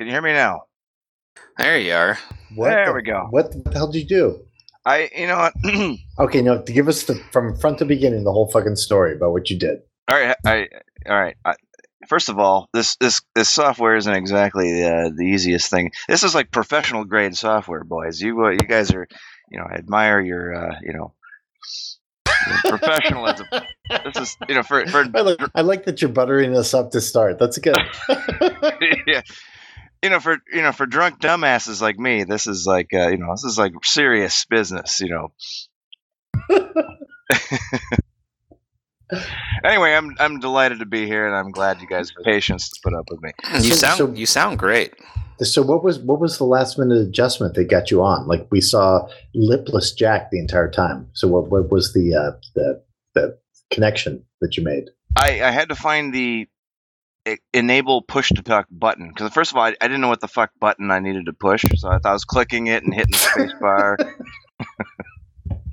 Can you hear me now? There you are. What There the, we go. What the hell did you do? I, you know what? Okay, no, give us the from front to beginning the whole fucking story about what you did. all right, I, all right. I, first of all, this this this software isn't exactly the the easiest thing. This is like professional grade software, boys. You uh, you guys are, you know, I admire your, uh, you know, your professionalism. this is, you know, for for I like, I like that you're buttering us up to start. That's good. yeah. You know, for you know, for drunk dumbasses like me, this is like uh, you know, this is like serious business. You know. anyway, I'm I'm delighted to be here, and I'm glad you guys have patience to put up with me. You So- sound so- you sound great. so what was what was the last minute adjustment that got you on? Like we saw lipless Jack the entire time. So what what was the uh, the the connection that you made? I I had to find the enable push to talk button because first of all, I, I didn't know what the fuck button I needed to push, so I thought I was clicking it and hitting the space bar.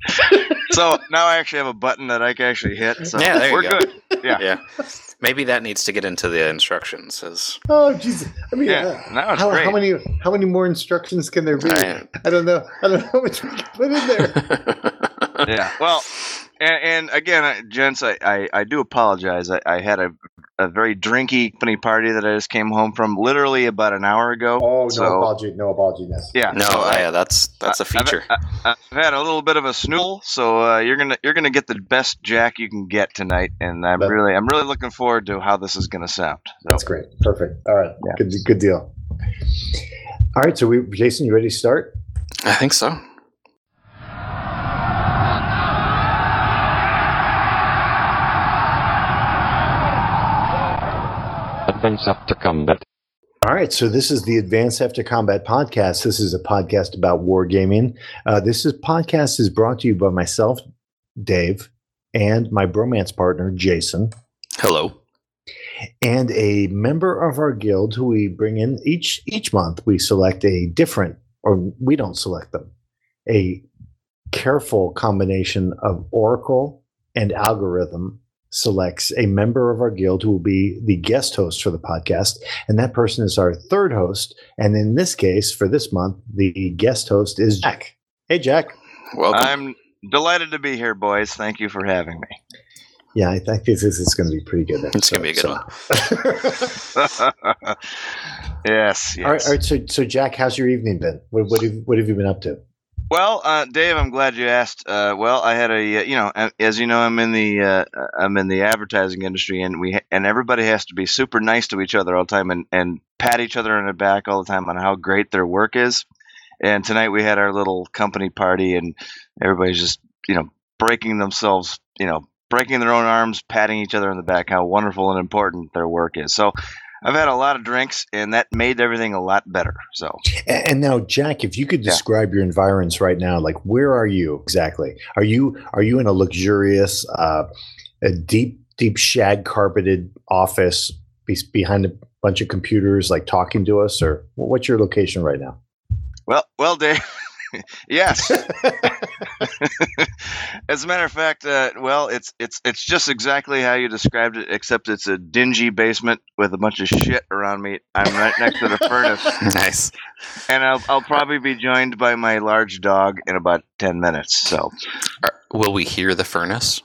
so now I actually have a button that I can actually hit. So Yeah, there we're go. good. Yeah. Yeah. Maybe that needs to get into the instructions. As Oh Jesus! I mean, Yeah, uh, now it's how, great. how many how many more instructions can there be? Right. I don't know. I don't know how much we can put in there. yeah. Well, and, and again, uh, gents, I, I, I do apologize. I, I had a, a very drinky company party that I just came home from literally about an hour ago. Oh no apology, no apology. Yeah. no, so I- yeah, that's that's a I've- feature. I, have had a little bit of a snoodle, so uh, you're gonna you're gonna get the best Jack you can get tonight, and I'm That- really I'm really looking forward to how this is gonna sound. So, That's great. Perfect. All right. Yeah. Good good deal. All right, so we Jason, you ready to start? I think so. Advance After Combat. All right, so this is the Advanced After Combat podcast. This is a podcast about wargaming. Uh, this is podcast is brought to you by myself, Dave, and my bromance partner, Jason, Hello. and a member of our guild who we bring in each each month. We select a different, or we don't select them, a careful combination of Oracle and algorithm selects a member of our guild who will be the guest host for the podcast. And that person is our third host. And in this case, for this month, the guest host is Jack. Hey, Jack. Welcome. I'm delighted to be here, boys. Thank you for having me. Yeah, I think this is, going to be pretty good. It's gonna be a good one. yes, yes. all, right, all right, so so Jack, how's your evening been? What what have, what have you been up to? Well, uh, Dave, I'm glad you asked. Uh, well, I had a, uh, you know, as you know, I'm in the, uh, I'm in the advertising industry, and we, and everybody has to be super nice to each other all the time, and and pat each other on the back all the time on how great their work is. And tonight we had our little company party, and everybody's just, you know, breaking themselves, you know, breaking their own arms, patting each other on the back, how wonderful and important their work is. So. I've had a lot of drinks, and that made everything a lot better. So, And now, Jack, if you could Yeah. describe your environs right now, like where are you exactly? Are you are you in a luxurious, uh, a deep deep shag carpeted office be- behind a bunch of computers, like talking to us, or what's your location right now? well, well, Dave, yes. As a matter of fact, uh, well, it's it's it's just exactly how you described it, except it's a dingy basement with a bunch of shit around me. I'm right next to the furnace, nice. and I'll I'll probably be joined by my large dog in about ten minutes. So Are- will we hear the furnace?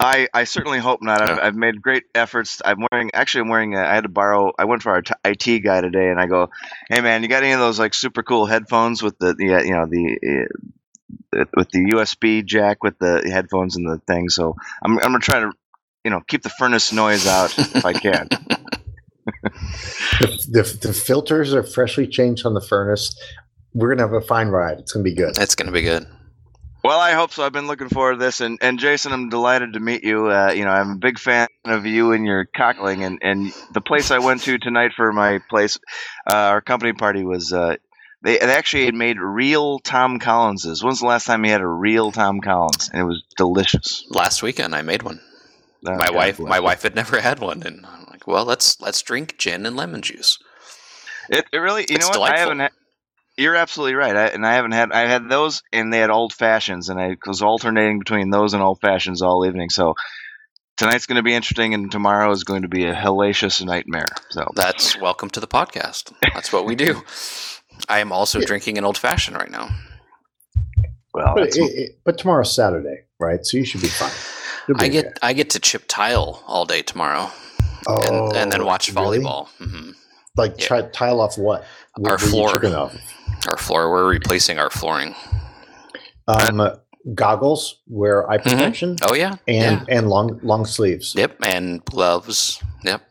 I I certainly hope not. I've, Yeah. I've made great efforts. I'm wearing actually I'm wearing. A, I had to borrow. I went for our t- IT guy today, and I go, hey man, you got any of those like super cool headphones with the the uh, you know the. Uh, with the USB jack with the headphones and the thing. So I'm I'm gonna try to, you know, keep the furnace noise out if I can. the, the, the filters are freshly changed on the furnace. We're gonna have a fine ride. It's gonna be good. It's gonna be good. Well, I hope so. I've been looking forward to this, and, and Jason, I'm delighted to meet you. Uh, you know, I'm a big fan of you and your cockling, and, and the place I went to tonight for my place, uh, our company party was. Uh, they, they actually had made real Tom Collinses. When's the last time you had a real Tom Collins? And it was delicious. Last weekend I made one. Uh, my God wife my wife had never had one and I'm like, well let's let's drink gin and lemon juice. It, it really, you It's know what? delightful. I haven't had. You're absolutely right, I, and I haven't had. I had those, and they had old fashions, and I was alternating between those and old fashions all evening. So, tonight's going to be interesting, and tomorrow is going to be a hellacious nightmare. So That's welcome to the podcast. That's what we do. I am also drinking an old fashioned right now. well, But, it, it- but tomorrow's Saturday, right? So you should be fine. Be I get okay. I get to chip tile all day tomorrow, and, and then Oh, watch really? volleyball. Mm-hmm. Like Yeah. try, tile off what? What Our floor. off? Our floor. We're replacing our flooring. Um, goggles, wear eye Mhm. protection, Oh yeah, and yeah. and long long sleeves. Yep, and gloves. Yep.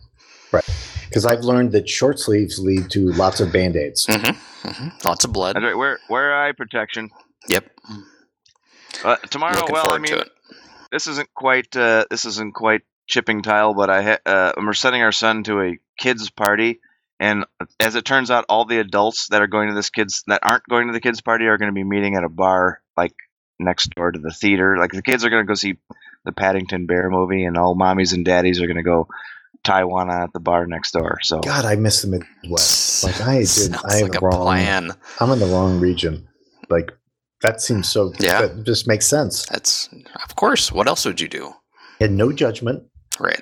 Right, because I've learned that short sleeves lead to lots of band aids. hmm hmm Lots of blood. that's right. Wear wear eye protection. Yep. Uh, tomorrow, Looking well, I mean, to it. this isn't quite uh, this isn't quite chipping tile, but I ha- uh, we're sending our son to a kids party, and as it turns out, all the adults that are going to this kids that aren't going to the kids party are going to be meeting at a bar like next door to the theater. Like the kids are going to go see the Paddington Bear movie, and all mommies and daddies are going to go Taiwan at the bar next door. So God, I miss the Midwest. Like I did, Sounds I am like a wrong. plan. I'm in the wrong region. Like that seems so. Yeah. that just makes sense. That's of course. What else would you do? And no judgment. Right.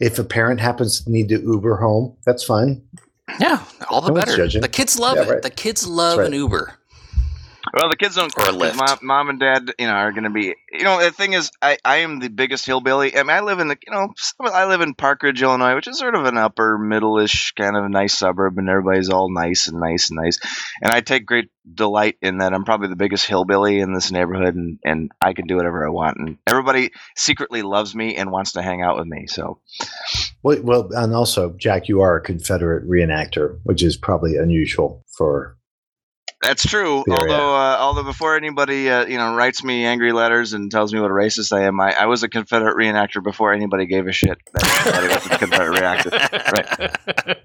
If a parent happens to need to Uber home, that's fine. Yeah. All the No better. The kids love Yeah, it. right. The kids love right. an Uber. Well, the kids don't Or a care. 'cause lift. Mom, mom and dad, you know, are going to be. You know, the thing is, I, I am the biggest hillbilly. I mean, I live in the, you know, I live in Park Ridge, Illinois, which is sort of an upper middle-ish kind of nice suburb, and everybody's all nice and nice and nice. And I take great delight in that I'm probably the biggest hillbilly in this neighborhood, and and I can do whatever I want, and everybody secretly loves me and wants to hang out with me. So Well, well, and also, Jack, you are a Confederate reenactor, which is probably unusual for. That's true. Yeah, although, uh, although before anybody, uh, you know, writes me angry letters and tells me what a racist I am, I, I was a Confederate reenactor before anybody gave a shit that anybody was a Confederate reenactor. Right.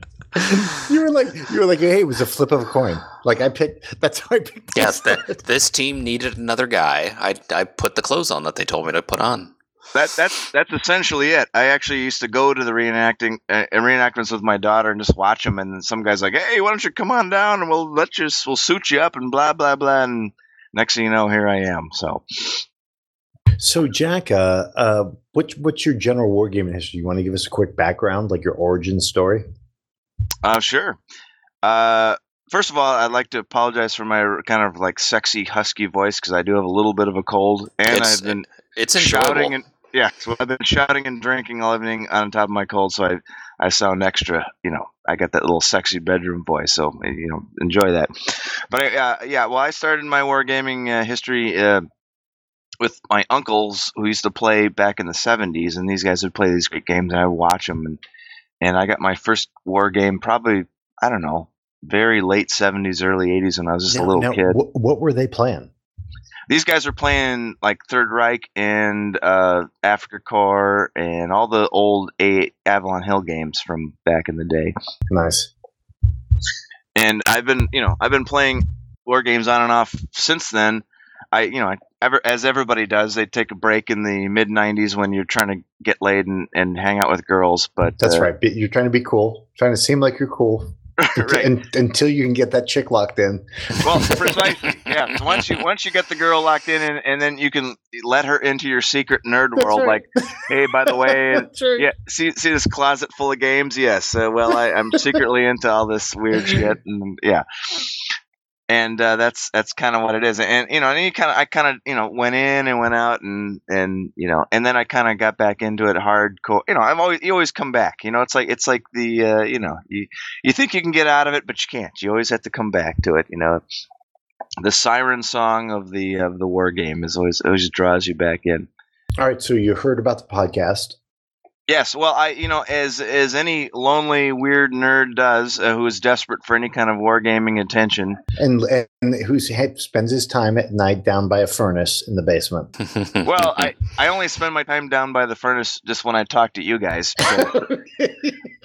You were like, you were like, hey, it was a flip of a coin. Like I picked. That's how I picked. Yes, this. that, this team needed another guy. I, I put the clothes on that they told me to put on. That that's that's essentially it. I actually used to go to the reenacting uh, reenactments with my daughter and just watch them. And some guy's like, "Hey, why don't you come on down and we'll let you, we'll suit you up and blah blah blah." And next thing you know, here I am. So So, Jack, uh, uh, what, what's your general wargaming history? You want to give us a quick background, like your origin story? Uh, sure. Uh, first of all, I'd like to apologize for my kind of like sexy husky voice because I do have a little bit of a cold, and It's- I've been It's enjoyable. shouting and yeah, so I've been shouting and drinking all evening on top of my cold, so I I sound extra. You know, I got that little sexy bedroom voice, so you know, enjoy that. But I, uh, yeah, well, I started my wargaming uh, history. Uh, with my uncles who used to play back in the 70s and these guys would play these great games and I would watch them and and I got my first war game probably I don't know very late 70s early 80s when I was just a little now, kid. What, what were they playing? These guys were playing like Third Reich and uh, Africa Corps and all the old A- Avalon Hill games from back in the day. Nice. And I've been, you know, I've been playing war games on and off since then. I, you know, I, ever as everybody does, they take a break in the mid '90s when you're trying to get laid and, and hang out with girls. But That's uh, right. You're trying to be cool, trying to seem like you're cool right. un- until you can get that chick locked in. Well, precisely. Yeah. So once you once you get the girl locked in, and, and then you can let her into your secret nerd That's world. right. Like, hey, by the way, That's right. yeah, see see this closet full of games. Yes. Uh, well, I, I'm secretly into all this weird shit, and yeah. And uh, that's that's kind of what it is, and you know, and you kind of I kind of you know went in and went out, and and you know, and then I kind of got back into it hardcore. You know, I've always you always come back. You know, it's like it's like the uh, you know you you think you can get out of it, but you can't. You always have to come back to it. You know, the siren song of the of the war game is always always draws you back in. All right. So you heard about the podcast. Yes, well, I you know as as any lonely weird nerd does uh, who is desperate for any kind of wargaming attention. and and who spends his time at night down by a furnace in the basement. Well, I I only spend my time down by the furnace just when I talk to you guys. because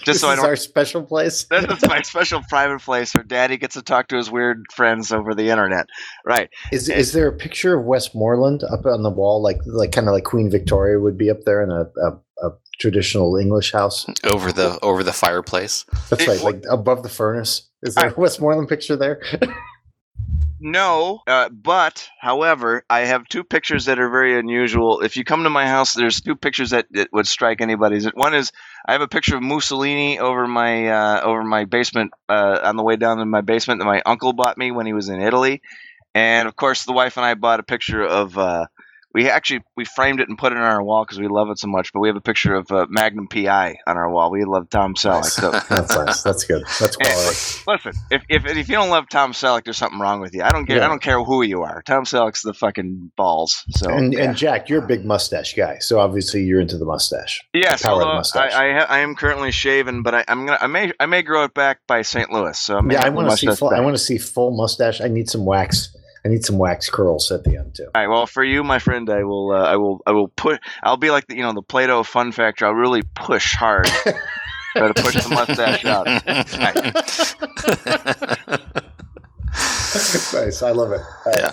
this so I is don't- our special place. That's my special private place where Daddy gets to talk to his weird friends over the internet. Right. Is is there a picture of Westmoreland up on the wall, like like kind of like Queen Victoria would be up there in a, a, a traditional English house? over the over the fireplace. That's It- right, like above the furnace. Is there a Westmoreland picture there? No, uh, but however, I have two pictures that are very unusual. If you come to my house, there's two pictures that, that would strike anybody's. One is I have a picture of Mussolini over my uh, over my basement uh, on the way down to my basement that my uncle bought me when he was in Italy, and of course the wife and I bought a picture of. We actually we framed it and put it on our wall because we love it so much. But we have a picture of uh, Magnum PI on our wall. We love Tom Selleck. Nice. So That's nice. That's good. That's quality. Listen, if, if if you don't love Tom Selleck, there's something wrong with you. I don't care. Yeah. I don't care who you are. Tom Selleck's the fucking balls. So And, yeah. and Jack, you're a big mustache guy, so obviously you're into the mustache. yes, power of the although I mustache. I, ha- I am currently shaven, but I, I'm gonna I may I may grow it back by St. Louis. So I Yeah, I want to see full. I want to see full mustache. I need some wax. I need some wax curls at the end too. All right. Well, for you, my friend, I will. Uh, I will. I will put. I'll be like the, you know the Play-Doh Fun Factory. I'll really push hard. Try to push the mustache out. nice. I love it. All right. yeah,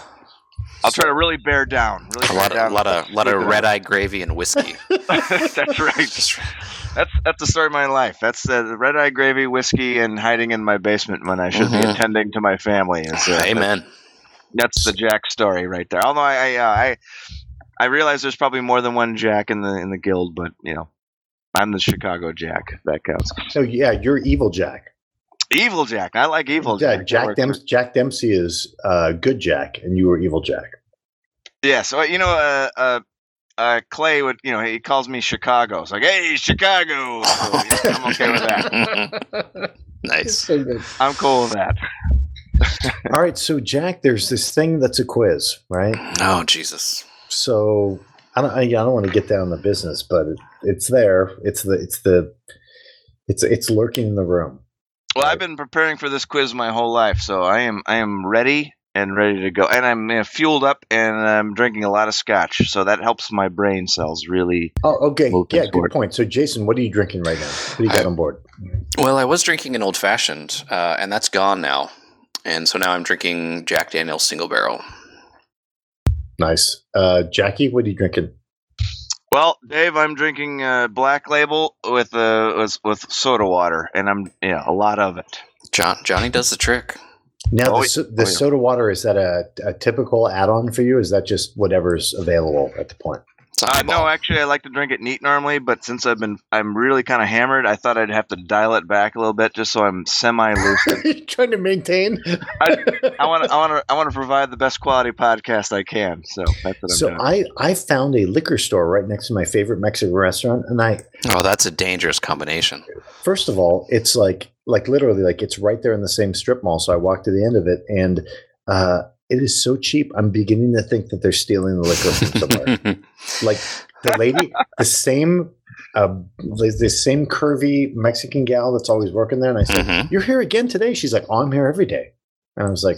I'll try to really bear down. Really a bear lot of, down. lot of, lot of red out. eye gravy and whiskey. That's right. That's that's the story of my life. That's uh, the red eye gravy, whiskey, and hiding in my basement when I should be Mhm. attending to my family. Is, uh, Amen. That's the Jack story right there. Although I I, uh, I I realize there's probably more than one Jack in the in the guild, but you know, I'm the Chicago Jack. That counts. So yeah, you're evil Jack. Evil Jack. I like evil Yeah, Jack. That Jack works. Dempsey. Jack Dempsey is uh, good Jack, and you were evil Jack. Yeah. So you know, uh, uh, uh, Clay would you know he calls me Chicago. It's like, hey, Chicago. So, yeah, I'm okay with that. nice. So good. I'm cool with that. All right, so Jack, there's this thing that's a quiz, right? Oh Jesus. So I don't, I, I don't want to get down the business, but it, it's there. It's the, it's the, it's it's lurking in the room. Well, Right. I've been preparing for this quiz my whole life, so I am I am ready and ready to go, and I'm uh, fueled up, and I'm drinking a lot of scotch, so that helps my brain cells really. Oh, okay, yeah, good forward. point. So, Jason, what are you drinking right now? What do you got I- on board? Well, I was drinking an old fashioned, uh, and that's gone now. And so now I'm drinking Jack Daniel's single barrel. Nice, uh, Jackie. What are you drinking? Well, Dave, I'm drinking uh, Black Label with uh with, with soda water, and I'm yeah a lot of it. John Johnny does the trick. Now, Oh, the, so- the oh, yeah. soda water is that a, a typical add-on for you? Is that just whatever's available at the point? It's a Uh, no, actually, I like to drink it neat normally, but since I've been I'm really kind of hammered, I thought I'd have to dial it back a little bit just so I'm semi lucid. trying to maintain. I want to I want to I want to provide the best quality podcast I can, so that's what I'm so doing. I I found a liquor store right next to my favorite Mexican restaurant, and I oh, that's a dangerous combination. first of all, it's like like literally like it's right there in the same strip mall. So I walked to the end of it, and uh, it is so cheap. I'm beginning to think that they're stealing the liquor from somewhere. like the lady, the same, uh, the, same curvy Mexican gal that's always working there, and I said, Mhm. "You're here again today?" She's like, "Oh, I'm here every day," and I was like.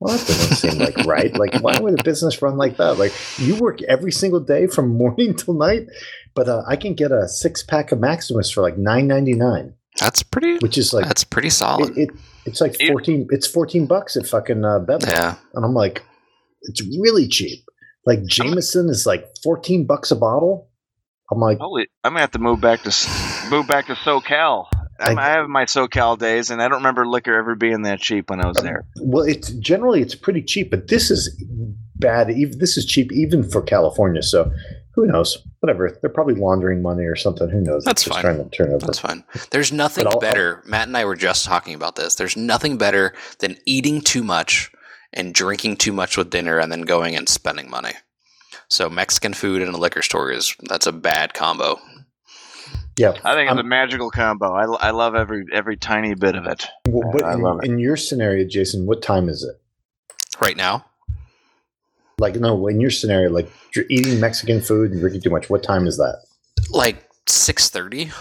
Well, that doesn't seem like right. Like, why would a business run like that? Like, you work every single day from morning till night, but uh, I can get a six pack of Maximus for like nine ninety nine That's pretty. which is like that's pretty it, solid. it it's like It- 14 it's 14 bucks at fucking uh, BevMo. yeah. and i'm like it's really cheap like jameson is like 14 bucks a bottle i'm like Holy, I'm gonna have to move back to move back to SoCal. I'm, I, I- have my SoCal days, and I don't remember liquor ever being that cheap when I was there. well it's generally it's pretty cheap but this is bad even this is cheap even for california so who knows whatever they're probably laundering money or something who knows That's just fine. trying to turn over That's fine. There's nothing But I'll- better. Matt and I were just talking about this. There's nothing better than eating too much and drinking too much with dinner and then going and spending money. So Mexican food and a liquor store is that's a bad combo. yeah I think it's Um, a magical combo. I, I love every every tiny bit of it. well, but I in, love it. in your scenario jason what time is it Right now, like no in your scenario like you're eating mexican food and drinking too much what time is that like 6:30.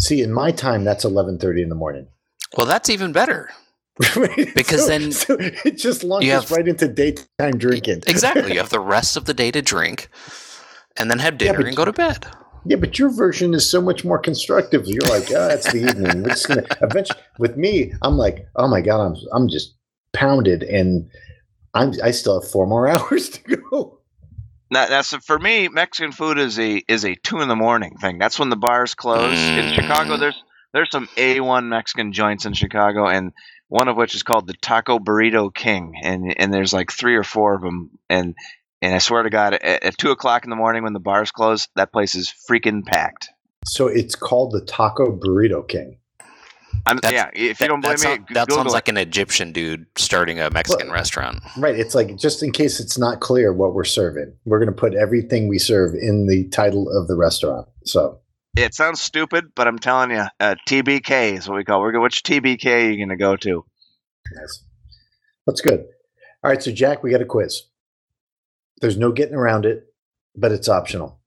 See, in my time, that's eleven thirty in the morning. Well, that's even better. Because So- then so it just launches have- right into daytime drinking. Exactly. you have the rest of the day to drink and then have Yeah, dinner but- and go to bed. Yeah, but your version is so much more constructive. You're like, ah, it's the evening. We're just gonna eventually. With me, I'm like, oh my god, I'm I'm just pounded, and I'm I still have four more hours to go. That, that's for me. Mexican food is a is a two in the morning thing. That's when the bars close. In Mm. Chicago, there's there's some A one Mexican joints in Chicago, and one of which is called the Taco Burrito King, and and there's like three or four of them, and and I swear to God, at, at two o'clock in the morning when the bars close, that place is freaking packed. So it's called the Taco Burrito King. I'm, yeah, if That, you don't believe that, me, sound- that Google sounds it. like an Egyptian dude starting a Mexican Well- restaurant. Right. It's like just in case it's not clear what we're serving, we're going to put everything we serve in the title of the restaurant. So it sounds stupid, but I'm telling you, uh, TBK is what we call. We're go- which TBK are you going to go to? nice. That's good. All right. So, Jack, we got a quiz. There's no getting around it, but it's optional.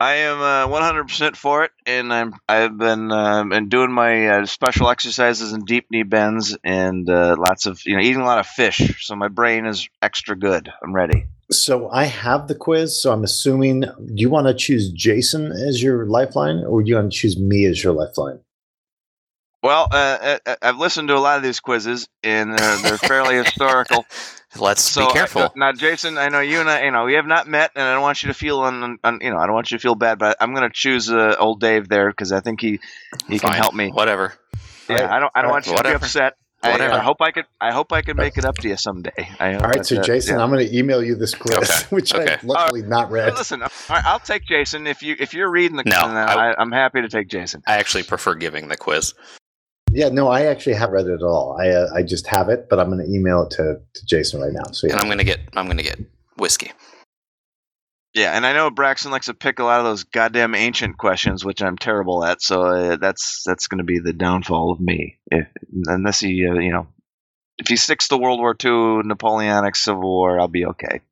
I am uh, 100% for it, and I'm I've been um, and doing my uh, special exercises and deep knee bends and uh, lots of you know eating a lot of fish, so my brain is extra good. I'm ready. So, I have the quiz. So, I'm assuming do you want to choose Jason as your lifeline or do you want to choose me as your lifeline? Well, uh, uh, I've listened to a lot of these quizzes, and uh, they're fairly historical. Let's So be careful. I, now, Jason, I know you and I, you know, we have not met, and I don't want you to feel, un, un, you know, I don't want you to feel bad, but I'm going to choose uh, old Dave there because I think he he can help me. Whatever. Yeah, Alright. I don't I don't want you to be upset. I, Whatever. I hope I could I hope I can make it up to you someday. I All right. So, that- Jason, yeah. I'm going to email you this quiz, Okay, which okay. I've luckily not read. Listen, all right, I'll take Jason if you if you're reading the. No, then I- I, I'm happy to take Jason. I actually prefer giving the quiz. Yeah, no, I actually haven't read it at all. I uh, I just have it, but I'm going to email it to, to Jason right now. So And I'm gonna get I'm gonna get whiskey. Yeah, and I know Braxton likes to pick a lot of those goddamn ancient questions, which I'm terrible at. So uh, that's that's going to be the downfall of me, if, unless he, uh, you know, if he sticks to World War II, Napoleonic Civil War, I'll be okay.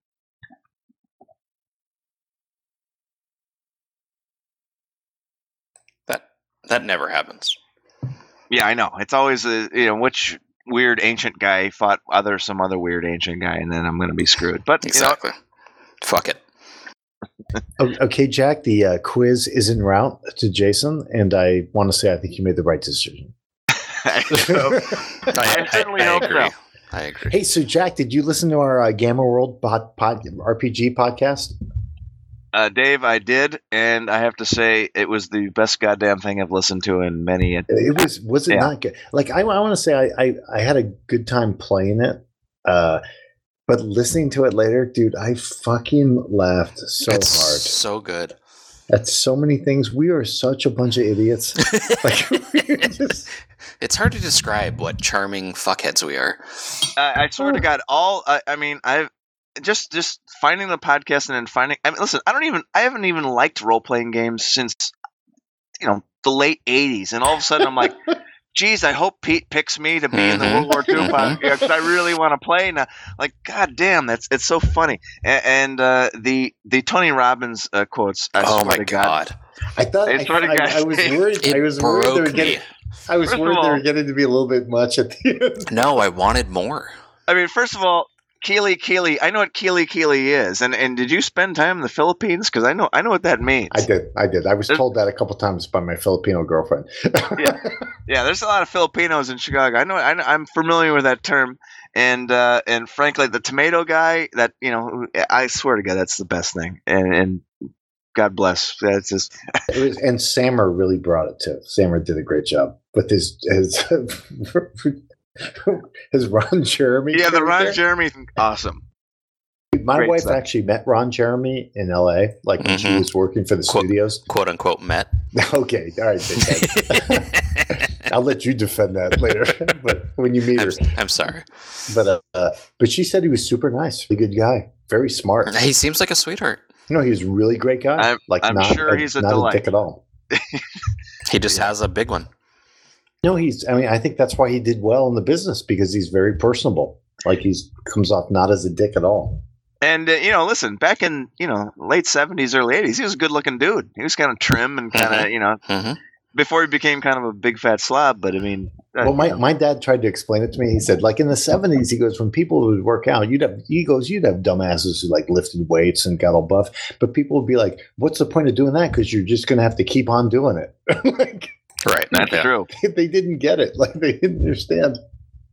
That that never happens. Yeah, I know. It's always a, you know which weird ancient guy fought other some other weird ancient guy, and then I'm going to be screwed. But you know, Exactly. Fuck it. Okay, Jack. The uh, quiz is en route to Jason, and I want to say I think you made the right decision. I, certainly hope agree. so. I agree. hey, so Jack, did you listen to our uh, Gamma World pod, pod, RPG podcast? Uh, Dave, I did, and I have to say it was the best goddamn thing I've listened to in many. A- It was was it Yeah. not good? Like I, I want to say I, I I had a good time playing it, uh, but listening to it later, dude, I fucking laughed so it's hard so good. at so many things. We are such a bunch of idiots. Like just it's hard to describe what charming fuckheads we are. I, I swear to God, all I, I mean, I've just just finding the podcast and then finding. I mean, listen, I don't even I haven't even liked role playing games since you know the late '80s, and all of a sudden I'm like. Geez, I hope Pete picks me to be in the Mhm. World War II Mhm. podcast 'cause I really want to play now. Like, god damn, that's it's so funny. And, and uh, the the Tony Robbins uh, quotes. I oh my to god. I thought I I, swear I, I was worried. It I was worried they were getting. me. I was First of worried they were getting to be a little bit much at the end. No, I wanted more. I mean, first of all, Keely Keely. I know what Keely Keely is, and and did you spend time in the Philippines? Because I know I know what that means. I did. I did. I was told that a couple times by my Filipino girlfriend. Yeah, yeah. there's a lot of Filipinos in Chicago. I know. I, know- I'm familiar with that term, and uh, and frankly, the tomato guy. That you know, I swear to God, that's the best thing. And and God bless. That's just It was, and Sammer really brought it too. Sammer did a great job with his his his Ron Jeremy. yeah. The Ron character. Jeremy, thing, awesome. My great wife stuff. actually met Ron Jeremy in L.A. Like when she Mhm. was working for the Quote- studios. Quote unquote met. okay, all right. I'll let you defend that later. but when you meet her, I'm, I'm sorry. but uh, uh, but she said he was super nice, really good guy, very smart. He seems like a sweetheart. You know, he's a really great guy. I'm- like I'm not, sure he's a not delight. a dick at all. He just has a big one. No, he's. I mean, I think that's why he did well in the business because he's very personable. Like he's comes off not as a dick at all. And uh, you know, listen, back in you know late '70s, early '80s, he was a good-looking dude. He was kind of trim and kind of you know hmm before he became kind of a big fat slob. But I mean, uh, Well, my, my dad tried to explain it to me. He said, like in the seventies, he goes, when people would work out, you'd have he goes, you'd have dumbasses who like lifted weights and got all buff, but people would be like, "What's the point of doing that? Because you're just going to have to keep on doing it." like Right. that's yeah. true. they didn't get it. Like they didn't understand.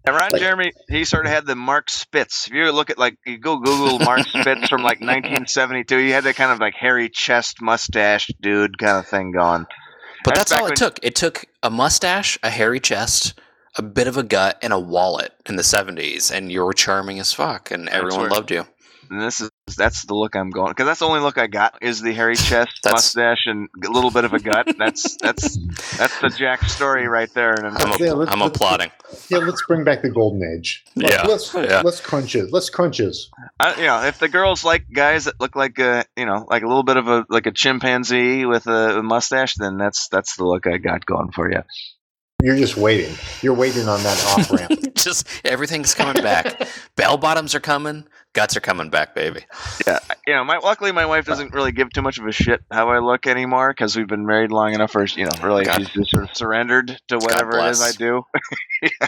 And Ron Like- Jeremy, he sort of had the Mark Spitz. If you look at like you go Google Mark Spitz from like 1972, he had that kind of like hairy chest, mustache, dude kind of thing going. But That's that's, all it took. It took a mustache, a hairy chest, a bit of a gut and a wallet in the 70s, and you were charming as fuck, and everyone where- loved you. And this is that's the look I'm going because that's the only look I got is the hairy chest, mustache, and a little bit of a gut. That's that's that's the Jack story right there. And I'm, I'm, Yeah, let's- I'm let's- applauding. Yeah, let's bring back the golden age. Let, Yeah, let's yeah. let's crunches. Let's crunches. I, you know, if the girls like guys that look like a you know like a little bit of a like a chimpanzee with a, mustache, then that's that's the look I got going for you. You're just waiting. You're waiting on that off ramp. Just everything's coming back. Bell bottoms are coming. Guts are coming back, baby. Yeah, you know, my luckily my wife doesn't really give too much of a shit how I look anymore because we've been married long enough. For you know, really, God. she's just sort of surrendered to whatever it is I do. Yeah.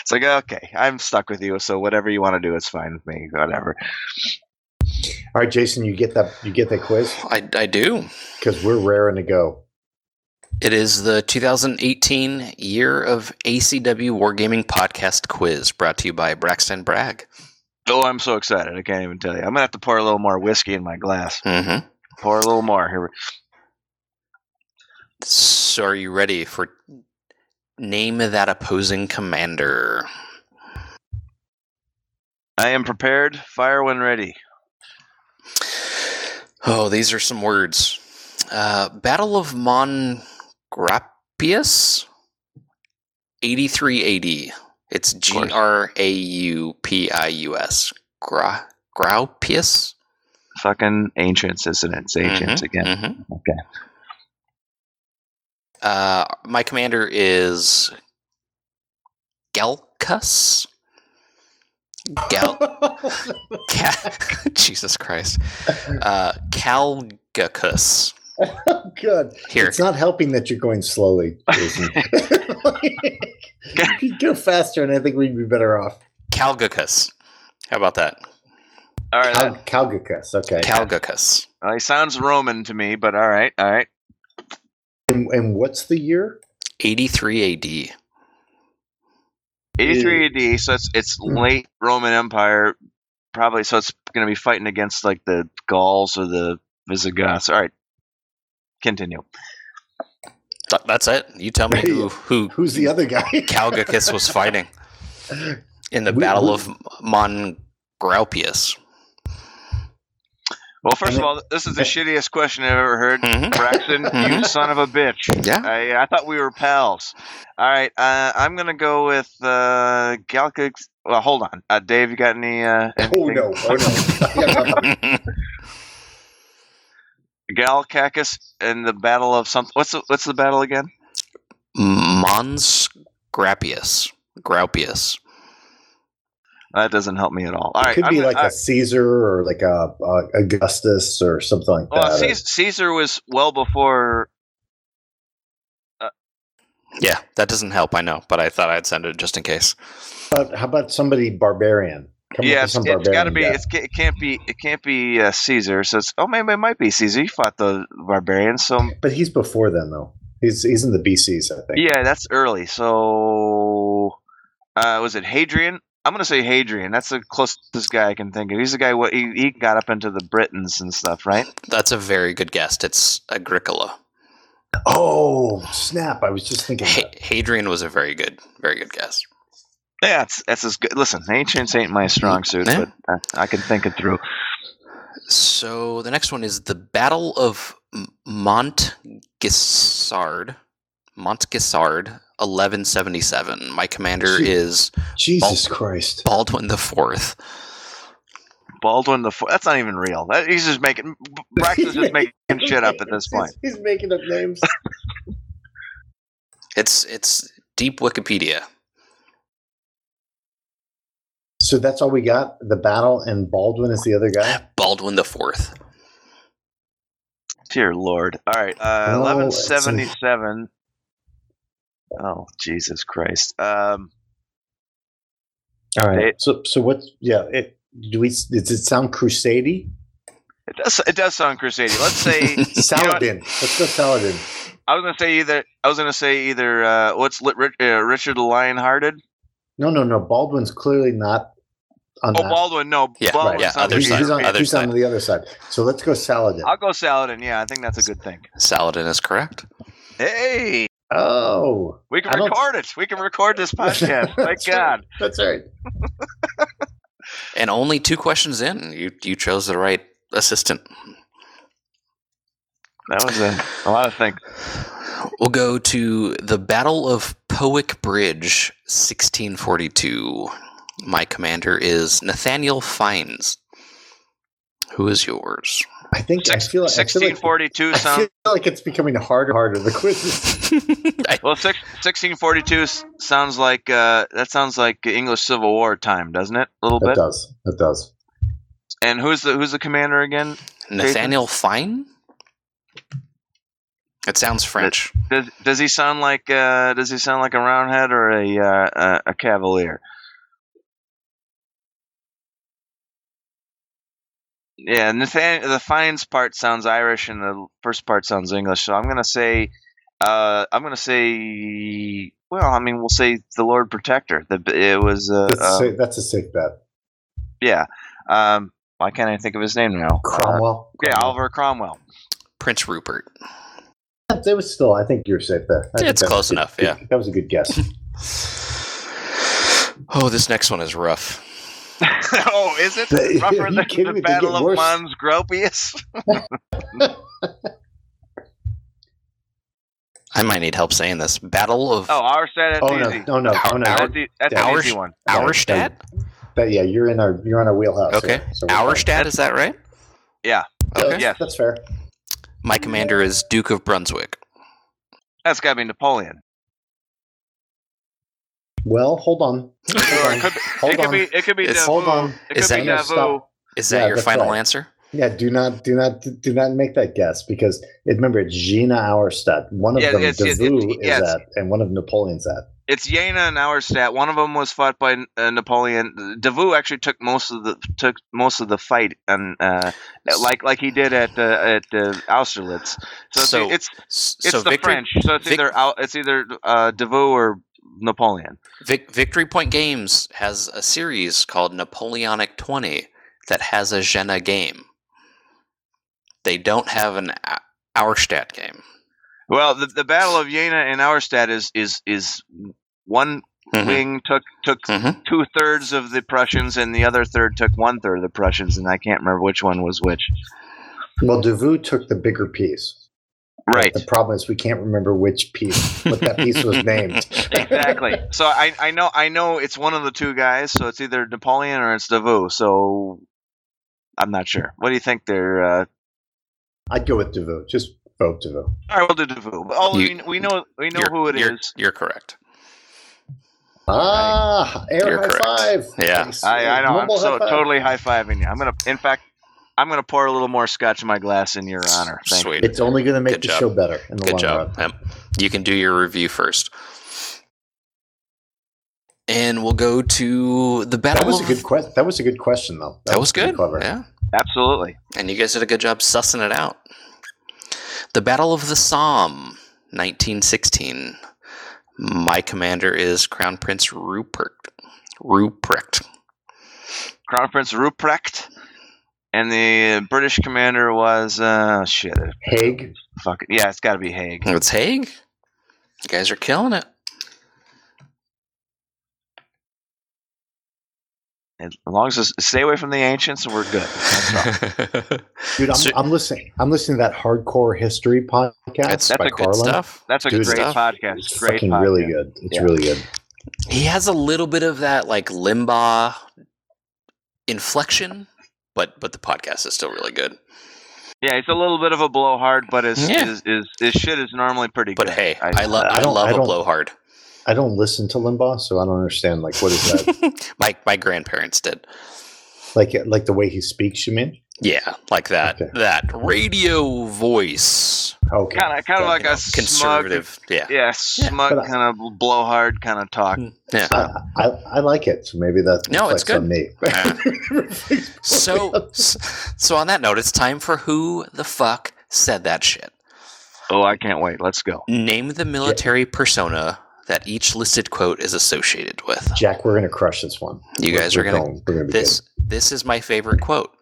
It's like okay, I'm stuck with you, so whatever you want to do, it's fine with me. Whatever. All right, Jason, you get that. You get that quiz I, I do. because we're raring to go. It is the 2018 Year of ACW Wargaming Podcast Quiz, brought to you by Braxton Bragg. Oh, I'm so excited! I can't even tell you. I'm gonna have to pour a little more whiskey in my glass. Mm-hmm. Pour a little more here. So, are you ready for name that opposing commander? I am prepared. Fire when ready. Oh, these are some words. Uh, Battle of Mons Graupius, 83 AD. It's G R A U P I U S. course. R A U P I U S. Gra- Graupius? Fucking ancients, isn't it? It's ancients again. Mhm. Okay. Uh, my commander is Gelkus. Gal, Ca- Jesus Christ, uh, Calgacus. Oh good. Here, It's not helping that you're going slowly, Jason. you go faster, and I think we'd be better off. Calgacus. How about that? All right. Cal- Calgacus. Okay. Calgacus. well, he sounds Roman to me, but all right. All right. and, and what's the year? 83 AD. 83 AD. So it's it's Hmm. late Roman Empire, probably. So it's going to be fighting against like the Gauls or the Visigoths. All right. Continue. Th- that's it. You tell me who who Who's the other guy? Calgacus was fighting in the We- Battle we- of Mons Graupius. Well, first And of all, this is the shittiest question I've ever heard. Mhm. Braxton, you Mhm. son of a bitch. Yeah. I, I thought we were pals. All right, uh, I'm gonna go with uh, Galcix. Well, hold on, uh, Dave. You got any? Uh, Oh no! Oh no! Galcacus in the battle of something. What's the, what's the battle again? Mons Grappius. Graupius. That doesn't help me at all. All right, Could I'm be gonna- like I- a Caesar or like a, a Augustus or something like well, that. Caesar, Caesar was well before. Uh, yeah, that doesn't help, I know, but I thought I'd send it just in case. How about, how about somebody barbarian? Come up with Yes, it's got to be. It's, it can't be. It can't be uh, Caesar. So it's. Oh, maybe it might be Caesar. He fought the barbarians. So But he's before then, though. He's he's in the BCs, I think. Yeah, that's early. So, uh, was it Hadrian? I'm gonna say Hadrian. That's the closest guy I can think of. He's the guy. What he, he got up into the Britons and stuff, right? That's a very good guess. It's Agricola. Oh snap! I was just thinking. Ha- that. Hadrian was a very good, very good guess. Yeah, that's that's as good. Listen, ancients ain't my strong suit, Yeah. but I, I can think it through. So the next one is the Battle of M- Montgisard. Montgisard, 1177. My commander Gee. is Jesus Christ! Baldwin the Fourth. Baldwin the Fourth. That's not even real. That, he's just making. Braxton's just making shit up at this point. He's, he's making up names. It's it's deep Wikipedia. So that's all we got. The battle and Baldwin is the other guy. Baldwin the Fourth. Dear Lord. All right, uh, Oh, eleven it's seventy seven. Oh Jesus Christ. Um, All right. They- so so what? Yeah. It, do we? Does it sound crusady? it does. It does sound crusadey. Let's say. Saladin. Let's go Saladin. I was gonna say either. I was gonna say either. Uh, what's uh, Richard the Lionhearted? No, no, no. Baldwin's clearly not on Oh, that. Baldwin. No, Yeah, Baldwin's yeah, on other the he's, side, he's on, other he's on the other side. So let's go Saladin. I'll go Saladin. Yeah, I think that's a good thing. Saladin is correct. Hey, Oh, We can I don't- record it. We can record this podcast. Thank That's God. right. That's right. And only two questions in, you you chose the right assistant. That was a, a lot of things. We'll go to the Battle of Powick Bridge, 1642. My commander is Nathaniel Fiennes. Who is yours? I think I feel. I feel like 1642 I sounds feel like it's becoming harder and harder. The quizzes. I- well. Six, 1642 s- sounds like uh, that sounds like English Civil War time, doesn't it? A little That bit. It does. It does. And who's the who's the commander again? Nathaniel Fine? It sounds French. Does does he sound like uh, does he sound like a roundhead or a uh, a, a cavalier? Yeah, Nathan the fines part sounds Irish and the first part sounds English. So I'm gonna say, uh, I'm gonna say, well, I mean, we'll say the Lord Protector. The it was, uh, That's, a, uh, safe, that's a safe bet. yeah. Um, why can't I think of his name now? Uh, Cromwell. yeah, Cromwell. Oliver Cromwell. Prince Rupert. That was still. I think you're safe there. I It's close good- enough, good- yeah. that was a good guess. Oh, this next one is rough. oh, is it The- rougher than the me? Battle of worse. Mons Gropius? I might need help saying this. Battle of Oh, Auerstadt. That's oh no, easy. Oh, no, no, oh, no. That's, that's Yeah. an easy one. Auerstadt? That, yeah, you're in our you're on our wheelhouse. Okay. here, so we're is that right? Yeah. Yeah, Okay. that's, Yes. that's fair. My commander is Duke of Brunswick. That's got to be Napoleon. Well, hold on. Or Hold it on. could, be- Hold it could on. be. It could be. It's- Davout. Hold on. It Is could that- be No, Is that Yeah, your final right. answer? Yeah, do not, do not, do not make that guess because remember it's Jena Auerstadt. One of Yeah, them, it's- it's- Davout, it's- is yes. at, and one of Napoleon's at. It's Jena and Auerstadt. One of them was fought by uh, Napoleon. Davout actually took most of the took most of the fight, and uh, like like he did at uh, at uh, Austerlitz. So, it's- So- it's it's so the victory, French. So it's Vic- either it's either uh, Davout or Napoleon. Vic- Victory Point Games has a series called Napoleonic 20 that has a Jena game. They don't have an Au- Auerstadt game. Well, the, the Battle of Jena and Auerstadt is is is one Mhm. wing took took Mhm. two thirds of the Prussians, and the other third took one third of the Prussians, and I can't remember which one was which. Well, Davout took the bigger piece. But Right. The problem is we can't remember which piece, what that piece was named. exactly. So I, I know I know it's one of the two guys. So it's either Napoleon or it's Davout. So I'm not sure. What do you think? They're uh, I'd go with Davout. Just vote Davout. all right. We'll do Davout. But all You- we, we know we know who it you're, is. You're correct. Ah, air You're high correct. five. Yeah. I, I know. I'm Mumble so high five. totally high fiving you. I'm gonna. In fact, I'm gonna pour a little more scotch in my glass in your honor. Thank you. Sweet. It's only going to make Good the job. show better in the Good long job. run. Yep. You can do your review first. And we'll go to the battle. That was a good question. That was a good question, though. That was pretty good. Clever. Yeah. Absolutely. And you guys did a good job sussing it out. The Battle of the Somme, 1916. My commander is Crown Prince Rupert. Ruprecht. Crown Prince Ruprecht, and the British commander was uh shit. Haig. Fuck it. Yeah, it's got to be Haig. It's Haig. You guys are killing it. As long as it's, stay away from the ancients, and we're good. Dude, I'm, So- I'm listening. I'm listening to that hardcore history podcast That's, That's by a good Carlin. stuff. That's a Dude, great stuff. podcast. It's great fucking podcast. really good. It's Yeah. really good. He has a little bit of that like Limbaugh inflection, but but the podcast is still really good. Yeah, it's a little bit of a blowhard, but his Yeah. his, his, his shit is normally pretty But good. But hey, I, love I I, don't- love I a don't- blowhard. I don't listen to Limbaugh, so I don't understand. Like, what is that? my my grandparents did. like, like the way he speaks. You mean? Yeah, like that Okay. that radio voice. Okay. kind of kind of like you know, a smug, conservative. Yeah. yeah, smug but I- kind of blowhard kind of talk. Hmm. Yeah. I, I, I like it. So maybe that No, it's reflects on me. So so on that note, it's time for who the fuck said that shit. Oh, I can't wait. Let's go. Name the military persona that each listed quote is associated with. Jack, we're gonna crush this one. You We're- guys are we're gonna going- we're gonna be this this is my favorite quote.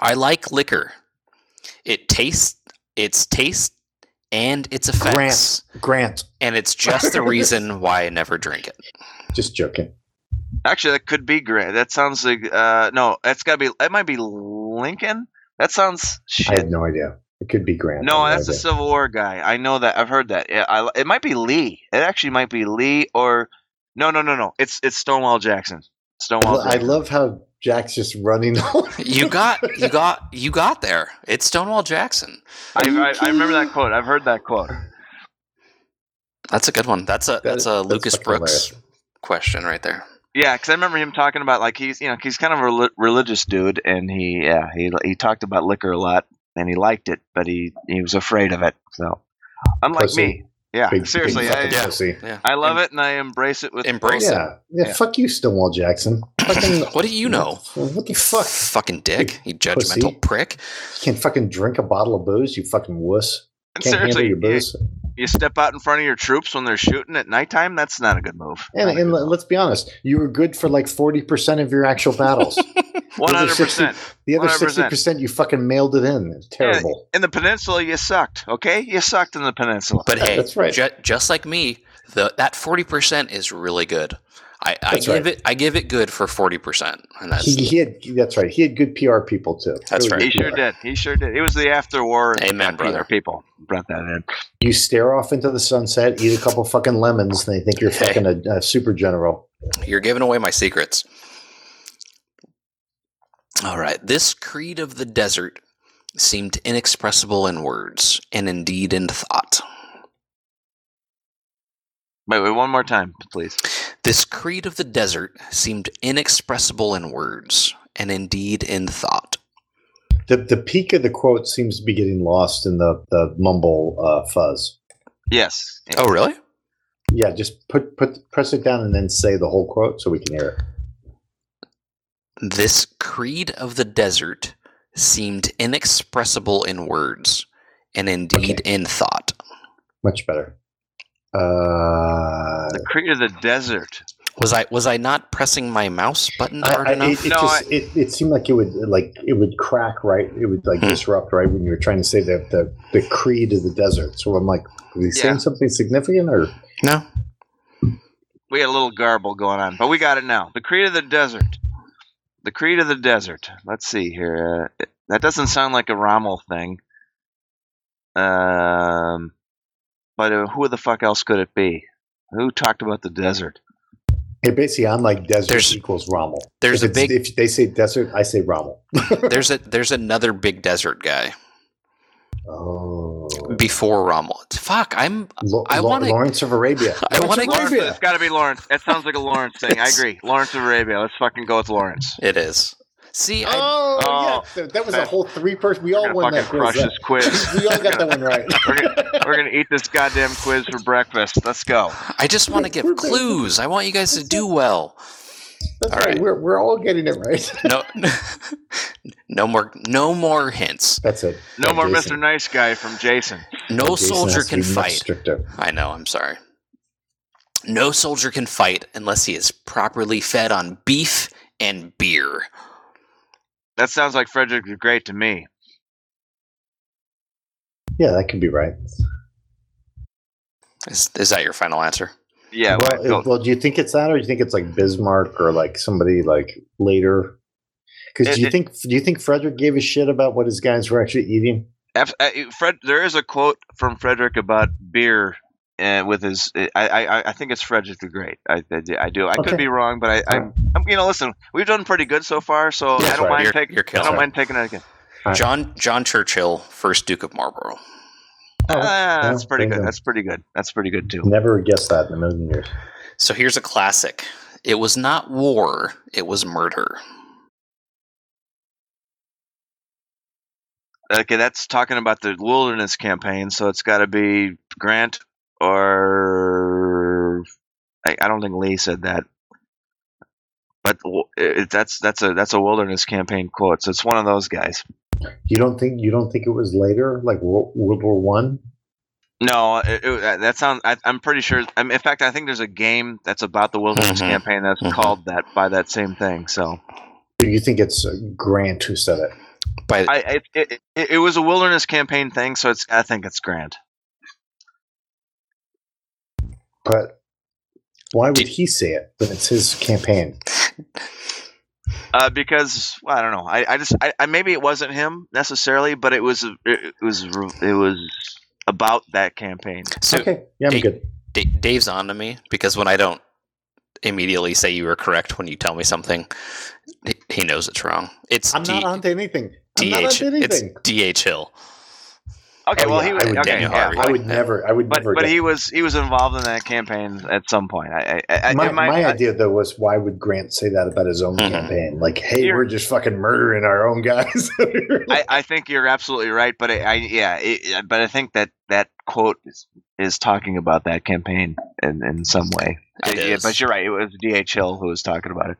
I like liquor. It tastes its taste and its effects, Grant. and it's just the reason why I never drink it. Just joking. Actually, that could be Grant. That sounds like uh, no. That's got to be. It might be Lincoln. That sounds Shit. I shit. have no idea. It could be Grant. No, that's the. Civil War guy. I know that. I've heard that. Yeah, I, it might be Lee. It actually might be Lee or no, no, no, no. It's it's Stonewall Jackson. I Stonewall. lo- I love how Jack's just running. You got, you got, you got there. It's Stonewall Jackson. I, I, I remember that quote. I've heard that quote. That's a good one. That's a That- that's a that's Lucas fucking Brooks question right there. Yeah, because I remember him talking about like he's you know he's kind of a reli- religious dude, and he yeah he he talked about liquor a lot, and he liked it, but he he was afraid of it. So unlike Pussy. me, yeah, Big- seriously, big I, yeah. pussy. Yeah. I love it and I embrace it with Embrace it. Yeah. yeah, Yeah. Fuck you, Stonewall Jackson. Fucking, What do you know? What the fuck? Fucking dick, you judgmental Pussy. prick. You can't fucking drink a bottle of booze, you fucking wuss. And Can't handle seriously, your booze. you step out in front of your troops when they're shooting at nighttime. That's not a good move. And, and let- let's be honest, you were good for like 40% of your actual battles. One hundred percent. The other 60%, you fucking mailed it in. It's terrible. In the peninsula, you sucked. Okay, you sucked in the peninsula. But hey, That's right. ju- just like me, the that forty percent is really good. I, I give right. it I give it good for forty percent, and that's He, he had, that's right. He had good PR people too. That's Really right. he sure PR. did. He sure did. It was the after war. Amen, brother. People brought that in. You stare off into the sunset, eat a couple fucking lemons, and they think you're Hey. fucking a, a super general. You're giving away my secrets. All right. This creed of the desert seemed inexpressible in words and indeed in thought. Wait, wait, one more time, please. This creed of the desert seemed inexpressible in words and indeed in thought. The the peak of the quote seems to be getting lost in the the mumble uh, fuzz. Yes. Oh, really? Yeah, just put put press it down and then say the whole quote so we can hear it. This creed of the desert seemed inexpressible in words and indeed in thought. Much better. Uh, The creed of the desert. Was I was I not pressing my mouse button I, hard I, enough? it, it No, just it, it seemed like it would like it would crack right. It would like Hmm. disrupt right when you were trying to say the the, the creed of the desert. So I'm like, was he saying Yeah. something significant or? no. We had a little garble going on, but we got it now. The creed of the desert. The creed of the desert. Let's see here. Uh, that doesn't sound like a Rommel thing. Um, but uh, who the fuck else could it be? Who talked about the desert? Hey, basically, I'm like desert There's- equals Rommel. there's if a big- If they say desert, I say Rommel. There's a there's another big desert guy oh, before Rommel. Fuck, I'm Lo- I wanna- Lawrence of Arabia. I wanna Lawrence, it's got to be Lawrence. That sounds like a Lawrence thing. I agree. Lawrence of Arabia. Let's fucking go with Lawrence. it is. See, I, Oh, Oh. yeah, that was a whole three person. We all won that fucking quiz. crush this quiz. we all got that one right. We're gonna, we're gonna eat this goddamn quiz for breakfast. Let's go. I just want to give clues. I want you guys to do well. That's All right. right. We're, we're all getting it right. No No more no more hints. That's it. No Yeah, more Jason. Mr. Nice Guy from Jason. No Jason soldier can fight. I know, I'm sorry. No soldier can fight unless he is properly fed on beef and beer. That sounds like Frederick the Great to me. Yeah, that could be right. Is, is that your final answer? Yeah. well, well, well, do you think it's that, or do you think it's like Bismarck or like somebody like later? Because do you it- think do you think Frederick gave a shit about what his guys were actually eating? F- uh, Fred, there is a quote from Frederick about beer. Uh, with his, I, I, I think it's Frederick the Great. I, I, I do. I Okay. could be wrong, but I, I'm, I'm, you know, listen, we've done pretty good so far, so I don't right. mind taking. you're I don't it. mind taking it again. All right. John John Churchill, first Duke of Marlborough. Oh, ah, that's pretty good. That's pretty good. That's pretty good too. Never guessed that in a million years. So here's a classic. It was not war, it was murder. Okay, that's talking about the wilderness campaign, so it's got to be Grant or I, I don't think Lee said that, but it, that's that's a that's a wilderness campaign quote. So it's one of those guys. You don't think you don't think it was later, like World, World War One? No, it, it, that sounds. I, I'm pretty sure. I mean, in fact, I think there's a game that's about the wilderness Mhm. campaign that's Mhm. called that by that same thing. So you think it's uh, Grant who said it? By I it, it, it, it was a wilderness campaign thing. So it's I think it's Grant. But why would he say it But it's his campaign? Uh, because well, I don't know. I, I just I, I maybe it wasn't him necessarily, but it was it, it was it was about that campaign. So okay, yeah, I'm Hey, good. D- Dave's on to me because when I don't immediately say you were correct when you tell me something, he- he knows it's wrong. It's I'm D- not onto anything. I'm not DH. onto It's anything. DH Hill. Okay, Oh, well yeah, he was I would, okay, Daniel yeah, Harvey. I would never. I would but never. but get- he was he was involved in that campaign at some point. I, I, I my, in my, my idea though was why would Grant say that about his own Mhm. campaign? Like, hey, Here- we're just fucking murdering our own guys. I, I think you're absolutely right, but I, I yeah, it, but I think that that quote is, is talking about that campaign in, in some way. It yeah, but you're right. It was D.H. Hill who was talking about it.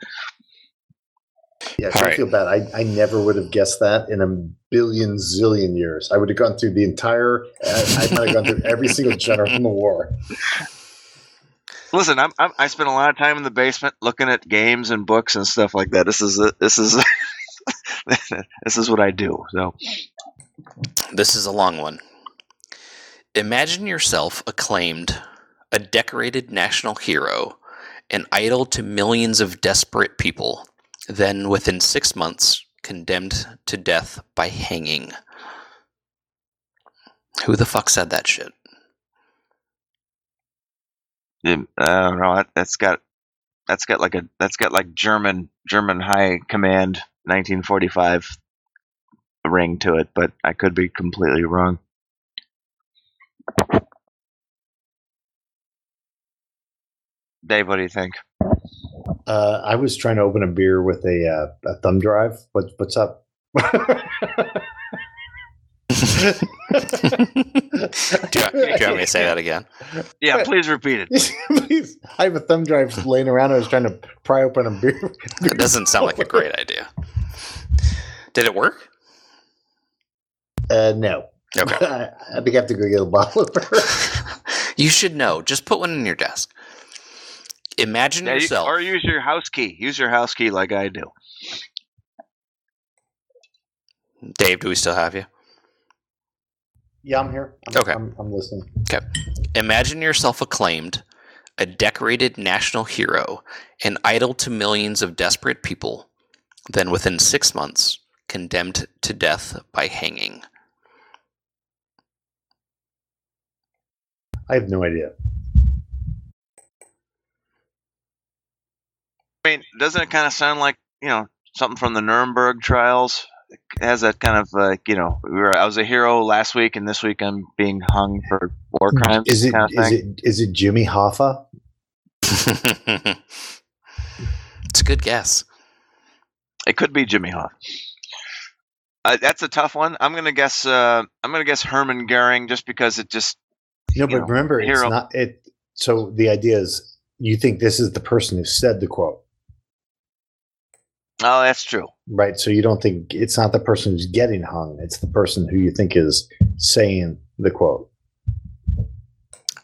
Yeah, I right. feel bad. I, I never would have guessed that in a billion zillion years. I would have gone through the entire. I, I might have gone through every single general in the war. Listen, I'm, I'm I spent a lot of time in the basement looking at games and books and stuff like that. This is this is this is what I do. So This is a long one. Imagine yourself acclaimed, a decorated national hero, an idol to millions of desperate people, then within six months condemned to death by hanging. Who the fuck said that shit? yeah, uh, I don't know. That, that's got that's got like a that's got like German German high command 1945 ring to it, but I could be completely wrong. Dave, what do you think? Uh, I was trying to open a beer with a uh, a thumb drive. What what's up? do, you, do you want me to say that again? Yeah, please repeat it. Please, I have a thumb drive laying around. I was trying to pry open a beer. That doesn't sound like a great idea. Did it work? Uh, no. Okay. I, I think I have to go get a bottle of beer. you should know. Just put one in your desk. Imagine Yeah, you- yourself. or use your house key. Use your house key like I do. Dave, do we still have you? Yeah, I'm here. I'm, Okay. I'm, I'm listening. Okay. Imagine yourself acclaimed, a decorated national hero, an idol to millions of desperate people, then within six months, condemned to death by hanging. I have no idea. Mean, doesn't it kind of sound like you know something from the Nuremberg trials? It has that kind of like you know, we were, I was a hero last week, and this week I'm being hung for war crimes. Is it kind of is it is it Jimmy Hoffa? it's a good guess. It could be Jimmy Hoffa. Uh, that's a tough one. I'm gonna guess. Uh, I'm gonna guess Herman Goering, just because it just. No, but know, remember, it's not it. So the idea is, you think this is the person who said the quote, Oh, that's true. right? So you don't think it's not the person who's getting hung; it's the person who you think is saying the quote.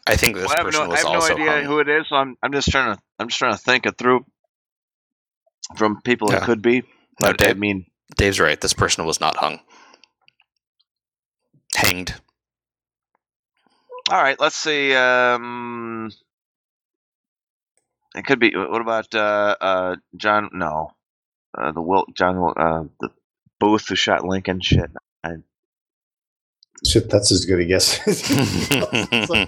I think this Well, I have person no, I was have no idea hung. who it is. So I'm, I'm just trying to, I'm just trying to think it through from people Yeah. it could be. No, But I mean, Dave's right. This person was not hung. Hanged. all right. Let's see. Um, it could be. What about uh, uh, John? No, uh, the Wil John Wil- uh, the Booth who shot Lincoln. Shit. Shit, that's as good a guess.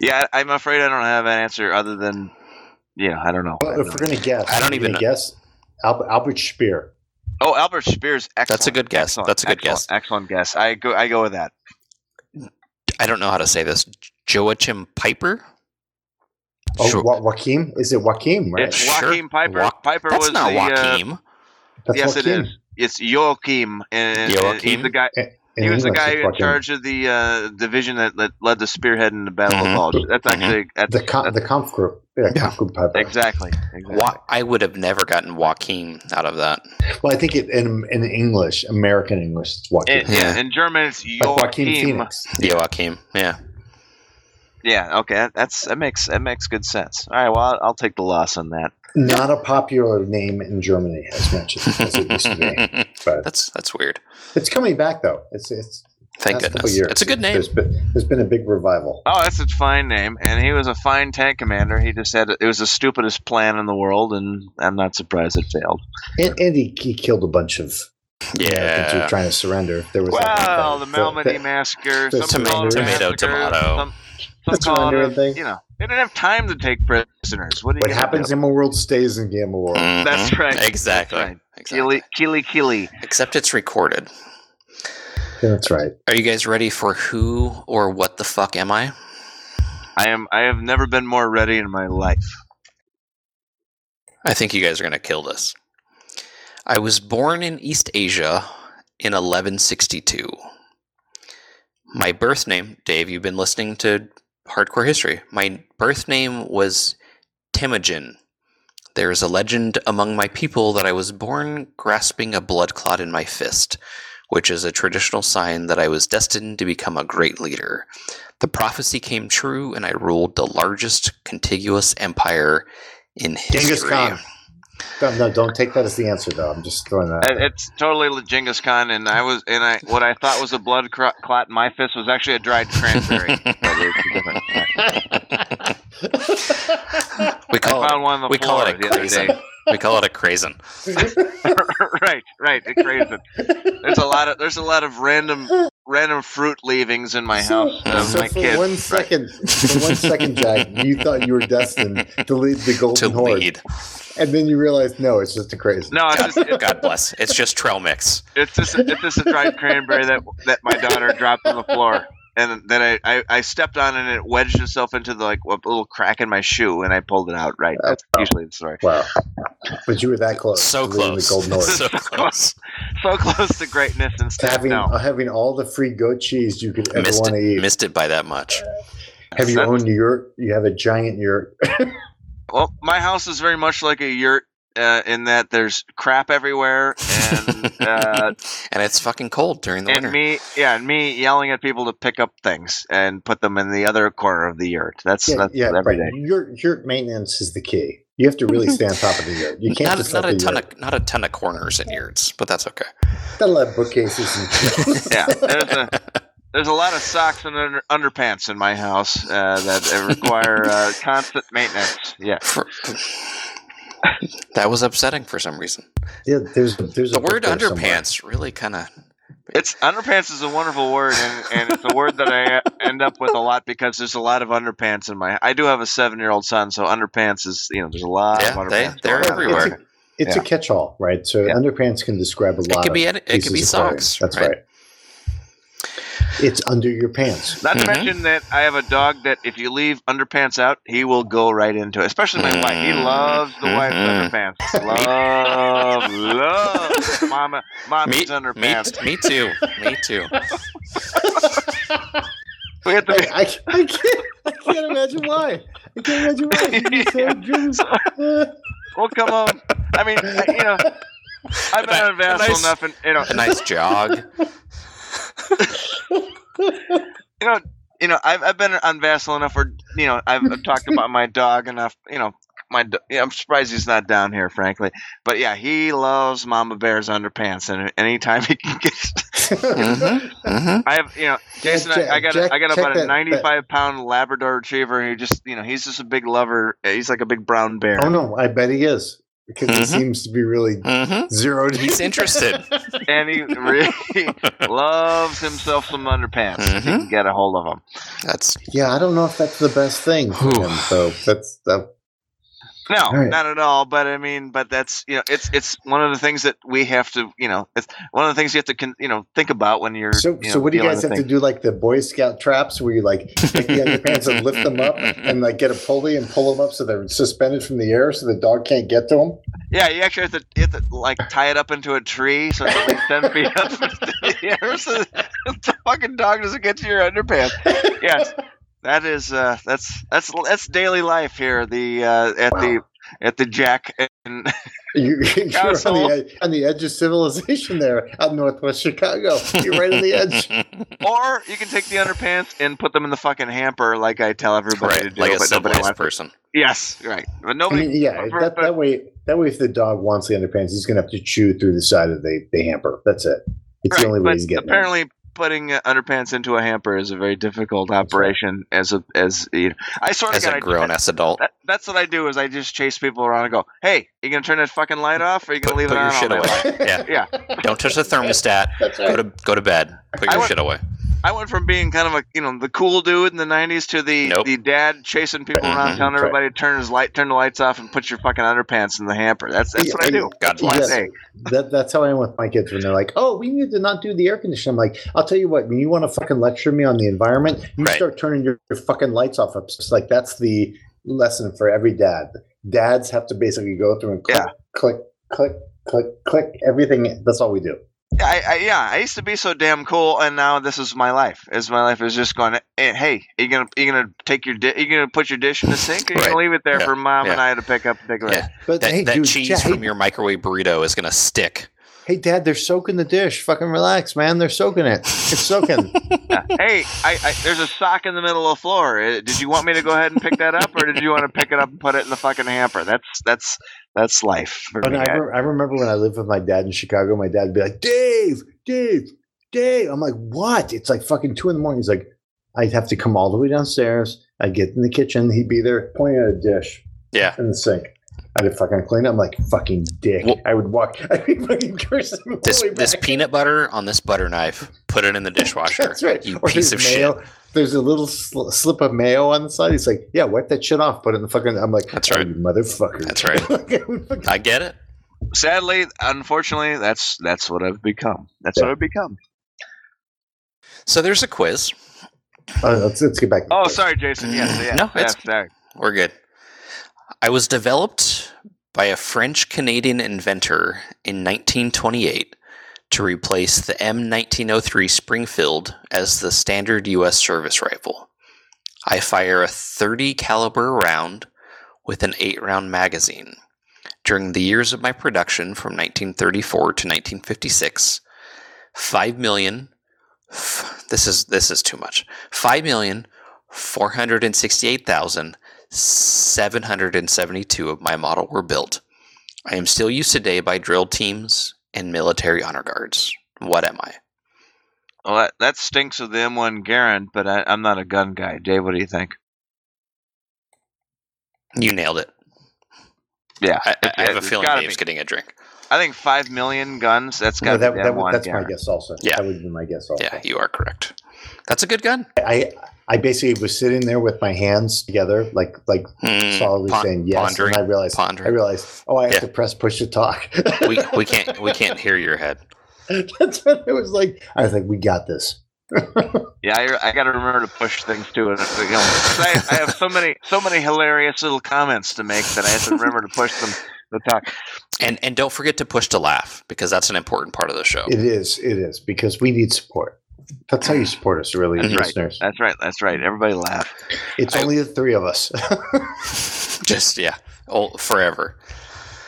Yeah, I'm afraid I don't have an answer other than, yeah, I don't know. I Well, have if we're gonna guess, I don't even guess. Albert, Albert Speer. Oh, Albert Speer's excellent. That's a good guess. Excellent, That's a good excellent, guess. Excellent guess. I go. I go with that. I don't know how to say this. Joachim Peiper? Oh, Sure. Wa- Joaquin? Is it Joaquin? Right? It's Sure. Joachim Peiper. Wa- Peiper That's was not the. Uh, That's yes, it Joaquin. is. It's Joachim, and, and he's the guy. In he was the guy in charge of the uh, division that, that led the spearhead in the Battle Mhm. of Bulge. That's Mhm. actually that's, The com- that's the Kampf group. Yeah, Yeah. Kampf group Peiper. exactly. exactly. Wa- I would have never gotten Joaquin out of that. Well, I think it, in in English, American English, it's Joaquin. In, Yeah. in German, it's like Joaquin Joachim. Phoenix. Joachim. Yeah. Yeah. Okay. that- That's that makes that makes good sense. All right. Well, I'll, I'll take the loss on that. Not a popular name in Germany, as mentioned, as it used to be. But that's that's weird. it's coming back, though. It's it's Thank Last couple goodness. years, It's a good name. There's been, there's been a big revival. Oh, that's a fine name, and he was a fine tank commander. He just had it was the stupidest plan in the world, and I'm not surprised it failed. And, and he, he killed a bunch of Americans who were Yeah. trying to surrender. There was Well, uh, the that- Malmedy that- massacre, the some call tomato, massacre, tomato. some, The some call it surrender a- thing. You know, they didn't have time to take prisoners. What, are you What gonna happens in one world stays in Gamma World. That's Mhm. right. Exactly. That's right. Exactly. Keely, Keely, Keely. Except it's recorded. That's right. Are you guys ready for who or what the fuck am I? I am. I have never been more ready in my life. I think you guys are going to kill this. I was born in East Asia in 1162. My birth name, Dave, you've been listening to Hardcore History. My birth name was Temujin. There is a legend among my people that I was born grasping a blood clot in my fist, which is a traditional sign that I was destined to become a great leader. The prophecy came true, and I ruled the largest contiguous empire in history. Genghis Khan. No, no, don't take that as the answer, though. I'm just throwing that. out It's totally le- Genghis Khan, and I was, and I, what I thought was a blood cro- clot in my fist was actually a dried cranberry. But it's different. We I call it found one on the we call it a the other day. We call it a craisin. right, right, a craisin. There's a lot of there's a lot of random random fruit leavings in my So- house. of so my for kids. one second, for one second, Jack, you thought you were destined to lead the To Golden Horde, lead. and then you realized no, it's just a crazy. No, it's just, it's, God bless. It's just trail mix. it's just it's just a dried cranberry that that my daughter dropped on the floor, and then I, I, I stepped on it and it wedged itself into the like a little crack in my shoe, and I pulled it out. Right, that's usually the story. Wow, but you were that close. So close. The Golden Horde. So close. So close to greatness and To stuff. having No, uh, having all the free goat cheese you could ever want to it. eat. Missed it by that much. Have your That's- own yurt. You have a giant yurt. Well, my house is very much like a yurt uh, in that there's crap everywhere, and uh, and it's fucking cold during the and winter. me, yeah, and me yelling at people to pick up things and put them in the other corner of the yurt. That's yeah, that's yeah, every right. day. Yurt yurt maintenance is the key. You have to really stay on top of the yurt. You can't not just not a ton yurt. of not a ton of corners in yurts, but that's okay. Got a lot of bookcases and. Yeah, there's a there's a lot of socks and under, underpants in my house uh, that require uh, constant maintenance. Yeah, For- that was upsetting for some reason. yeah, there's there's The a word there somewhere. underpants really kind of it's underpants is a wonderful word, and, and it's a word that I end up with a lot because there's a lot of underpants in my. I do have a seven year old son, so underpants is you know there's a lot Yeah, of they- underpants. they're everywhere. It's a, it's Yeah. a catch-all, right? So Yeah. underpants can describe a lot. It lot. could be of any- it could be of clothing. socks, That's right? right. It's under your pants. Not to Mhm. mention that I have a dog that if you leave underpants out, he will go right into it. Especially my wife. He Mhm. loves the wife's Mhm. underpants. Love, love mama, me, mommy's me, underpants. me too. Me too. We have to be, I, I, I can't. I can't imagine why. I can't imagine why. You're so driven. Uh, we'll come home. I mean, you know, I've been A on Vassal nice- enough, and you know, A nice jog. you know, you know, I've I've been on Vassal enough, where you know, I've, I've talked about my dog enough. You know, my yeah, I'm surprised he's not down here, frankly. But yeah, he loves Mama Bear's underpants, and anytime he can get, hmm hmm I have you know, Jason, Jack- I, I got Jack, a, I got about a 95 pound Labrador Retriever. and He just you know, he's just a big lover. He's like a big brown bear. oh no, I bet he is because he Mhm. seems to be really hmm zeroed. He's interested. and he really loves himself some underpants. If he can get a hold of them. That's Yeah, I don't know if that's the best thing for him. So that's that. No, right. not at all. But I mean, but that's you know, it's it's one of the things that we have to you know, it's one of the things you have to con- you know think about when you're. So, you so what do you guys have to do? Like the Boy Scout traps, where you like take the underpants and lift them up, and like get a pulley and pull them up so they're suspended from the air, so the dog can't get to them. Yeah, you actually have to, you have to like tie it up into a tree so it's like ten feet up into the air, so the fucking dog doesn't get to your underpants. Yes, that is uh, that's that's that's daily life here. The uh, at the at the Jack and You, you're on the, edge, on the edge of civilization there, out in northwest Chicago. You're right on the edge. or you can take the underpants and put them in the fucking hamper, like I tell everybody to do. like a but civilized person. Yes, right. But I nobody. mean, yeah, for- that, but- that way, that way, if the dog wants the underpants, he's going to have to chew through the side of the, the hamper. That's it. It's right, the only way he's getting. there. apparently, putting uh, underpants into a hamper is a very difficult operation. As a as you know, I sort of As a grown ass adult, that, that's what I do is I just chase people around and go, "Hey, you gonna turn that fucking light off, or you gonna put, leave put it your on?" all shit away. Yeah. Yeah, Don't touch the thermostat. That's Go to go to bed. Put your would- shit away. I went from being kind of a you know the cool dude in the '90s to the Nope. the dad chasing people around, Mhm. telling Right. everybody to turn his light, turn the lights off, and put your fucking underpants in the hamper. That's that's what I do. God That's what bless. say. that, that's how I am with my kids when they're like, "Oh, we need to not do the air conditioning." I'm like, "I'll tell you what. When you want to fucking lecture me on the environment, you Right. start turning your, your fucking lights off." It's just like that's the lesson for every dad. Dads have to basically go through and click, Yeah. click, click, click, click. Everything. That's all we do. I, I yeah, I used to be so damn cool, and now this is my life. Is my life is just going. Hey, hey, you gonna you gonna take your di- you gonna put your dish in the sink, or you Right. gonna leave it there Yeah. for mom and I to pick up and take away? Yeah. But That, hey, that dude, cheese yeah, from hey, your microwave burrito is gonna stick. hey, dad, they're soaking the dish. Fucking relax, man. They're soaking it. It's soaking. Hey, I, I, there's a sock in the middle of the floor. Uh, Did you want me to go ahead and pick that up, or did you want to pick it up and put it in the fucking hamper? That's that's that's life for But me. I, re- I remember when I lived with my dad in Chicago, my dad would be like, Dave, Dave, Dave. I'm like, what? It's like fucking two in the morning. He's like, I'd have to come all the way downstairs. I'd get in the kitchen. He'd be there pointing at a dish Yeah. in the sink. I'd fucking clean it. I'm like, fucking dick. Well- I would walk. I'd be fucking cursing him This this peanut butter on this butter knife. Put it in the dishwasher. That's right. You Or piece there's of shit. Mayo. There's a little sl- slip of mayo on the side. He's like, yeah, wipe that shit off. Put it in the fucking. I'm like, That's "Oh, right. motherfucker. That's right. I get it. Sadly, unfortunately, that's that's what I've become. That's what I've become. So there's a quiz. Uh, let's, let's get back. to Oh, quiz. sorry, Jason. Yes, yeah, No, yeah, it's- sorry. We're good. I was developed by a French Canadian inventor in 1928 to replace the M1903 Springfield as the standard U.S. service rifle. I fire a 30 caliber round with an 8 round magazine. During the years of my production from 1934 to 1956, 5 million this is this is too much. 5 million 468,772 of my model were built. I am still used today by drill teams and military honor guards. What am I? Well, that, that stinks of the M1 Garand, but I, I'm not a gun guy. Dave, what do you think? You nailed it. Yeah, I, I have a feeling gotta Dave's be. getting a drink. I think five million guns. That's No, got that, to be that, M1 would- that's my guess also. Yeah. That would be my guess also. Yeah, you are correct. That's a good gun. I I basically was sitting there with my hands together, like like Hmm, solidly pon- saying yes, pondering, and I realized pondering. I realized oh I have Yeah. to press push to talk. we we can't we can't hear your head. That's what it was like. I was like, we got this. Yeah, I, I got to remember to push things too. And, you know, 'cause I, I have so many so many hilarious little comments to make that I have to remember to push them to talk. And and don't forget to push to laugh because that's an important part of the show. It is, it is because we need support. That's how you support us, really, That's right. listeners. That's right. That's right. Everybody laugh. It's I- only the three of us. Just yeah, oh, forever.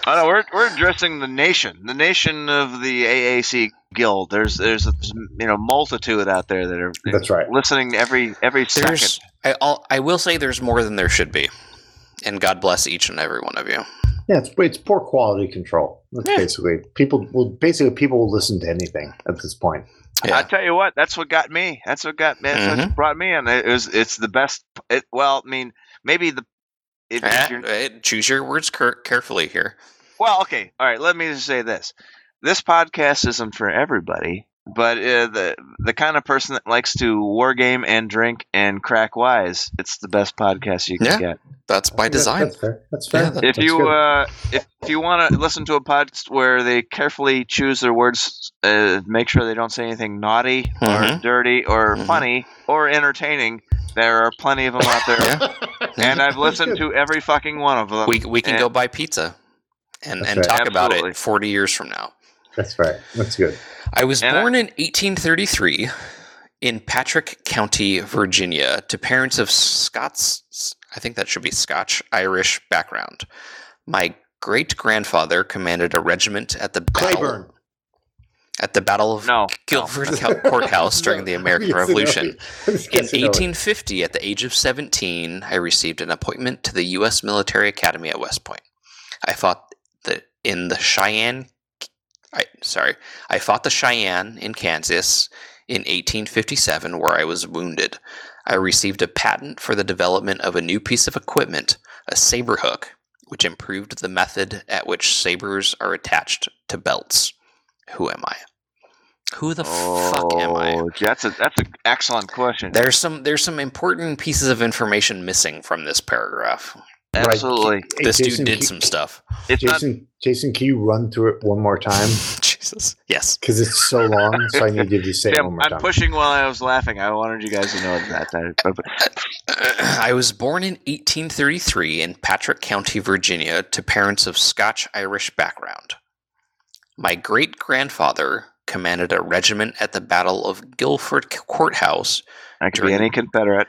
Oh no, we're we're addressing the nation, the nation of the AAC Guild. There's there's a you know multitude out there that are That's right. listening every every There's second. I I'll, I will say there's more than there should be, and God bless each and every one of you. Yeah, it's it's poor quality control. That's Yeah. basically people will basically people will listen to anything at this point. I Yeah. tell you what, that's what got me. That's what got me. That's what brought me in. It was it's the best. It, well, I mean, maybe the. It, Eh, eh, choose your words car- carefully here. Well, okay, all right. Let me just say this: this podcast isn't for everybody, but uh, the the kind of person that likes to war game and drink and crack wise, it's the best podcast you can Yeah. get. That's by design. That's fair. That's fair. Yeah, that- If That's you uh, if, if you want to listen to a podcast where they carefully choose their words, uh, make sure they don't say anything naughty or Mhm. dirty or Mhm. funny or entertaining, there are plenty of them out there, Yeah. and I've listened to every fucking one of them. We we can And- go buy pizza, and That's and right. talk about it forty years from now. That's right. That's good. I was And I- born in 1833 in Patrick County, Virginia, to parents of Scots. I think that should be Scotch Irish background. My great grandfather commanded a regiment at the battle, Cleburne. at the Battle of no, Guilford Co- Courthouse during the American Yes, I know. Revolution. In 1850, at the age of 17, I received an appointment to the U.S. Military Academy at West Point. I fought the in the Cheyenne. I sorry, I fought the Cheyenne in Kansas In 1857, where I was wounded, I received a patent for the development of a new piece of equipment, a saber hook, which improved the method at which sabers are attached to belts. Who am I? Who the fuck am I? Oh, That's a that's an excellent question. There's some there's some important pieces of information missing from this paragraph. Right. Absolutely. Hey, This Jason, dude did can- some stuff. It's not Jason, Jason, can you run through it one more time? Jesus. Yes. Because it's so long, so I need you to say Yeah, it one more time. I'm pushing while I was laughing. I wanted you guys to know that. that I was born in 1833 in Patrick County, Virginia, to parents of Scotch Irish background. My great grandfather commanded a regiment at the Battle of Guilford Courthouse I could be any Confederate.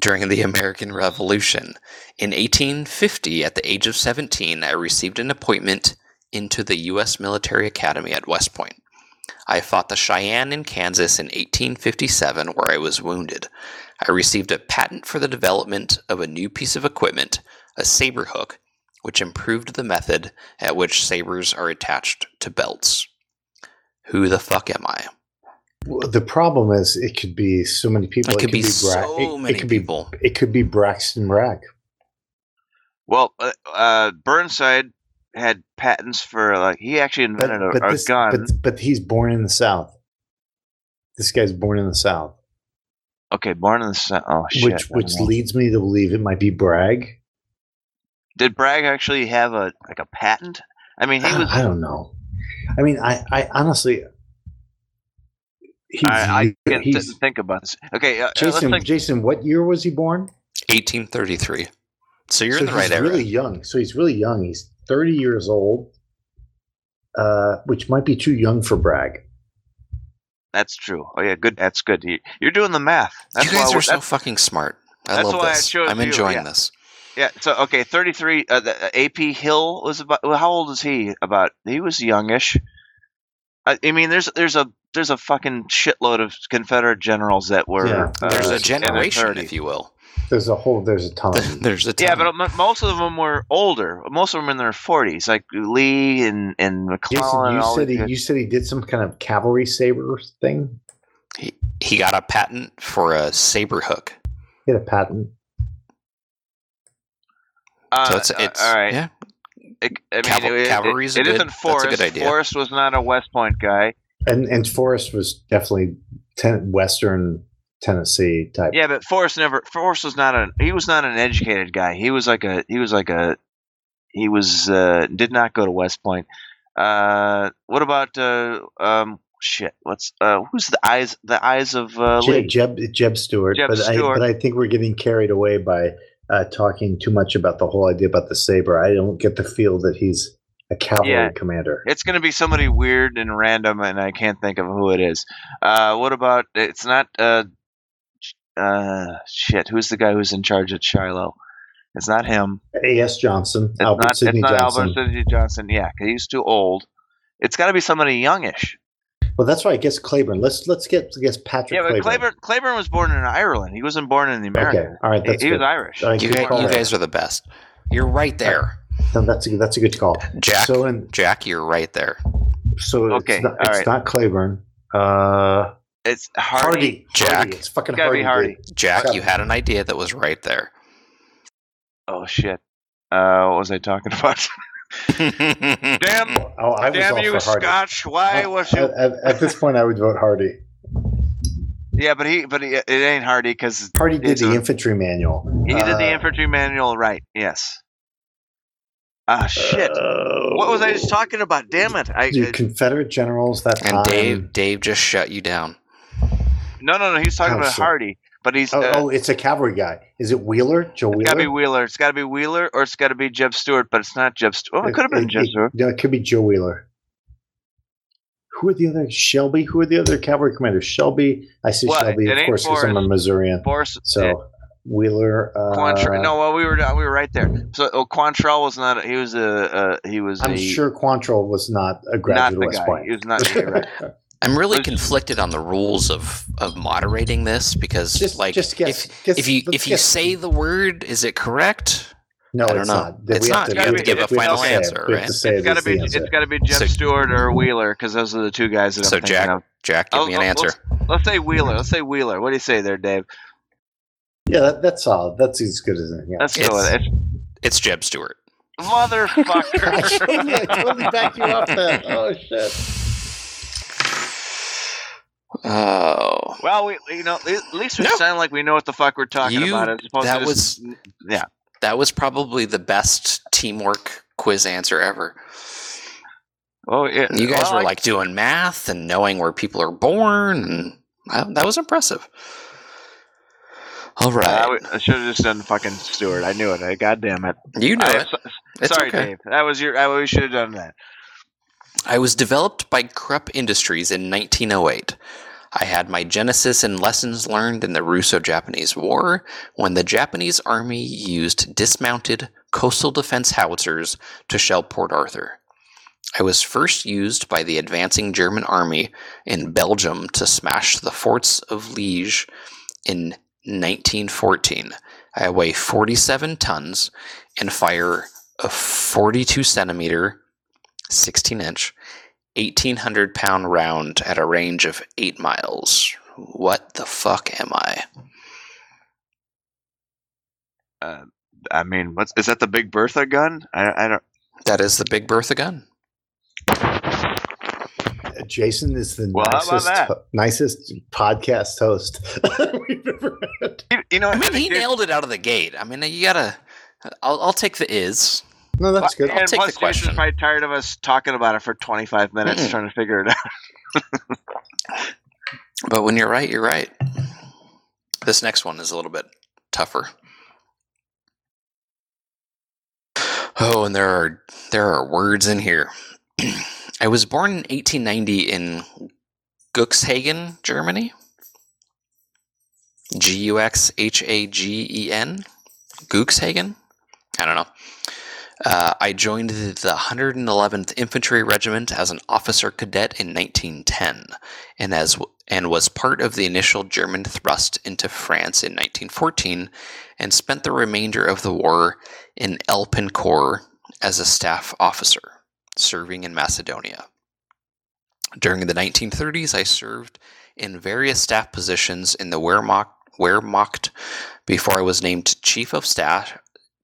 During the American Revolution. In 1850, at the age of 17, I received an appointment into the U.S. Military Academy at West Point. I fought the Cheyenne in Kansas in 1857, where I was wounded. I received a patent for the development of a new piece of equipment, a saber hook, which improved the method at which sabers are attached to belts. Who the fuck am I? Well, the problem is, it could be so many people. It could be Bra- so it- many it could be, people. It could be Braxton Bragg. Well, uh, uh, Burnside had patents for like he actually invented a, a this, gun. But, but he's born in the South. This guy's born in the South, okay, born in the South. Oh shit! which which leads me to believe it might be Bragg. Did Bragg actually have a like a patent? I mean, he was. I don't know. I mean, I, I honestly, he's, I, I can't he's think about this. Okay, uh, uh, Jason. think. Jason, what year was he born? 1833. So you're so in the right he's area. really young. So he's really young. He's 30 years old, uh, which might be too young for Bragg. That's true. Oh yeah, good. That's good. You, you're doing the math. That's you guys why, are so fucking smart. I that's love why I this. chose I'm you, enjoying yeah. this. Yeah. So okay, 33. Uh, the, uh, AP Hill was about. Well, how old is he? About. He was youngish. I, I mean, there's there's a there's a fucking shitload of Confederate generals that were. Yeah. uh, There's a generation, if you will. There's a whole. There's a ton. There's a ton. Yeah, but most of them were older. Most of them in their 40s, like Lee and and McClellan. Jason, and you all said he, guys. you said he did some kind of cavalry saber thing. he, he got a patent for a saber hook. He had a patent. Uh, So it's, uh, it's all right. yeah. It, I mean, Caval- it, it, cavalry's a it good- isn't Forrest. Forrest was not a West Point guy. And and Forrest was definitely ten, Western Tennessee type. Yeah, but Forrest never. Forrest was not a. He was not an educated guy. He was like a. He was like a. He was uh, did not go to West Point. Uh, what about uh, um shit? What's uh who's the eyes the eyes of uh, Je- Lee? Jeb Jeb Stuart. Jeb but Stuart. I but I think we're getting carried away by uh, talking too much about the whole idea about the saber. I don't get the feel that he's a cavalry Yeah. commander. It's going to be somebody weird and random, and I can't think of who it is. Uh, what about? It's not. Uh, uh, shit. Who's the guy who's in charge at Shiloh? It's not him. A.S. Johnston, It's Albert not. Sidney it's not Johnston. Albert Sidney Johnston. Yeah, 'cause he's too old. It's got to be somebody youngish. Well, that's why I guess Cleburne. Let's let's get I guess Patrick. Yeah, but Cleburne. Cleburne, Cleburne was born in Ireland. He wasn't born in the America. Okay, all right, He- that's he, good. was Irish. All right, You, good guys, call you guys are the best. You're right there, No, that's a that's a good call. Jack. So in Jack, you're right there. so Okay, it's not, all it's right. not Cleburne. Uh, It's Hardee. Hardee. Jack. Hardee. It's fucking It's gotta be Hardee. Hardee. Jack, you had an idea that was right there. Oh shit. Uh, what was I talking about? Damn, Oh, I was damn all you, for Hardee. Scotch! Why Uh, was you? at, at, at this point, I would vote Hardee. Yeah, but he, but he, it ain't Hardee because Hardee did the a- infantry manual. he did the Uh, infantry manual right. Yes. Ah shit! what was I just talking about? Damn it! I Dude, Confederate generals that and time. Dave, Dave just shut you down. no, no, no. He's talking Oh, about shit. Hardee, but he's. Oh, uh, oh, it's a cavalry guy. Is it Wheeler? Joe it's Wheeler? got to be Wheeler. It's got to be Wheeler, or it's got to be Jeb Stuart, but it's not Jeb Stuart. Oh, it could have been Jeb Stuart. No, it could be Joe Wheeler. Who are the other Shelby? Who are the other cavalry commanders? Shelby. I see Well, Shelby, it of course, because I'm a Missourian. Forrest. So Wheeler. Uh, Quantrill. No, well, we were we were right there. So oh, Quantrill was not. He was a. Uh, he was I'm a, sure Quantrill was not a not graduate the West guy. Point. He was not. you're right. I'm really conflicted on the rules of, of moderating this because, Just- like, just guess- if, guess- if you if you guess. say the word, is it correct? No, I don't it's know. not. We It's not. You have to give a final say it. answer, right? to say It's got to be. It's got to be Jeff So- Stuart or Wheeler because those are the two guys that So I'm thinking Jack, of. Jack, give Oh, me an oh, answer. Let's say Wheeler. Let's say Wheeler. What do you say there, Dave? Yeah, that, that's solid. That's as good as anything else. Let's go with it. It's- It's Jeb Stuart. Motherfucker. told you, I totally backed you up then. Oh shit. Oh, well, we you know at least we No. sound like we know what the fuck we're talking You- about. As that to just, yeah. that was probably the best teamwork quiz answer ever. Oh yeah. You guys Well, were I- like doing math and knowing where people are born, and that, that was impressive. All right, I, w- I should have just done fucking Stuart. I knew it. I, God damn it. you know I- it. so- It's sorry, okay. Dave. That was your. I, we should have done that. I was developed by Krupp Industries in 1908. I had my genesis in lessons learned in the Russo Japanese War when the Japanese Army used dismounted coastal defense howitzers to shell Port Arthur. I was first used by the advancing German army in Belgium to smash the forts of Liege in 1914. I weigh 47 tons and fire a 42 centimeter, 16 inch, 1800 pound round at a range of 8 miles. What the fuck am I? Uh, I mean, what's is that? The Big Bertha gun? I, I don't. That is the Big Bertha gun. Jason is the Well, nicest, that? nicest podcast host we've ever had. You, you know, I mean, he nailed it out of the gate. I mean, you gotta. I'll, I'll take the is. No, that's good. I'll take plus, the question. Jason's probably tired of us talking about it for 25 minutes Mm-mm. trying to figure it out. But when you're right, you're right. This next one is a little bit tougher. Oh, and there are there are words in here. I was born in 1890 in Guxhagen, Germany. G U X H A G E N. Guxhagen? I don't know. Uh, I joined the 111th Infantry Regiment as an officer cadet in 1910, and as and was part of the initial German thrust into France in 1914, and spent the remainder of the war in Alpenkorps as a staff officer, serving in Macedonia. During the 1930s, I served in various staff positions in the Wehrmacht, Wehrmacht before I was named Chief of Staff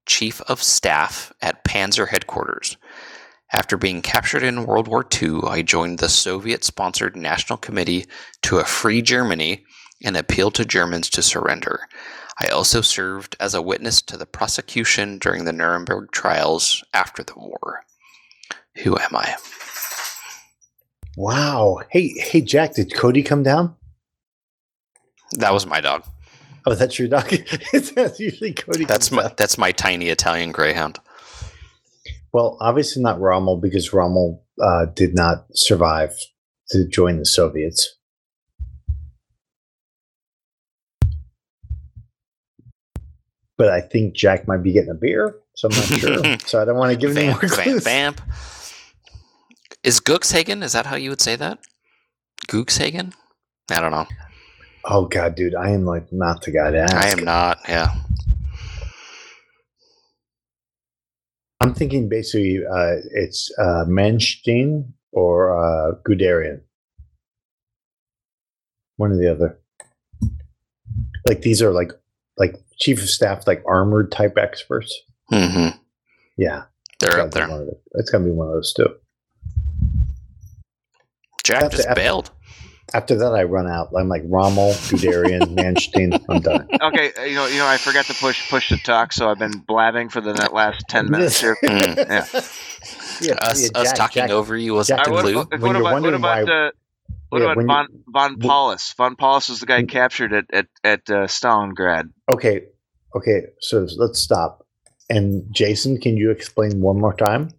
Chief of Staff at Panzer Headquarters. After being captured in World War II, I joined the Soviet sponsored National Committee to a Free Germany and appealed to Germans to surrender. I also served as a witness to the prosecution during the Nuremberg trials after the war. Who am I? Wow. Hey, hey, Jack, did Cody come down? That was my dog. Oh, that's your dog. that's usually Cody. That's my down. that's my tiny Italian greyhound. Well, obviously not Rommel because Rommel uh, did not survive to join the Soviets. But I think Jack might be getting a beer, so I'm not sure. so I don't want to give any more vamp, clues. vamp. Is Guxhagen? Is that how you would say that? Guxhagen? I don't know. Oh God, dude, I am like not the guy to ask. I am not. Yeah. I'm thinking basically uh, it's uh, Manstein or uh, Guderian. One or the other. Like these are like like chief of staff, like armored type experts. hmm Yeah, They're up there. It's gonna be one of those two. Jack That's just the- bailed. After that, I run out. I'm like Rommel, Guderian, Manstein. I'm done. Okay, uh, you know, you know, I forgot to push push to talk, so I've been blabbing for the net- last 10 minutes here. Mm. yeah, us yeah, us Jack- talking Jack- over you was Jack, a I, what, clue. what, When what you're about what wondering about why- uh, what Yeah, about when von von Paulus? Von Paulus was the guy captured at at at uh, Stalingrad. Okay, okay. So let's stop. And Jason, can you explain one more time?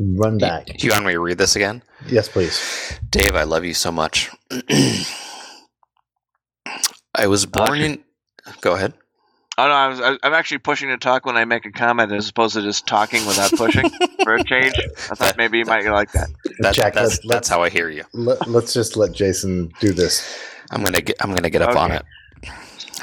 Run back. Do you want me to read this again? Yes, please. Dave, I love you so much. I was uh, born in. Go ahead. Oh no, I was, I- I'm actually pushing to talk when I make a comment as opposed to just talking without pushing for a change. I thought maybe you might like that. That, Jack, that's, let's- that's let's- how I hear you. Let, us just let Jason do this. I'm gonna get. I'm gonna get up on it.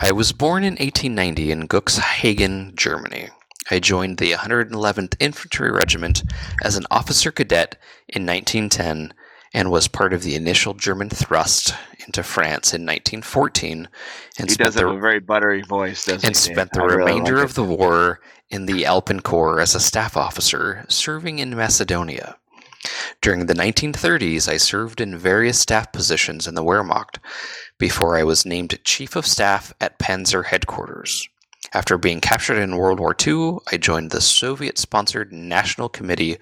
I was born in 1890 in Guxhagen, Germany. I joined the 111th Infantry Regiment as an officer cadet in 1910 and was part of the initial German thrust into France in 1914 and He spent does the, have a very buttery voice, doesn't and he? Dave? spent the I really remainder like of the war in the Alpenkorps as a staff officer serving in Macedonia. During the 1930s, I served in various staff positions in the Wehrmacht before I was named Chief of Staff at Panzer Headquarters. After being captured in World War II, I joined the Soviet sponsored National Committee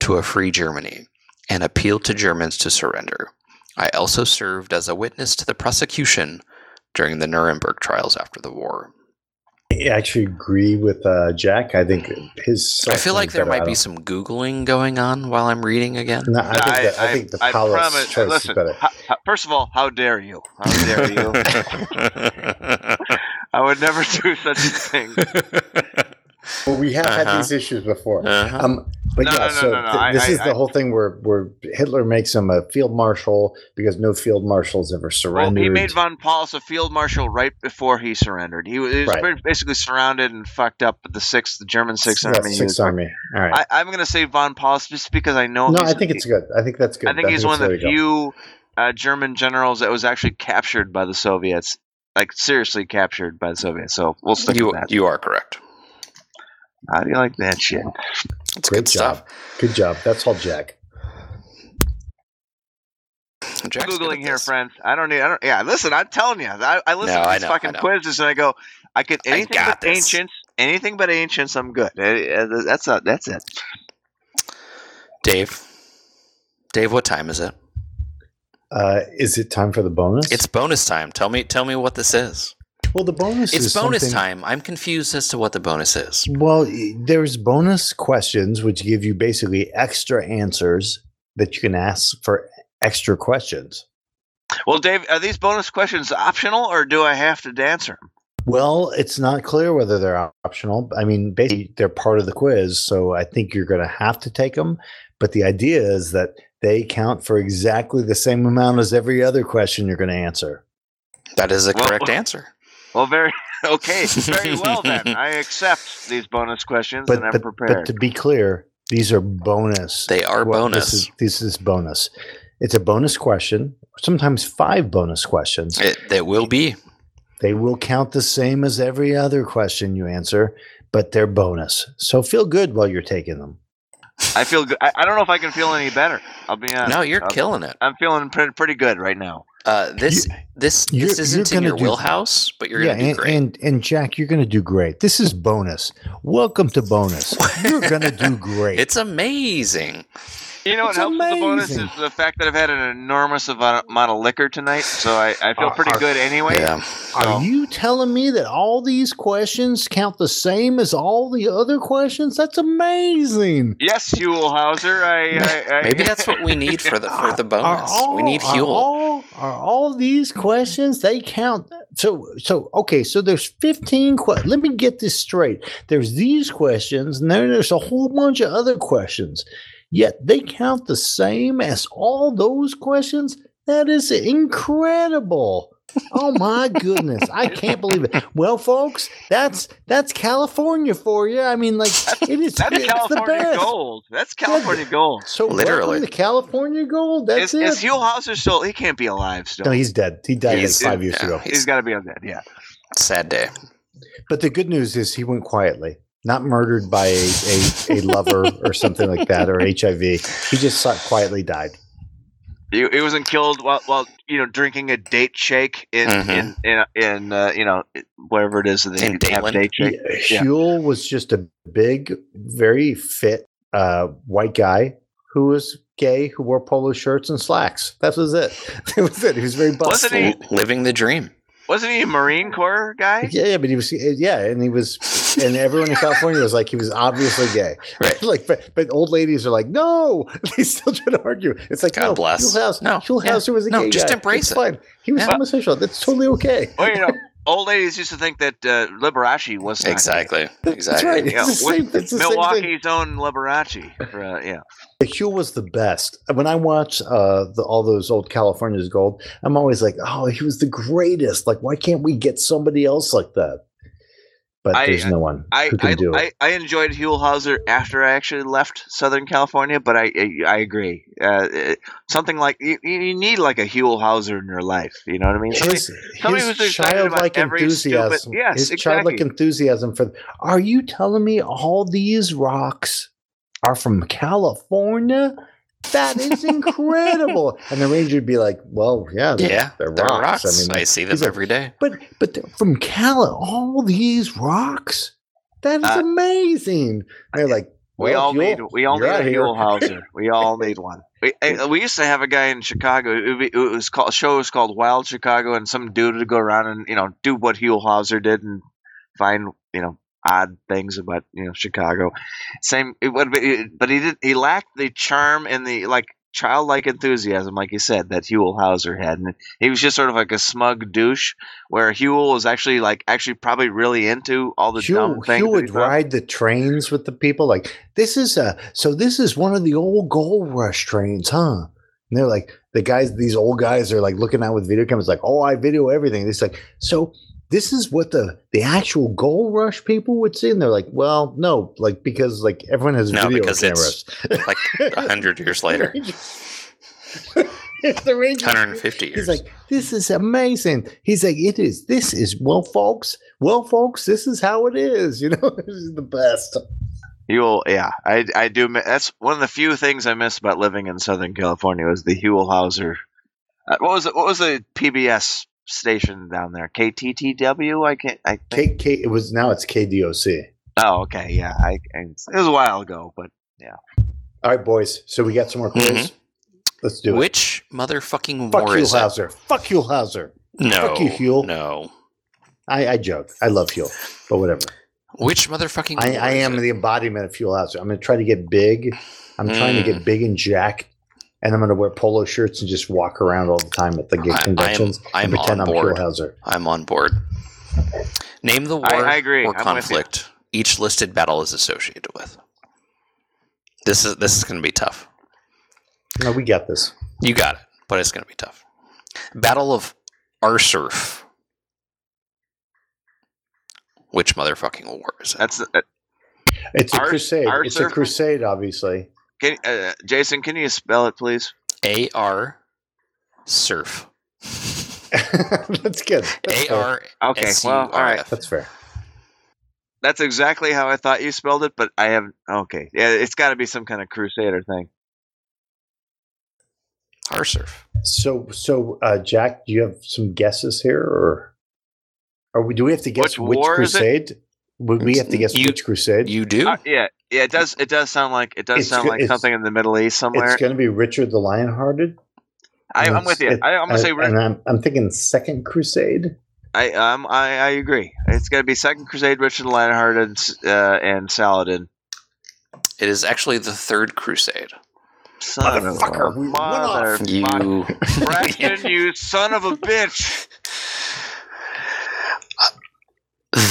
to a Free Germany and appealed to Germans to surrender. I also served as a witness to the prosecution during the Nuremberg trials after the war. I actually agree with uh, Jack. I think his. I feel like there might be some Googling going on while I'm reading again. No, I think, that, I, think the I Paulus promise- choice listen, is better. ho- ho- first of all, how dare you? How dare you? I would never do such a thing. Well, we have Uh-huh. had these issues before. Uh-huh. Um, but No, yeah, no, no, so no, no. th- this I- is the I- whole thing where where Hitler makes him a field marshal because no field marshals ever Well, surrendered. he made von Paulus a field marshal right before he surrendered. He was, he was Right. basically surrounded and fucked up with the sixth, the German Sixth Yeah, Army. Sixth was- Army. All right. I, I'm going to say von Paulus just because I know. no, he's- I think it's good. I think that's good. I think he's one of the it's way to go. few uh, German generals that was actually captured by the Soviets, like seriously captured by the Soviets. So we'll stick you with that. you are correct. How do you like that shit? It's Great good job. stuff. Good job. That's all, Jack. Jack's good googling here, this. friends. I don't need. I don't. Yeah, listen. I'm telling you. I, I listen No, to I these know, fucking quizzes and I go. I could I anything got but this. ancients. Anything but ancients. I'm good. Uh, uh, That's a, That's it. Dave. Dave, what time is it? Uh, is it time for the bonus? It's bonus time. Tell me tell me what this is. well, the bonus It's is bonus something- time. I'm confused as to what the bonus is. Well, there's bonus questions which give you basically extra answers that you can ask for extra questions. Well, Dave, are these bonus questions optional or do I have to answer them? Well, it's not clear whether they're optional. I mean, basically, they're part of the quiz, so I think you're going to have to take them. But the idea is that they count for exactly the same amount as every other question you're going to answer. That is a Well- correct answer. Well, very okay. Very well then. I accept these bonus questions But and I'm but, prepared. but to be clear, these are bonus. They are Well, bonus. This is, this is bonus. It's a bonus question, sometimes five bonus questions. It, it will be. They will count the same as every other question you answer, but they're bonus. So feel good while you're taking them. I feel good. I, I don't know if I can feel any better. I'll be honest. No, you're I'm, killing it. I'm feeling pretty, pretty good right now. Uh, this this you're- this isn't you're in gonna your do- wheelhouse, but you're yeah, gonna do and, great. and and Jack, you're going to do great. This is bonus. Welcome to bonus. You're going to do great. it's amazing. You know what It's helps with the bonus is the fact that I've had an enormous amount amount of liquor tonight, so I, I feel Are- pretty are- good anyway. Yeah. Are you telling me that all these questions count the same as all the other questions? That's amazing. Yes, Huell Howser. I, I, I Maybe that's what we need for the for the bonus. we need are Huell. all, are all these questions they count? So so okay. So there's 15 questions. Let me get this straight. There's these questions, and then there's a whole bunch of other questions. Yet they count the same as all those questions. That is incredible. Oh my goodness. I can't believe it. Well, folks, that's that's California for you. I mean, like it is That's it's the California best. gold. That's California gold. So Literally. the California Gold. That's Is, it. is Huell Howser still? He can't be alive still. no, he's dead. He died He's- like five years yeah, ago. he's got to be undead. Yeah. Sad day. But the good news is he went quietly, not murdered by a, a, a lover or something like that or HIV. He just sat- quietly died. He, he wasn't killed while, while you know drinking a date shake in Mhm. in in, in uh, you know wherever it is that they In have Dayton? date shake. He- Huell was just a big, very fit uh, white guy who was gay, who wore polo shirts and slacks. That was it. That was it. He was very Wasn't busty. he- Living the dream. Wasn't he a Marine Corps guy? Yeah, yeah, but he was, yeah, and he was, and everyone in California was like, he was obviously gay. Right. like, but, but old ladies are like, no, they still try to argue. It's like, God no, bless. Huell Howser, No, Huell Howser was a No, gay just guy. embrace it's it. fine. He was Yeah. homosexual. That's totally okay. Well, you know, old ladies used to think that uh, Liberace was not gay. Exactly. That's Exactly. right. Yeah, It's the with same- it's the same thing. Milwaukee's own Liberace. Uh, yeah. Huell was the best. When I watch uh, the, all those old California's Gold, I'm always like, oh, he was the greatest. Like, why can't we get somebody else like that? But I- there's no one I who can I, do it. I, I enjoyed Huell Howser after I actually left Southern California, but I I, I agree. Uh, it- something like you, you need like a Huell Howser in your life. You know what I mean? Somebody- his somebody his childlike enthusiasm. stupid- yes, his childlike enthusiasm for. Are you telling me all these rocks are from California? That is incredible. and the ranger would be like, "Well, yeah, they're, Yeah, they're, they're rocks. rocks. I mean, I see them he's like, every day. but but from Cali, all these rocks. That is Uh, amazing." They're like, We well, all Huell, need we all need a outta. Huell Howser. we all need one. We, eh, we used to have a guy in Chicago. It, would be- it was called a show was called Wild Chicago, and some dude would go around and you know do what Huell Howser did and find you know odd things about you know Chicago. Same, it would be, but he did he lacked the charm and the like childlike enthusiasm, like you said, that Huell Howser had, and he was just sort of like a smug douche. Where Huell was actually like actually probably really into all the dumb things. He would ride the trains with the people. Like this is a so this is one of the old gold rush trains, huh? And they're like the guys. These old guys are like looking out with video cameras, like, oh, I video everything. It's like so. This is what the the actual gold rush people would see, and they're like, well, no, like because like everyone has No, video because cameras. it's like a hundred years later, it's the Rangers. 150 years. He's like, this is amazing. He's like, it is. This is well, folks. Well, folks, this is how it is. You know, this is the best. Huell, yeah, I I do. That's one of the few things I miss about living in Southern California was the Huell Howser. Uh, what was it? What was the PBS station down there? KTTW. I can't. I think. K, K, it was now it's KDOC. Oh, okay, yeah. I, I it was a while ago, but yeah. All right, boys. So we got some more quiz. Mhm. Let's do it. Which motherfucking Fuck war is it? Huell Howser. Fuck Huell Howser. No, Fuck you, Huell. no. I, I joke. I love Huell, but whatever. Which motherfucking? I, war I is am it? the embodiment of Huell Howser. I'm going to try to get big. I'm trying to Mm. get big and jacked. And I'm going to wear polo shirts and just walk around all the time at the I- gay I am- conventions I'm and pretend on I'm board. Huell Howser. I'm on board. Name the war I- I agree. or I'm conflict each listed battle is associated with. This is this is going to be tough. No, we got this. You got it, but it's going to be tough. Battle of Arsuf. Which motherfucking war is it? that's. Uh, It's a Our- crusade. our it's a crusade, obviously. Can, uh, Jason, can you spell it, please? A R Surf. That's good. That's A fair. Okay, well, all R right. F. That's fair. That's exactly how I thought you spelled it, but I have. Okay, yeah, it's got to be some kind of Crusader thing. Arsuf. So, so uh, Jack, do you have some guesses here, or, or we, do we have to guess Which which, war is it? crusade? Would we have to guess You- which crusade? You do? Uh, yeah, yeah. It does. It does sound like it does It's sound like something in the Middle East somewhere. it's going to be Richard the Lionhearted. I, I'm with you. it- I, I'm gonna say. and, and I'm, I'm thinking Second Crusade. I um I, I agree. It's gonna be Second Crusade, Richard Lionheart, and uh, and Saladin. It is actually the Third Crusade. Son of a Motherfucker, we went motherfucker. You. Preston, you son of a bitch!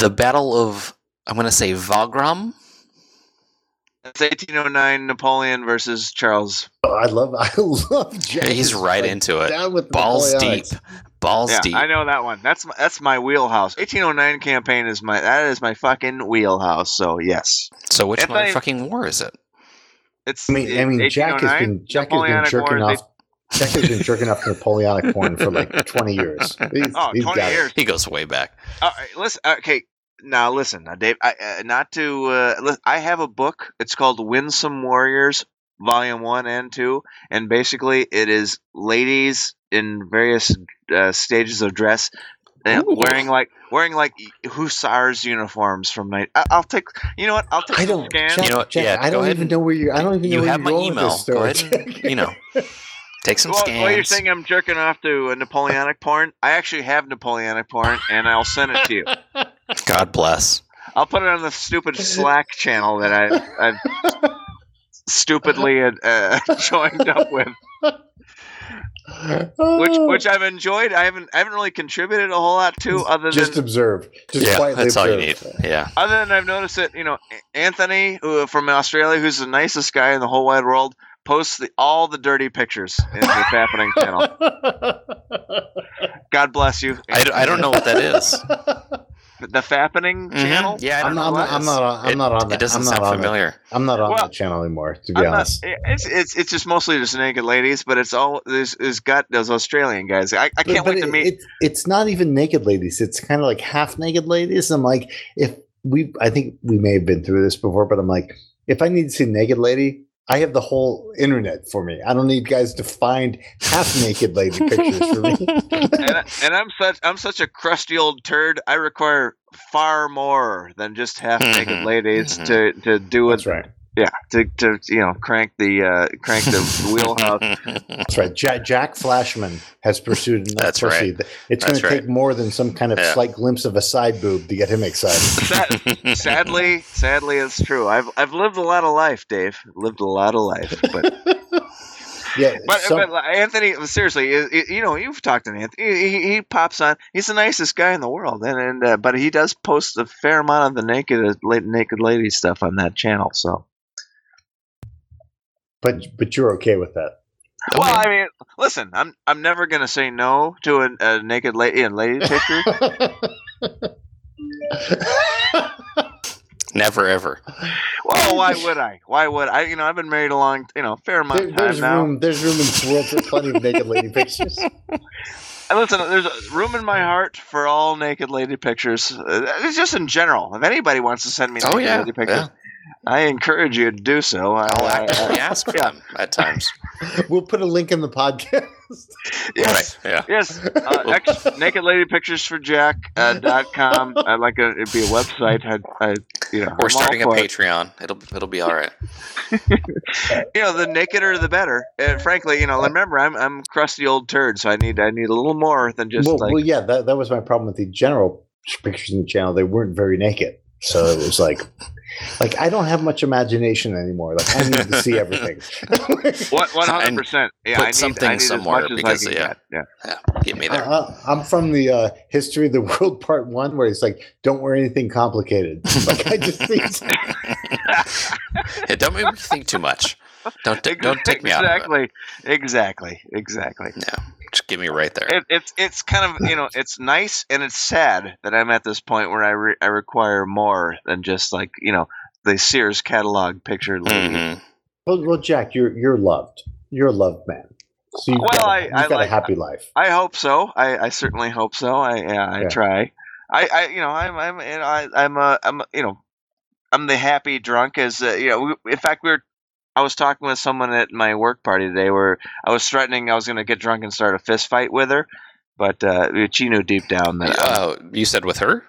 the Battle of, I'm going to say Wagram. It's 1809 Napoleon versus Charles. Oh, I love, I love. Jack. He's right into it. Down with the Balls deep. Napoleonics. Balls Yeah, deep. I know that one. That's my, that's my wheelhouse. 1809 campaign is my that is my fucking wheelhouse. So yes, So which If I- war is it? it's. I mean, I mean, Jack has oh been Jack has been Napoleonic jerking Wars, off. Jack has been jerking off Napoleonic porn for like twenty years. He's, Oh, he's 20 got it. years. He goes way back. All right, listen. Okay, now listen, now, Dave. I, uh, not to. Uh, li- I have a book. It's called "Winsome Warriors," Volume One and Two, and basically it is ladies in various uh, stages of dress. uh, Ooh. wearing like wearing like hussars uniforms from night. I, I'll take. You know what? I'll take I some don't. scans. Jack, You know what? Jack, Yeah, I don't even and- know where you're. I don't even know You where have you're my going with email. this Go story. ahead and, you know, take some Well, scans. well, you're saying I'm jerking off to a Napoleonic porn. I actually have Napoleonic porn, and I'll send it to you. God bless. I'll put it on the stupid Slack channel that I, I've stupidly uh, joined up with, which which I've enjoyed. I haven't I haven't really contributed a whole lot to, other than just observe. Just yeah, quietly that's all you need. Yeah. other than I've noticed that you know Anthony who, from Australia, who's the nicest guy in the whole wide world, posts the, all the dirty pictures in the happening channel. God bless you. I, d- I don't know what that is. the fappening Mhm. channel. Yeah, I I'm don't. I'm not, I'm not, on. I'm not on It, that. it doesn't I'm not sound familiar. That. I'm not on Well, that channel anymore, to be I'm not, honest. it's it's it's just mostly just naked ladies, but it's all there's, there's got those Australian guys. I, I But- can't but wait to meet. It's it's not even naked ladies. It's kind of like half naked ladies. I'm like, if we, I think we may have been through this before, but I'm like, if I need to see naked lady, I have the whole internet for me. I don't need guys to find half naked lady pictures for me. and, I- and I'm such I'm such a crusty old turd. I require far more than just half naked Mhm, ladies mhm. to to do it. That's right. Yeah, to, to you know crank the uh, crank the wheelhouse. That's right. Jack, Jack Flashman has pursued enough That's pussy. right. It's going That's to right. take more than some kind of Yeah. slight glimpse of a side boob to get him excited. Sad, sadly, sadly, it's true. I've I've lived a lot of life, Dave. Lived a lot of life, but Yeah, but, some- but Anthony, seriously, i- i- you know, you've talked to Anthony. He, he, he pops on. He's the nicest guy in the world, and and uh, but he does post a fair amount of the naked uh, naked lady stuff on that channel. So, but but you're okay with that. well, I mean, listen, I'm I'm never gonna say no to a, a naked lady in lady picture. Never ever. well, why would I? Why would I? You know, I've been married a long, you know, fair amount There- of time there's now. room. There's room in this world for plenty of naked lady pictures. And listen, there's room in my heart for all naked lady pictures. Uh, It's just in general. If anybody wants to send me naked Oh yeah, lady pictures, yeah. I encourage you to do so. I- I'll I- ask for them at times. We'll put a link in the podcast. yes, Right. Yeah. yes. Uh, ex- naked lady pictures for Jack uh, dot com. I'd like a, it'd be a website. I, I, you know, We're I'm starting a for it. Patreon. It'll it'll be all right. You know, the nakeder the better. And frankly, you know, remember, I'm I'm crusty old turd, so I need I need a little more than just well, like. well, yeah, that, that was my problem with the general pictures in the channel. They weren't very naked, so it was like, like I don't have much imagination anymore. Like I need to see everything. One hundred percent? Yeah, put I need, something I need somewhere as much because, as I can yeah. get. Yeah. Yeah, get me there. Uh, I'm from the uh, history of the world part one, where it's like, don't wear anything complicated. Like I just think, Yeah, don't make me think too much. Don't ta- don't take me out of it. exactly, exactly, exactly. No, just give me right there. It, it's it's kind of you know it's nice and it's sad that I'm at this point where I re- I require more than just like you know the Sears catalog picture lady. Mhm. well, well, Jack, you're you're loved. You're a loved man. So you've Well, got, a- I- you've I got like- a happy life. I hope so. I, I certainly hope so. I yeah, I Yeah. try. I, I you know I'm I'm you know, I, I'm a I'm a, you know I'm the happy drunk as uh, you know. We, in fact, we were. I was talking with someone at my work party today where I was threatening I was going to get drunk and start a fist fight with her, but uh, she knew deep down that. I'm- Uh, you said with her?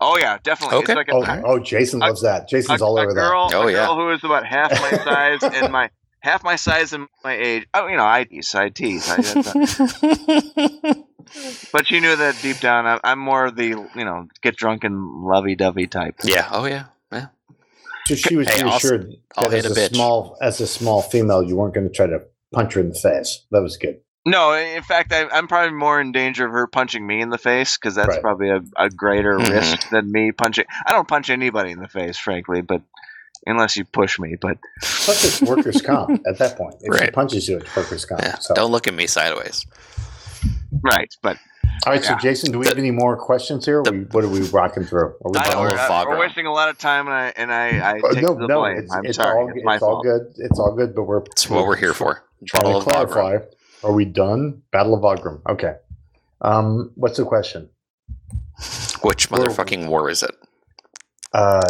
oh yeah, definitely. Okay. Like a, Oh, oh, Jason a- loves that. Jason's a, all a over girl, Oh, a yeah. girl who is about half my size and my half my size and my age. Oh, you know, I tease, I tease. I, but she knew that deep down, I, I'm more of the you know get drunk and lovey dovey type. yeah. Oh yeah. Yeah. So she was Hey, I'll- reassured I'll that as a, a bitch. small as a small female, you weren't going to try to punch her in the face. That was good. No, in fact, I, I'm probably more in danger of her punching me in the face because that's Right. probably a, a greater Mhm. risk than me punching. I don't punch anybody in the face, frankly, but unless you push me. But Plus, it's workers' comp at that point. If she punches you, it's workers' comp. yeah. So. Don't look at me sideways. right, but All right, so Jason, do we have any more questions here? the- we, what are we rocking through? Are we I I, don't we're, know done? if uh, we're wasting a lot of time, and I and I, I Uh, take no, the no, blame. it's, I'm it's sorry, all it's it's my all good. It's all good, but we're It's what we're here for. trying Battle to of Wagram. clarify. Are we done? Battle of Wagram. Okay. Um, what's the question? Which Well- motherfucking war is it? Uh,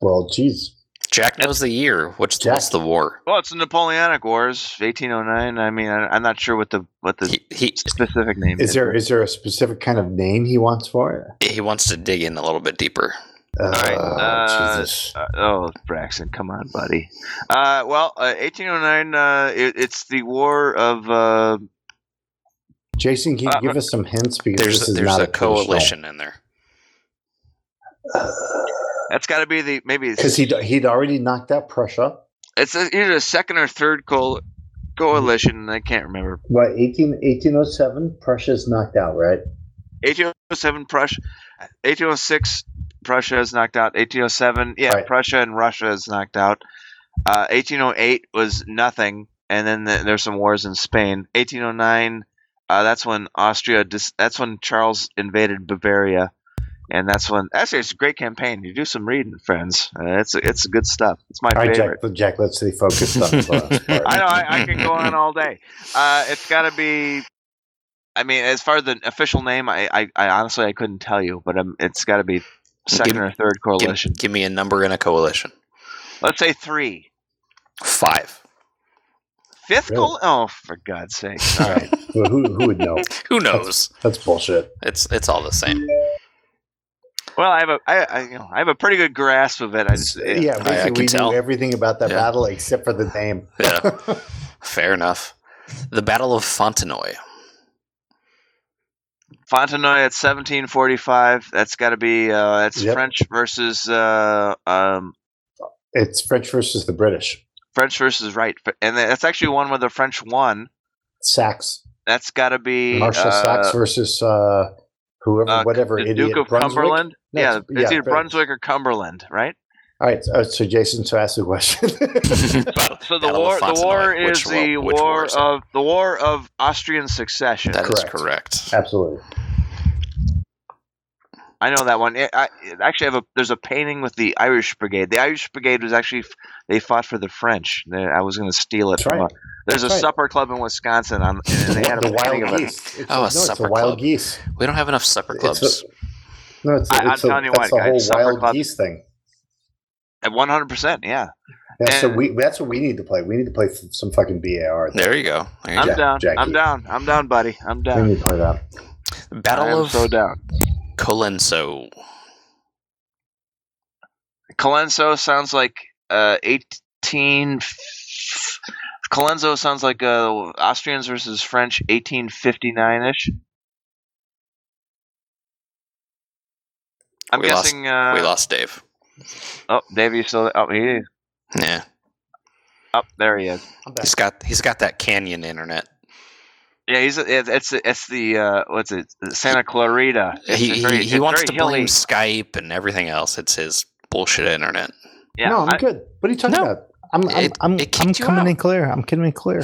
well, geez, Jack knows the year. What's Jack- what's the war? Well, it's the Napoleonic Wars, 1809. I mean, I, I'm not sure what the what the He, he specific name is. is there is there a specific kind of name he wants for it? he wants to dig in a little bit deeper. Uh, right, uh, Jesus. Uh, oh, Braxton, come on, buddy. Uh, well, uh, 1809. Uh, it, it's the War of. Uh, Jason, can you uh, give us some hints because There's this is there's not a traditional- coalition in there. That's got to be the maybe. because he'd he'd already knocked out Prussia. It's a, either a second or third coal coalition. I can't remember. What 18, 1807, Prussia's knocked out, right? 1807 Prussia, 1806 Prussia is knocked out. 1807, yeah, Right. Prussia and Russia is knocked out. Uh, 1808 was nothing, and then the, there's some wars in Spain. 1809, uh, that's when Austria. Dis- that's when Charles invaded Bavaria. And that's when actually it's a great campaign. You do some reading, friends. Uh, it's it's good stuff. It's my All right, favorite. Jack. Jack, let's stay focused on the. I know I, I can go on all day. Uh, it's got to be. I mean, as far as the official name, I, I, I honestly I couldn't tell you, but um, it's got to be second Give- or third coalition. give me a number in a coalition. Let's say three. Five. Fifth Really? coal. Oh, for God's sake! All right. Well, who, who would know? Who knows? That's bullshit. It's it's all the same. Well, I have a I, I you know I have a pretty good grasp of it. I just it- yeah, I basically can we tell. knew everything about that Yeah. battle except for the name. Yeah. Fair enough. The Battle of Fontenoy. Fontenoy at 1745. That's got to be uh, that's Yep. French versus uh, um, it's French versus the British. French versus right, and that's actually one where the French won. Saxe. That's got to be Marshal uh, Saxe versus uh, whoever, uh, whatever the idiot. Duke of Brunswick? Cumberland. No, yeah, it's- it's yeah, either Brunswick or Cumberland, right? All right, so, so Jason, so ask the question. So the Battle war, of the war is Which the war- which war war is of the war of Austrian succession. That is Correct. correct. Absolutely. I know that one. It, I it actually have a. There's a painting with the Irish Brigade. The Irish Brigade was actually they fought for the French. They, I was going to steal it That's from. right. A, there's That's a right. supper club in Wisconsin on, and they had a the painting wild of it. geese. It's Oh, a no, it's supper the wild club. geese. We don't have enough supper It's clubs. a- No, it's, a, I- I'm a, telling you that's what, the whole guys, supper wild club- geese thing. At 100. percent Yeah, Yeah, so we that's what we need to play. We need to play some fucking BAR. there you go. There you I'm go. Down. Jackie. I'm down. I'm down, buddy. I'm down. We down. need to play that. Battle am of so down. Colenso. Colenso sounds like uh 18. Colenso sounds like uh, Austrians versus French 1859 ish. I'm We lost- guessing. uh, we lost Dave. Oh, Davey still. Oh, he is. Yeah, Up there he is. He's got he's got that canyon internet. Yeah, he's it's it's, it's the uh, what's it Santa Clarita. It's He very- he, he wants very to blame. Skype and everything else. It's his bullshit internet. Yeah, no, I'm I- good. What are you talking No. about? I'm I'm It- I'm, it I'm coming out. in clear. I'm coming in clear.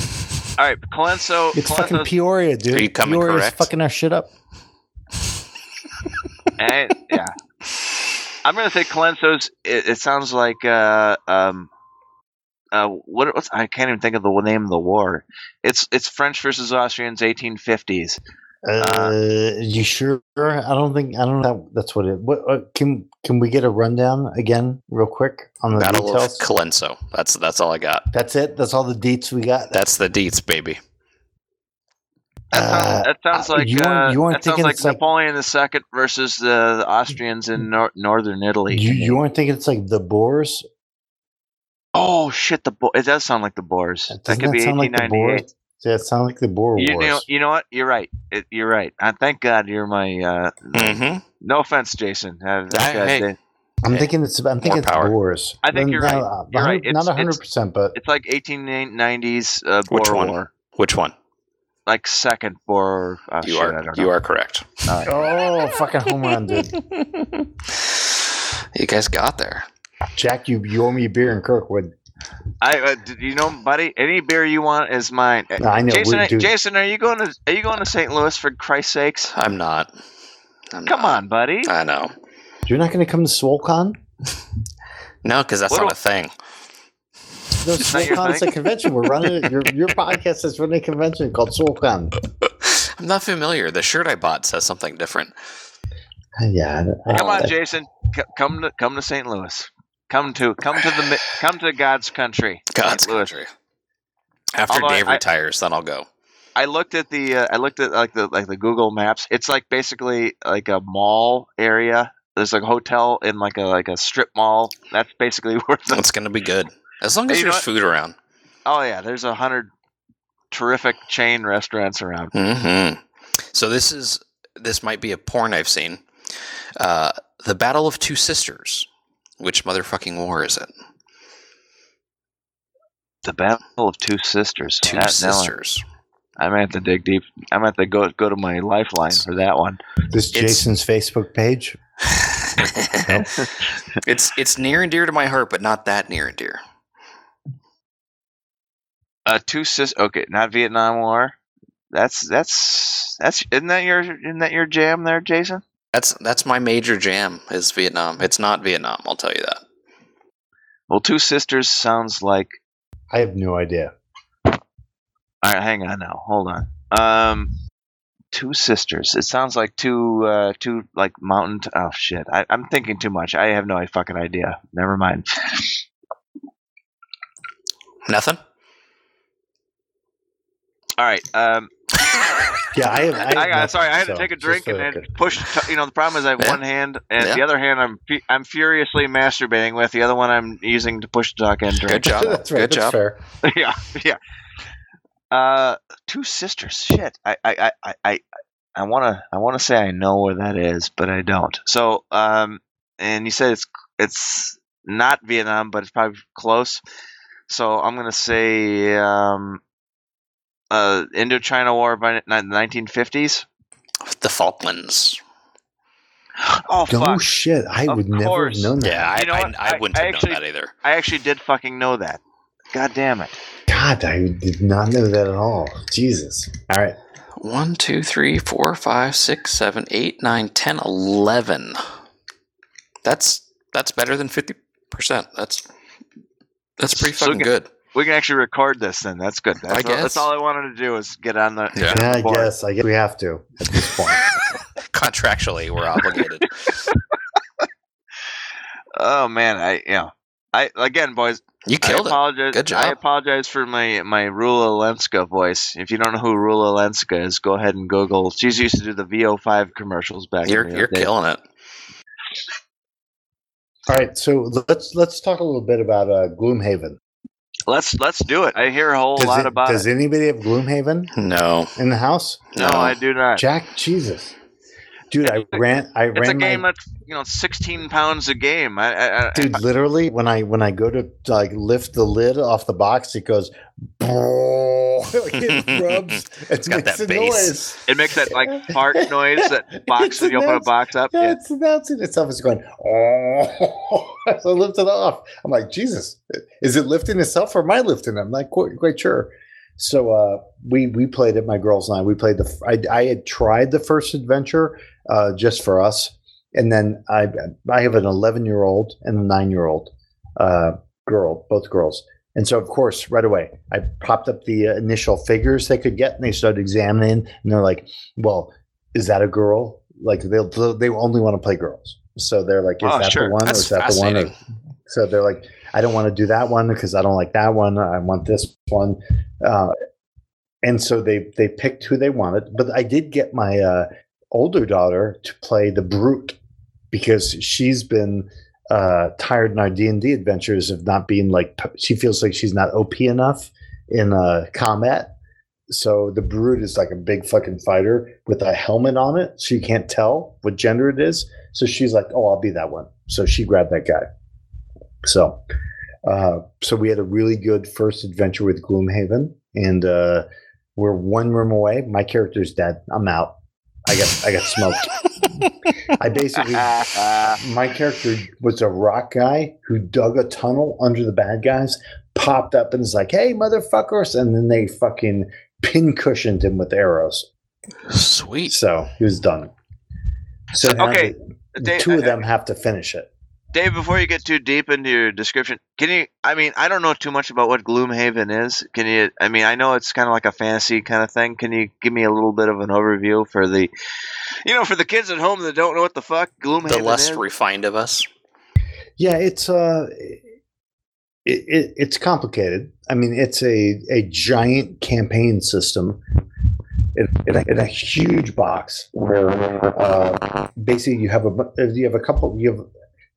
all right, Colenso. It's fucking Peoria, dude. Are you coming Peoria's correct? fucking our shit up. Eh, yeah. I'm gonna say Colenso's. It, it sounds like uh um uh what what's I can't even think of the name of the war. It's it's French versus Austrians, 1850s. Uh, you sure? I don't think I don't know. That's what it. What uh, can can we get a rundown again, real quick on the Battle details? of Colenso. That's that's all I got. That's it. That's all the deets we got. That's the deets, baby. That sounds, Uh, that sounds uh, like you weren't- uh, you weren't that thinking like it's like- Napoleon II versus the, the Austrians in nor- northern Italy. you you weren't thinking it's like the Boers? Oh shit! The Bo- it does sound like the Boers. That Doesn't could be sound like the 1898. Boers? Yeah, it sounds like the Boer you, Wars. know, you know what? You're right. It, you're right. Uh, thank God you're my. Uh, Mm-hmm. no offense, Jason. Uh, thank I- God hey. they- I'm Hey, thinking it's. I'm thinking it's power. Boers. I think you're no, right. uh, You're right. Not 100, percent but It's like 1890s uh, Which Boer one? War, Which one? like second Boer. Uh, you shit, I are don't know. you are correct. All right. oh, fucking home run, dude. you guys got there. Jack, you you owe me a beer in Kirkwood. I, uh, you know, buddy, any beer you want is mine. Uh, I know, Jason, we- Jason, are you going to are you going to St. Louis for Christ's sakes? I'm not. I'm Come not. on, buddy. I know. You're not going to come to SwoleCon? No, because that's What not do- a thing. No, It's not your SwoleCon is a convention. We're running. Your your podcast is running a convention called SwoleCon. I'm not familiar. The shirt I bought says something different. Yeah. I- Come on, I- Jason. C- come to come to St. Louis. Come to come to the come to God's country. God's country. After Although Dave I- retires, then I'll go. I looked at the uh, I looked at like the like the Google Maps. It's like basically like a mall area. There's like a hotel in like a like a strip mall. That's basically where the It's gonna be good as long as you there's food around. oh yeah. There's a hundred terrific chain restaurants around. hmm So this is this might be a porn I've seen. Uh, the Battle of Two Sisters. Which motherfucking war is it? The Battle of Two Sisters. Two That- that sisters. I'm gonna have to dig deep. I'm gonna have to go go to my lifeline for that one. This It's- Jason's Facebook page. it's it's near and dear to my heart, but not that near and dear. Uh, two sis. Okay, not Vietnam War. That's that's that's isn't that your isn't that your jam there, Jason? That's that's my major jam is Vietnam. It's not Vietnam, I'll tell you that. Well, Two Sisters sounds like. I have no idea. All right, hang on now. Hold on. Um, Two Sisters. It sounds like two, uh, two like mountain. T- oh shit! I, I'm thinking too much. I have no fucking idea. Never mind. Nothing? All right. Um, Yeah, I have. I, have I got, nothing, sorry, I had so to take a drink for and then record. push. You know, the problem is I have Yeah. one hand, and Yeah. the other hand I'm fu- I'm furiously masturbating with. The other one I'm using to push the talk and drink. Good drink. job. That's right. Good that's job. fair. yeah, yeah. Uh, two sisters. Shit. I, I, I, I, I, I wanna, I wanna say I know where that is, but I don't. So, um, and you said it's, it's not Vietnam, but it's probably close. So I'm gonna say, um, uh, Indochina War by the 1950s. The Falklands. Oh No fuck! shit. I Of would never have known that. Yeah, I, You know I, what? I, I- wouldn't I have actually- known that either. I actually did fucking know that. God damn it! God, I did not know that at all. Jesus. All right. One, two, three, four, five, six, seven, eight, nine, ten, eleven. That's that's better than fifty percent. That's that's pretty So fucking g- good. We can actually record this then. That's good. That's, all, guess. that's all I wanted to do was get on the. Yeah. Yeah, I guess. I guess we have to at this point. Contractually, we're obligated. Oh man, I yeah. I again, boys. You I killed it. Good job. I apologize for my my Rula Lenska voice. If you don't know who Rula Lenska is, go ahead and Google. She's used to do the VO5 commercials back. You're in the you're day. killing it. All right, so let's let's talk a little bit about uh, Gloomhaven. Let's let's do it. I hear a whole Does, lot it- about does it. anybody have Gloomhaven No, in the house? No, I do not. Jack, Jesus, dude, I ran. I It's ran a game my. that's you know 16 pounds a game. I, I, I, Dude, literally, when I when I go to like lift the lid off the box, it goes. like it rubs. It's got that noise. it makes that like fart noise that box when you open a box up. Yeah, Yeah. it's announcing itself. It's going, oh, so I lift it off. I'm like, Jesus, is it lifting itself or am I lifting it? I'm not quite, quite sure. So uh, we we played it, my girls and I. We played the. I, I had tried the first adventure uh, just for us, and then I I have an 11 year old and a nine year old uh, girl, both girls. And so, of course, right away, I popped up the uh, initial figures they could get, and they started examining, and they're like, "Well, is that a girl? Like they'll they only want to play girls. So they're like, is Oh, that sure. the one That's or is that the one? Or, so they're like, I don't want to do that one because I don't like that one. I want this one. Uh, and so they they picked who they wanted. But I did get my uh, older daughter to play the brute because she's been uh, tired in our D and D adventures of not being like she feels like she's not OP enough in uh, combat. So the brute is like a big fucking fighter with a helmet on it, so you can't tell what gender it is. So she's like, "Oh, I'll be that one." So she grabbed that guy. So, uh, so we had a really good first adventure with Gloomhaven, and uh, we're one room away. My character's dead. I'm out. I got I got smoked. I basically my character was a rock guy who dug a tunnel under the bad guys, popped up and was like, "Hey, motherfuckers!" And then they fucking pincushioned him with arrows. Sweet. So he was done. So Okay, the, the Dave, two of I- them have to finish it. Dave, before you get too deep into your description, can you? I mean, I don't know too much about what Gloomhaven is. Can you? I mean, I know it's kind of like a fantasy kind of thing. Can you give me a little bit of an overview for the, you know, for the kids at home that don't know what the fuck Gloomhaven is? The less is? refined of us. Yeah, it's uh, it, it, it's complicated. I mean, it's a a giant campaign system in, in, a, in a huge box where uh, basically you have a you have a couple you have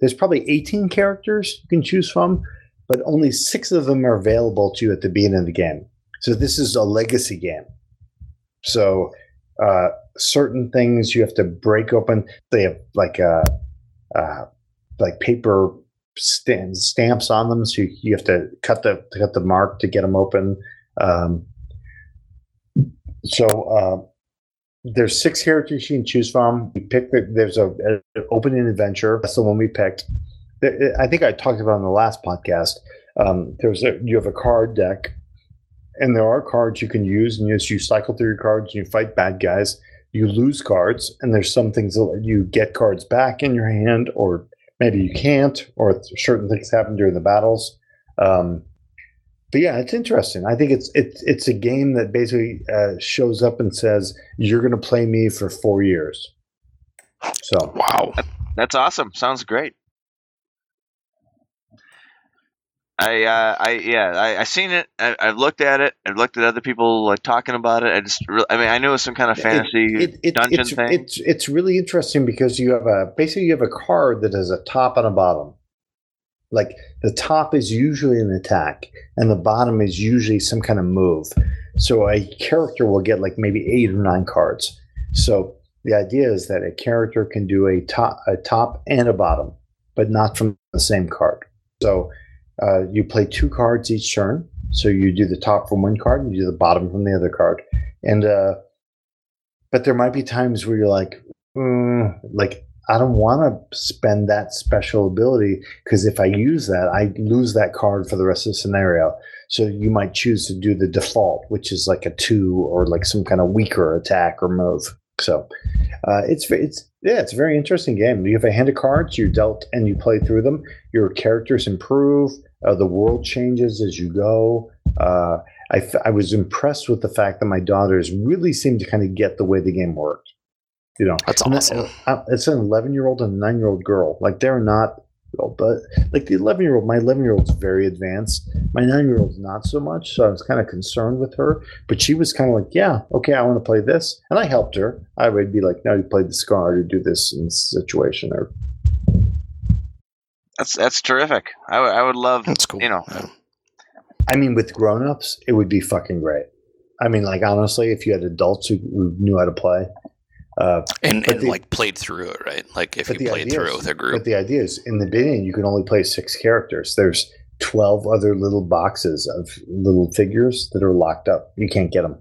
there's probably 18 characters you can choose from, but only six of them are available to you at the beginning of the game. So this is a legacy game. So uh, certain things you have to break open. They have like a. Uh, like paper stamps, stamps on them, so you, you have to cut the cut the mark to get them open. Um, so uh, there's six characters you can choose from. We pick the, there's a, a opening adventure. That's the one we picked. I think I talked about in the last podcast. Um, there's a, you have a card deck, and there are cards you can use, and as you cycle through your cards, and you fight bad guys. you lose cards, and there's some things that you get cards back in your hand, or maybe you can't, or certain things happen during the battles. Um, but yeah, it's interesting. I think it's it's it's a game that basically uh, shows up and says you're going to play me for four years. So Wow. That's awesome. Sounds great. I, uh, I, yeah, I, I seen it. I, I've looked at it. I've looked at other people like talking about it. I just, re- I mean, I knew it was some kind of fantasy it, it, dungeon it's, thing. It's it's really interesting because you have a basically you have a card that has a top and a bottom. Like the top is usually an attack, and the bottom is usually some kind of move. So a character will get like maybe eight or nine cards. So the idea is that a character can do a top a top and a bottom, but not from the same card. So uh, you play two cards each turn. So you do the top from one card and you do the bottom from the other card. And uh, but there might be times where you're like, mm, like I don't want to spend that special ability because if I use that, I lose that card for the rest of the scenario. So you might choose to do the default, which is like a two or like some kind of weaker attack or move. So uh, it's it's yeah, it's a very interesting game. You have a hand of cards, you're dealt, and you play through them. Your characters improve. Uh, the world changes as you go. Uh, I, f- I was impressed with the fact that my daughters really seemed to kind of get the way the game worked. You know, That's awesome. that- uh, it's an 11 year old and a 9 year old girl. Like they're not, but like the 11 year old, my 11 year old's very advanced. My 9 year old's not so much. So I was kind of concerned with her, but she was kind of like, yeah, okay, I want to play this. And I helped her. I would be like, no, you play this card or do this in this situation or That's that's terrific. I, would- I would love. That's cool. You know, Yeah. I mean, with grown-ups, it would be fucking great. I mean, like honestly, if you had adults who, who knew how to play, uh, and, and the- like played through it, right? Like if you the played through is- it with a group. but the idea is, in the beginning, you can only play six characters. There's twelve other little boxes of little figures that are locked up. You can't get them.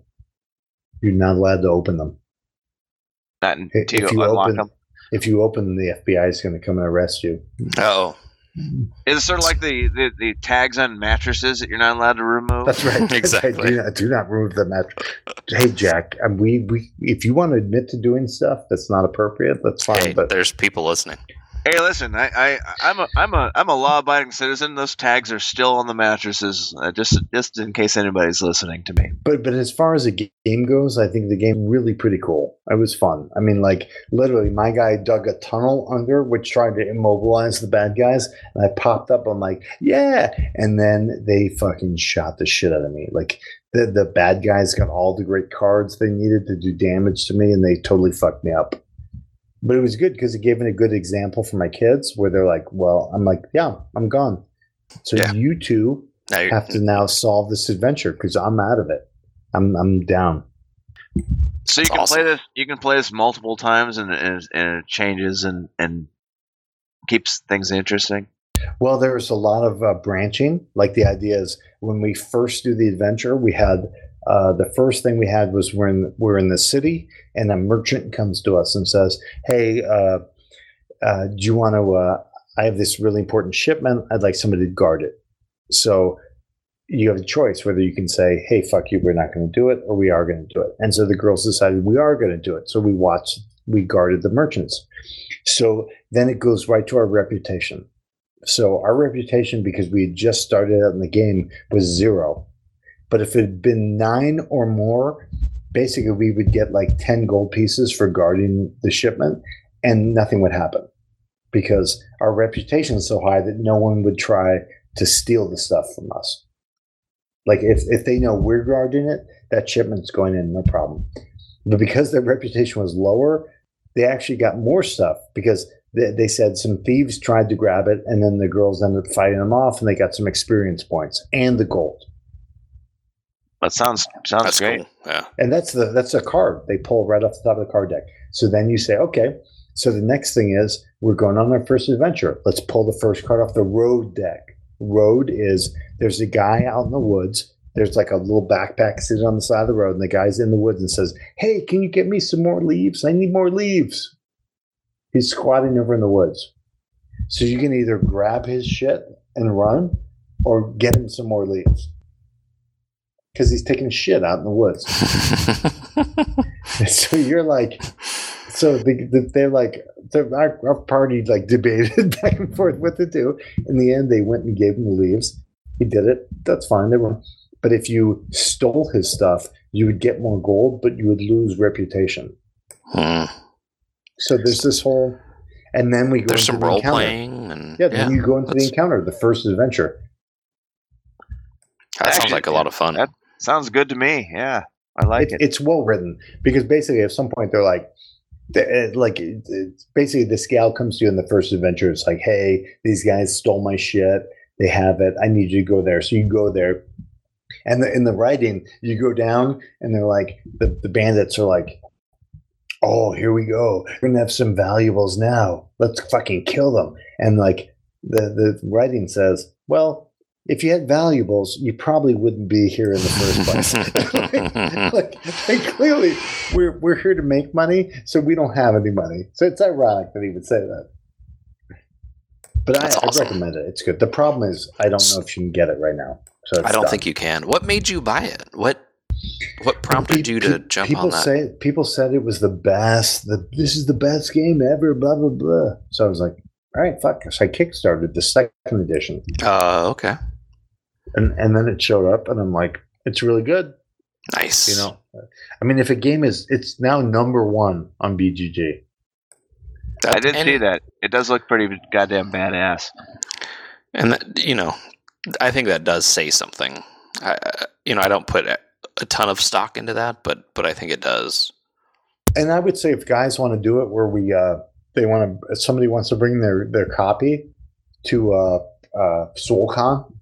You're not allowed to open them. not If until if you you unlock open, them. if you open, them, the FBI is going to come and arrest you. Oh, Is it sort of like the, the, the tags on mattresses that you're not allowed to remove? That's right. That's right. Exactly. Do not, do not remove the mattress. Hey, Jack. um, we we if you want to admit to doing stuff that's not appropriate, that's fine. hey, but there's people listening. Hey, listen, I, I, I'm a, I'm a, I'm a law-abiding citizen. Those tags are still on the mattresses, uh, just, just in case anybody's listening to me. But but as far as the game goes, I think the game really pretty cool. It was fun. I mean, like literally, my guy dug a tunnel under, which tried to immobilize the bad guys, and I popped up. I'm like, yeah, and then they fucking shot the shit out of me. Like the the bad guys got all the great cards they needed to do damage to me, and they totally fucked me up. But it was good because it gave me a good example for my kids, where they're like, well, I'm like, yeah, I'm gone. So Yeah. you two Now have to now solve this adventure because I'm out of it. I'm I'm down. So you That's can awesome. play this, you can play this multiple times, and, and, and it changes and, and keeps things interesting. Well, there's a lot of uh, branching. Like the idea is when we first do the adventure, we had uh, the first thing we had was we're in we're in the city, and a merchant comes to us and says, "Hey, uh, uh, do you want to? Uh, I have this really important shipment. I'd like somebody to guard it." So you have a choice whether you can say, "Hey, fuck you, we're not going to do it," or "We are going to do it." And so the girls decided we are going to do it. So we watched, we guarded the merchants. So then it goes right to our reputation. So our reputation, because we had just started out in the game, was zero. But if it had been nine or more, basically we would get like 10 gold pieces for guarding the shipment and nothing would happen because our reputation is so high that no one would try to steal the stuff from us. Like if, if they know we're guarding it, that shipment's going in, no problem. But because their reputation was lower, they actually got more stuff because they, they said some thieves tried to grab it and then the girls ended up fighting them off and they got some experience points and the gold. That sounds sounds that's great. cool. Yeah. And that's the that's a card they pull right off the top of the card deck. So then you say, okay, so the next thing is we're going on our first adventure. Let's pull the first card off the road deck. Road is there's a guy out in the woods. There's like a little backpack sitting on the side of the road, and the guy's in the woods and says, Hey, can you get me some more leaves? I need more leaves. He's squatting over in the woods. So you can either grab his shit and run or get him some more leaves. Because he's taking shit out in the woods. so you're like, so the, the, they're like, they're, our, our party like debated back and forth what to do. In the end, they went and gave him the leaves. He did it. That's fine. They were, but if you stole his stuff, you would get more gold, but you would lose reputation. Hmm. So there's this whole, and then we go There's into some the role encounter. playing and Yeah, then you go into the encounter, the first adventure. that sounds Actually, like a lot of fun. that- Sounds good to me. Yeah, I like It- it. It's well written because basically, at some point, they're like, they- eh, like eh, eh, basically the scale comes to you in the first adventure. It's like, hey, these guys stole my shit. They have it. I need you to go there. So you go there, and the, in the writing, you go down, and they're like, the, the bandits are like, oh, here we go. We're gonna have some valuables now. Let's fucking kill them. And like the the writing says, well. If you had valuables, you probably wouldn't be here in the first place. like, like, clearly, we're we're here to make money, so we don't have any money. So it's ironic that he would say that. But I, That's I recommend it. It's good. The problem is, I don't know if you can get it right now. So I don't think you can. What made you buy it? What what prompted you to jump people on that? say people said it was the best. The this is the best game ever. Blah blah blah. So I was like, all right, fuck. So I kickstarted the second edition, Uh, okay, and and then it showed up, and I'm like, it's really good. nice. You know, I mean, if a game is, it's now number one on BGG. That- I did and- see that. It does look pretty goddamn badass. and that, you know, I think that does say something. I, I- you know, I don't put a, a ton of stock into that, but but I think it does. And I would say if guys want to do it, where we uh, they want to, somebody wants to bring their their copy to uh, uh, SoulCon,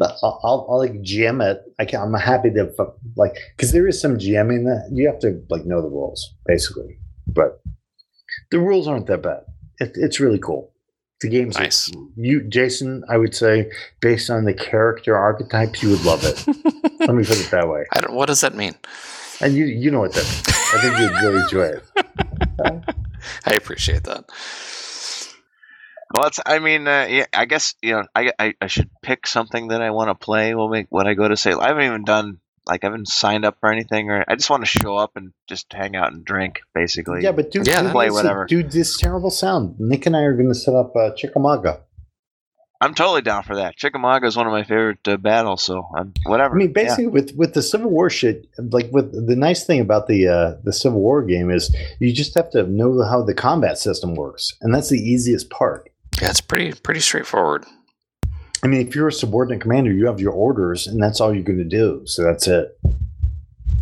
I'll, I'll, I'll like GM it. I can, I'm happy to like because there is some GMing that you have to like know the rules basically, but the rules aren't that bad. It, it's really cool. The game's Nice. You, Jason, I would say based on the character archetypes, you would love it. Let me put it that way. I don't. What does that mean? And you, you know what that means. I think you'd really enjoy it. I appreciate that. Well, it's. I mean, uh, yeah. I guess you know. I, I I should pick something that I want to play. Will make when I go to say. I haven't even done like I haven't signed up for anything, or I just want to show up and just hang out and drink, basically. Yeah, but do, Yeah, do play this- whatever. Do this terrible sound. Nick and I are going to set up uh, Chickamauga. I'm totally down for that. Chickamauga is one of my favorite uh, battles, so I'm whatever. I mean, Yeah. basically, with with the Civil War shit, like with the nice thing about the uh, the Civil War game is you just have to know how the combat system works, and that's the easiest part. Yeah, it's pretty pretty straightforward. I mean, if you're a subordinate commander, you have your orders, and that's all you're going to do. So that's it.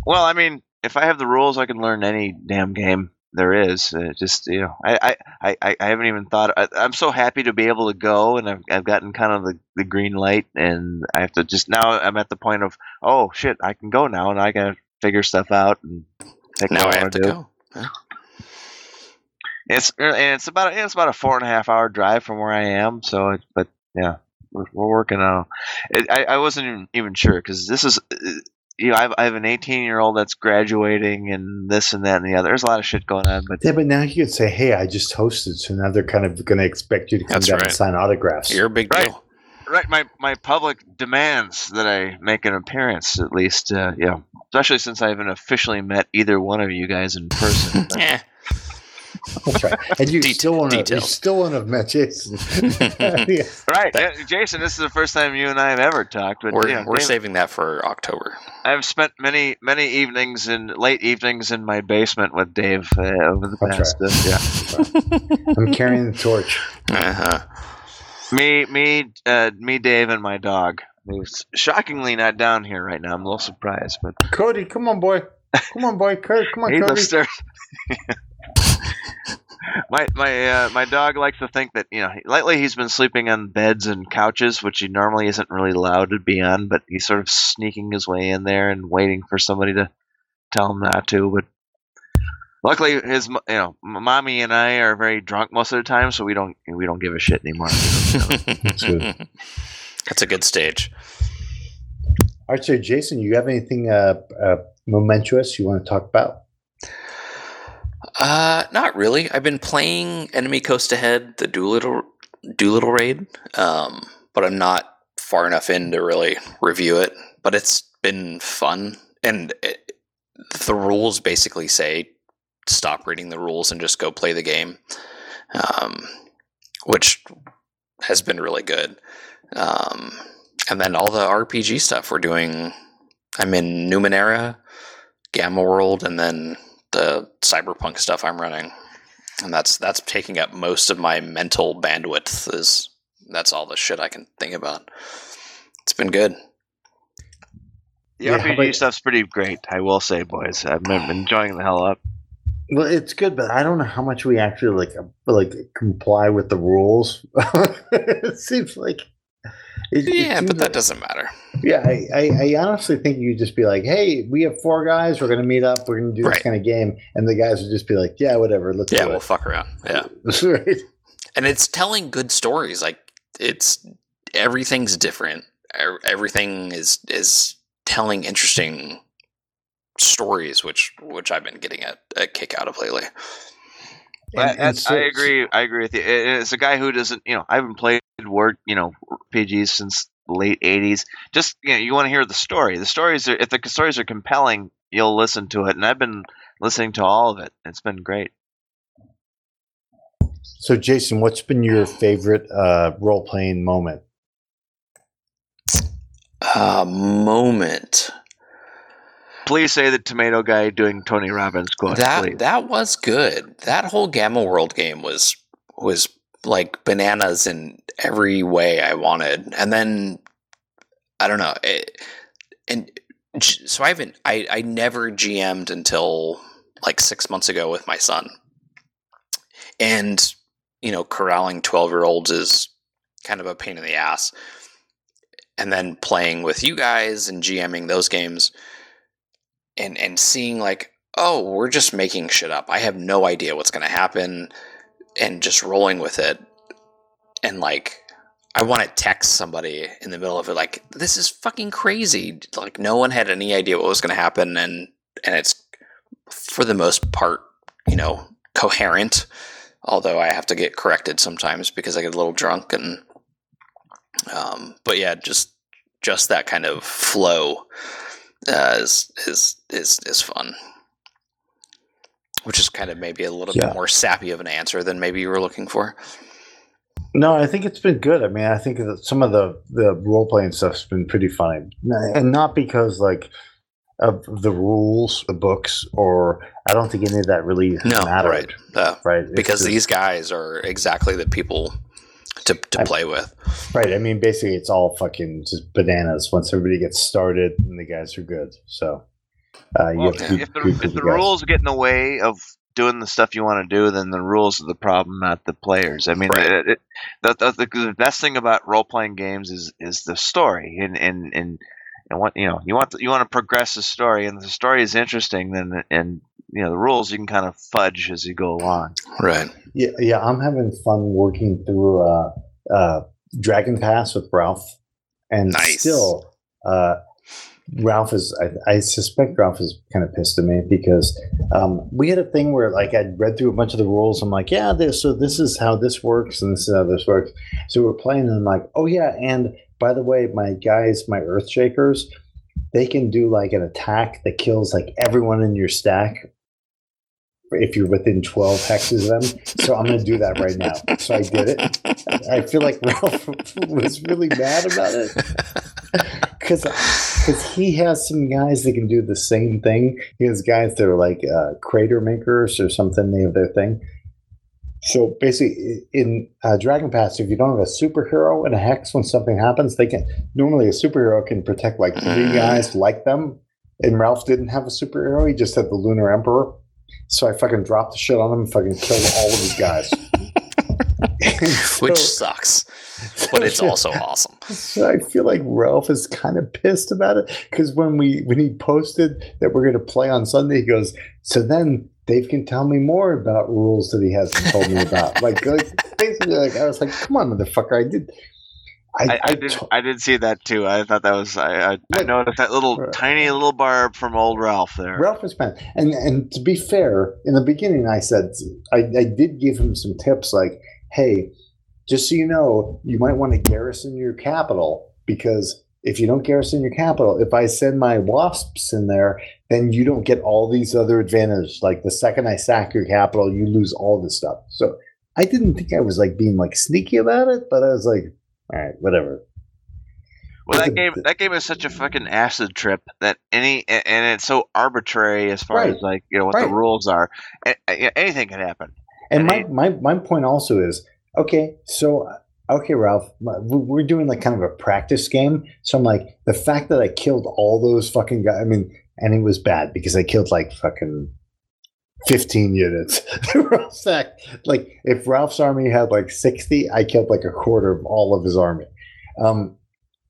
Well, I mean, if I have the rules, I can learn any damn game there is. Uh, just you know, I, I, I, I haven't even thought. I, I'm so happy to be able to go, and I've, I've gotten kind of the, the green light, and I have to just now. I'm at the point of oh shit, I can go now, and I gotta figure stuff out and pick Now I I have to to do. go. It's and it's about it's about a four and a half hour drive from where I am. So, it, but yeah, we're, we're working on. It, I I wasn't even, even sure because this is. uh, You know, I have, I have an 18 year old that's graduating and this and that and the other. There's a lot of shit going on, but Yeah, but now you could say, "Hey, I just hosted," so now they're kind of going to expect you to come down right. and sign autographs. You're a big Right. deal. right, my my public demands that I make an appearance at least. Uh, yeah, especially since I haven't officially met either one of you guys in person. But- Eh. That's right. And you Det- still want to, you still want to have met Jason. Yeah. right, yeah, Jason. This is the first time you and I have ever talked. But We're yeah, we're David- saving that for October. I've spent many many evenings and late evenings in my basement with Dave uh, over the That's past. Uh, yeah, I'm carrying the torch. Uh-huh. me me uh, me Dave and my dog. He's shockingly not down here right now. I'm a little surprised, but Cody, come on, boy. Come on, boy. Cody, come on, he's Cody. Upstairs. my my uh, my dog likes to think that you know lately he's been sleeping on beds and couches, which he normally isn't really allowed to be on. But he's sort of sneaking his way in there and waiting for somebody to tell him not to. But luckily, his you know mommy and I are very drunk most of the time, so we don't we don't give a shit anymore. good. That's a good stage. All right, so Jason, you have anything uh, uh, momentous you want to talk about? Uh, not really. I've been playing Enemy Coast Ahead, the Doolittle Doolittle raid, um, but I'm not far enough in to really review it. But it's been fun, and it, the rules basically say stop reading the rules and just go play the game, um, which has been really good. Um, and then all the RPG stuff we're doing. I'm in Numenera, Gamma World, and then the cyberpunk stuff I'm running, and that's that's taking up most of my mental bandwidth. Is that's all the shit I can think about. It's been good. The Yeah, how RPG about- stuff's pretty great, I will say, boys. I've been enjoying the hell up. Well, it's good, but I don't know how much we actually like like comply with the rules. it seems like it, it Yeah, seems but that like- doesn't matter. Yeah, I, I, I honestly think you'd just be like, "Hey, we have four guys. We're gonna meet up. We're gonna do this Right. kind of game," and the guys would just be like, "Yeah, whatever. Let's Yeah, do we'll it." fuck around. Yeah. right. and it's telling good stories like it's everything's different everything is is telling interesting stories which which i've been getting a, a kick out of lately I, And- and so- I agree. I agree with you. It- It's a guy who doesn't, you know, I haven't played word, you know, RPGs since the late '80s. Just, you know, you want to hear the story. The stories are, if the stories are compelling, you'll listen to it. And I've been listening to all of it. It's been great. So, Jason, what's been your favorite uh, role playing moment? uh moment Please say the tomato guy doing Tony Robbins quotes. that please. that was good that whole gamma world game was was like bananas in every way i wanted. And then i don't know it, and so i haven't i i never gm'd until like six months ago with my son. And you know corralling 12 year olds is kind of a pain in the ass. And then playing with you guys and gming those games and and seeing like oh we're just making shit up. I have no idea what's going to happen and just rolling with it. And like i want to text somebody in the middle of it like this is fucking crazy. Like no one had any idea what was going to happen and and it's for the most part you know coherent. Although i have to get corrected sometimes because i get a little drunk and um but yeah just just that kind of flow uh, is is is is fun. Which is kind of maybe a little Yeah. bit more sappy of an answer than maybe you were looking for. No, I think it's been good. I mean, I think that some of the the role playing stuff's been pretty funny, and not because like of the rules, the books, or I don't think any of that really No, mattered. right? Uh, Right, It's because just- these guys are exactly the people to to I- play with. right. I mean, basically, it's all fucking just bananas once everybody gets started, and the guys are good. So, uh, you Well, have to if the, if the the rules get in the way of doing the stuff you want to do, then the rules are the problem, not the players. I mean, Right. it, it, the, the, the, the best thing about role playing games is is the story, and and and and what you know, you want the, you want to progress the story, and the story is interesting, then and you know the rules you can kind of fudge as you go along. Right. Yeah, yeah, I'm having fun working through uh, uh, Dragon Pass with Ralph, and Nice. still, uh, Ralph is. I, I suspect Ralph is kind of pissed at me because um, we had a thing where, like, I'd read through a bunch of the rules. I'm like, yeah, this. So this is how this works, and this is how this works. So we're playing, and I'm like, oh yeah, and by the way, my guys, my Earth Shakers, they can do like an attack that kills like everyone in your stack if you're within 12 hexes of them. So I'm going to do that right now. So I did it. I feel like Ralph was really mad about it because because he has some guys that can do the same thing. He has guys that are like uh, crater makers or something. They have their thing. So basically, in uh, Dragon Pass, if you don't have a superhero and a hex when something happens, they can normally a superhero can protect like three Mm. guys like them. And Ralph didn't have a superhero; he just had the Lunar Emperor. So I fucking dropped the shit on him and fucking killed all of his guys. Which So- sucks, but it's also awesome. so I feel like Ralph is kind of pissed about it because when we when he posted that we're going to play on Sunday, he goes, "So then Dave can tell me more about rules that he hasn't told me about." like, like basically, like I was like, "Come on, motherfucker! I did." I, I did to- I did see that too. I thought that was I I, I noticed that little Right. tiny little barb from old Ralph there. Ralph was mad, and and to be fair, in the beginning, I said I, I did give him some tips, like, "Hey, just so you know, you might want to garrison your capital because if you don't garrison your capital, if I send my wasps in there, then you don't get all these other advantages. Like the second I sack your capital, you lose all this stuff. So I didn't think I was like being like sneaky about it, but I was like, all right, whatever. Well, that game that game is such a fucking acid trip that any and it's so arbitrary as far Right. as like you know what Right. the rules are. Anything can happen. And my, my, my point also is okay, so, okay, Ralph, we- we're doing like kind of a practice game. So I'm like, the fact that I killed all those fucking guys, I mean, and it was bad because I killed like fucking 15 units. They were all sacked. Like, if Ralph's army had like 60, I killed like a quarter of all of his army. Um,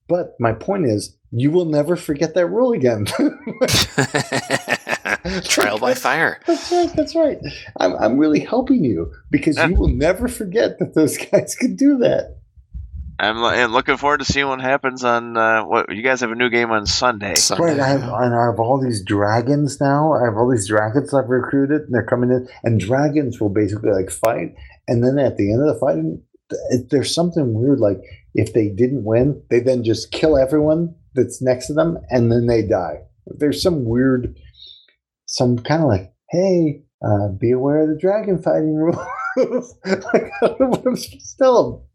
but my point is, you will never forget that rule again. Trial by fire. That's right. That's right. I'm, I'm really helping you because Yeah. you will never forget that those guys could do that. I'm lo- and looking forward to seeing what happens on uh, what you guys have a new game on Sunday. Sunday. Right. I have, and I have all these dragons now. I have all these dragons I've recruited, and they're coming in. And dragons will basically like fight, and then at the end of the fight, there's something weird. Like if they didn't win, they then just kill everyone that's next to them, and then they die. There's some weird, some kind of like, hey, uh, be aware of the dragon fighting rules. like, I don't know what I'm supposed to tell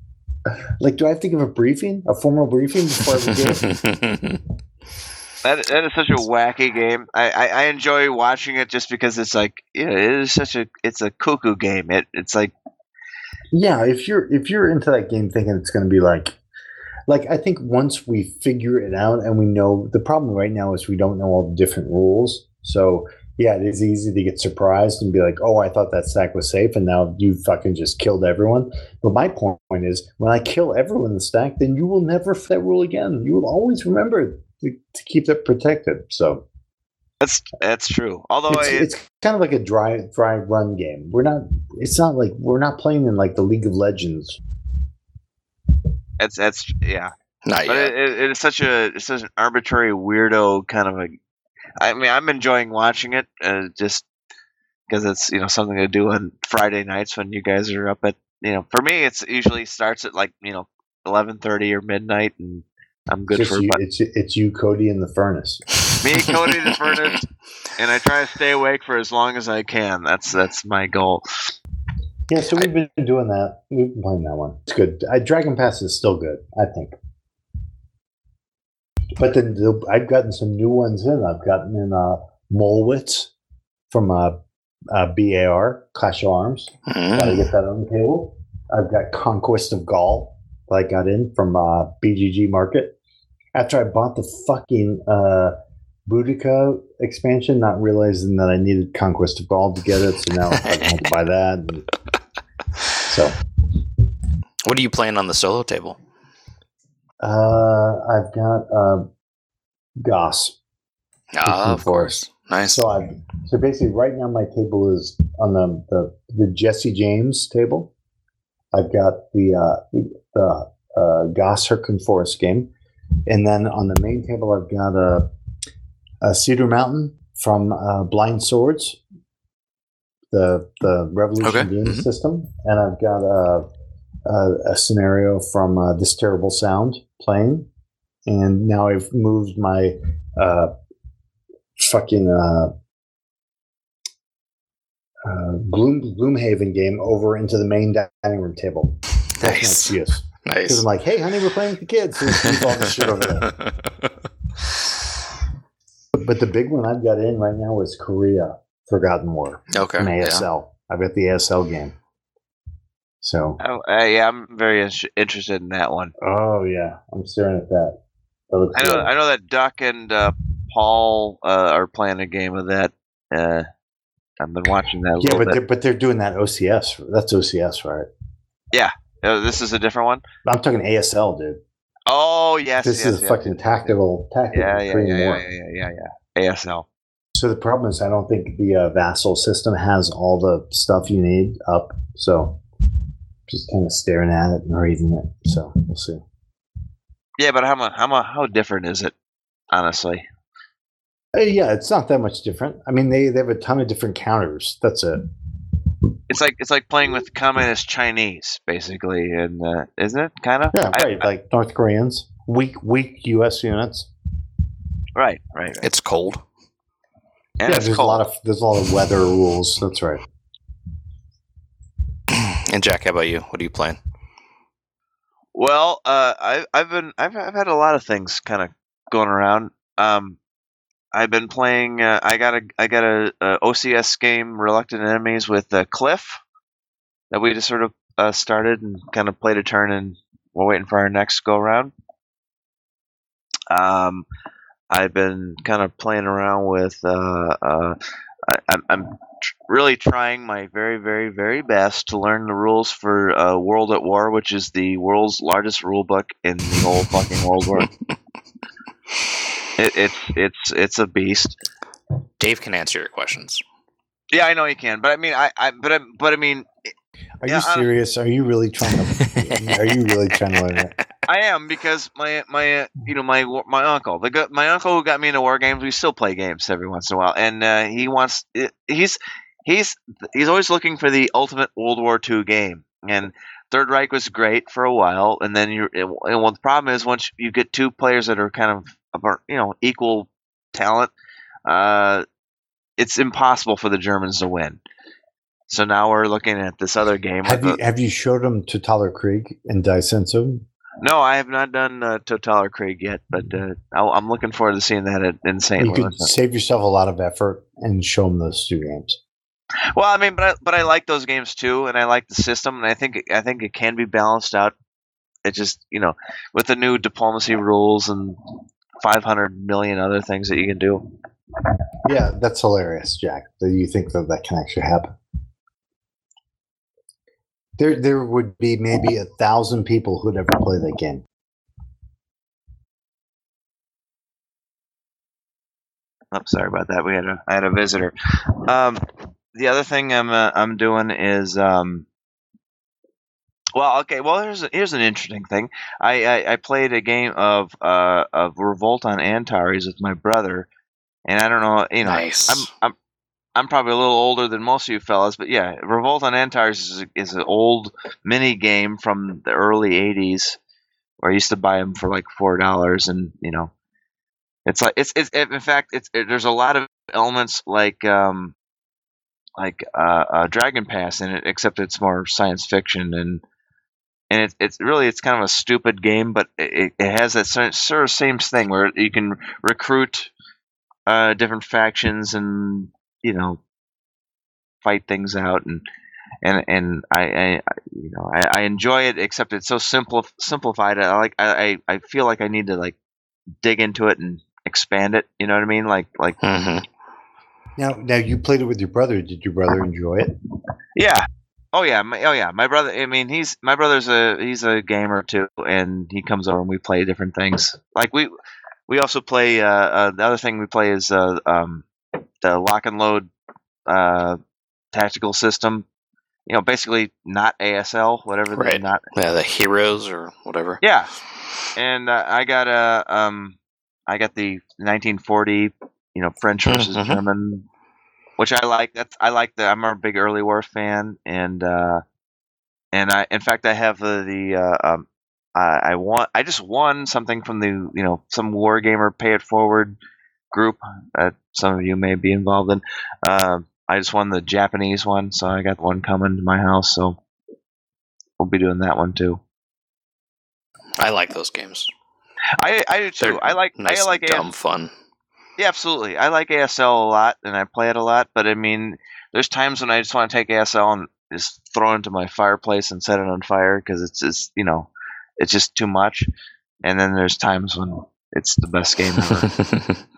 them. Like, do I have to give a briefing, a formal briefing before I begin? That that is such a wacky game. I, I, I enjoy watching it just because it's like yeah, it is such a it's a cuckoo game. It it's like Yeah, if you're if you're into that game thinking it's going to be like like I think once we figure it out and we know the problem right now is we don't know all the different rules. So yeah, it is easy to get surprised and be like, "Oh, I thought that stack was safe, and now you fucking just killed everyone." But my point is, when I kill everyone in the stack, then you will never f- that rule again. You will always remember to, to keep that protected. So that's that's true. Although it's, it, it's kind of like a dry dry run game. We're not. It's not like we're not playing in like the League of Legends it's that's yeah. Not But yet. it, it, it is such a it's such an arbitrary weirdo kind of a. I mean, I'm enjoying watching it uh, just because it's you know something to do on Friday nights when you guys are up at you know. For me, it's usually starts at like you know 11:30 or midnight, and I'm good Just for you, it's it's you, Cody, in the furnace. me, Cody in the Furnace, and I try to stay awake for as long as I can. That's that's my goal. Yeah, so we've been doing that. We've been playing that one. It's good. I, Dragon Pass is still good, I think. But then the, I've gotten some new ones in. I've gotten in uh, Mollwitz from uh, uh, BAR, Clash of Arms. Mm. get that on the table. I've got Conquest of Gaul that I got in from uh, BGG Market. After I bought the fucking uh, Boudica expansion, not realizing that I needed Conquest of Gaul to get it, so now I had to buy that. So What are you playing on the solo table? Uh, I've got uh, Goss. Ah, of course. Nice. So I so basically right now my table is on the the, the Jesse James table. I've got the uh, the uh, Goss Hurtgen Forest game, and then on the main table I've got a, a Cedar Mountain from uh, Blind Swords, the the Revolution Okay, game mhm. system, and I've got a a, a scenario from uh, This Terrible Sound playing, and now I've moved my uh, fucking uh, uh, Gloom Gloomhaven game over into the main dining room table. That's my nice. Because Nice. I'm like, hey, honey, we're playing with the kids. So leave all this shit over there. But the big one I've got in right now is Korea Forgotten War okay. from Yeah. ASL. I've got the ASL game. So, Oh, uh, yeah, I'm very in- interested in that one. oh yeah, I'm staring at that. That I know. I know that Duck and uh, Paul uh, are playing a game of that. Uh, I've been watching that a yeah, little but bit. they're, but they're doing that OCS. That's OCS, right? Oh, this is a different one. I'm talking ASL, dude. Oh yes, this yes, is yes, fucking yes. tactical, tactical Yeah, yeah, yeah, yeah, yeah, yeah, yeah. ASL. So the problem is, I don't think the uh, vassal system has all the stuff you need up. So just kind of staring at it and reading it. So we'll see. Yeah, but how mu- how mu- how different is it? Honestly, Uh, yeah, it's not that much different. I mean, they, they have a ton of different counters. That's it. it's like it's like playing with communist Chinese, basically, and uh, isn't it kind of? Yeah, right. like North Koreans. weak weak U.S. units. Right, right. right. It's cold. And yeah, it's there's cold. a lot of there's a lot of weather rules. That's right. And Jack, how about you? What are you playing? Well, uh, I, I've been I've, I've had a lot of things kind of going around. Um, I've been playing. Uh, I got a I got a, a OCS game, Reluctant Enemies, with uh, Cliff that we just sort of uh, started and kind of played a turn, and we're waiting for our next go round. Um, I've been kind of playing around with. Uh, uh, I, I'm, I'm tr- really trying my very, very, very best to learn the rules for uh, World at War, which is the world's largest rule book in the whole fucking World War. It, it's it's it's a beast. Dave can answer your questions. Yeah, I know you can, but I mean, I, I but I, but I mean, Are Yeah, you I- serious? Are you really trying to? are you really trying to learn it? I am because my my you know my my uncle the my uncle who got me into war games. We still play games every once in a while, and uh, he wants he's he's he's always looking for the ultimate World War II game. And Third Reich was great for a while, and then you and well the problem is once you get two players that are kind of you know equal talent, uh, it's impossible for the Germans to win. So now we're looking at this other game. Have you have you showed them to Totaler Krieg and Daisenso? No, I have not done uh, Totaler Krieg yet, but uh, I'll, I'm looking forward to seeing that at, in St. You Louis. could save yourself a lot of effort and show them those two games. Well, I mean, but I, but I like those games too, and I like the system, and I think I think it can be balanced out. It just you know with the new diplomacy rules and 500 million other things that you can do. Yeah, that's hilarious, Jack. That you think that that can actually happen. There, there would be maybe a thousand people who'd ever play that game. Oh, sorry about that. We had a I had a visitor. Um, the other thing I'm uh, I'm doing is um, well, okay. Well, here's here's an interesting thing. I, I, I played a game of uh of Revolt on Antares with my brother, and I don't know, you know, Nice. I'm I'm I'm probably a little older than most of you fellas, but yeah, Revolt on Antares is, is an old mini game from the early '80s, where I used to buy them for like four dollars, and you know, it's like it's it's in fact it's it, there's a lot of elements like um like uh, uh Dragon Pass in it, except it's more science fiction and and it's it's really it's kind of a stupid game, but it, it has that sort of same thing where you can recruit uh different factions and you know fight things out and and and I, I I- you know I, I enjoy it except it's so simple simplified I like I I I feel like I need to like dig into it and expand it you know what I mean like like hmm Now, now you played it with your brother. Did your brother enjoy it? Yeah. Oh yeah. My, oh yeah. My brother. I mean, he's my brother's a he's a gamer too, and he comes over and we play different things. Like we we also play. Uh, uh, the other thing we play is uh, um, the lock and load uh, tactical system. You know, basically not ASL, whatever. the Right. Not. Yeah, the heroes or whatever. Yeah. And uh, I got a um, I got the 1940. You know, French versus Mhm. German, which I like. That's I like the. I'm a big early war fan, and uh, and I in fact I have the the uh, um, I, I want I just won something from the you know some wargamer pay it forward group that some of you may be involved in. Um I just won the Japanese one, so I got one coming to my house. So we'll be doing that one too. I like those games. I I do too. They're I like Nice, I like dumb fun. Yeah, absolutely. I like ASL a lot, and I play it a lot. But I mean, there's times when I just want to take ASL and just throw it into my fireplace and set it on fire because it's just you know, it's just too much. And then there's times when it's the best game ever.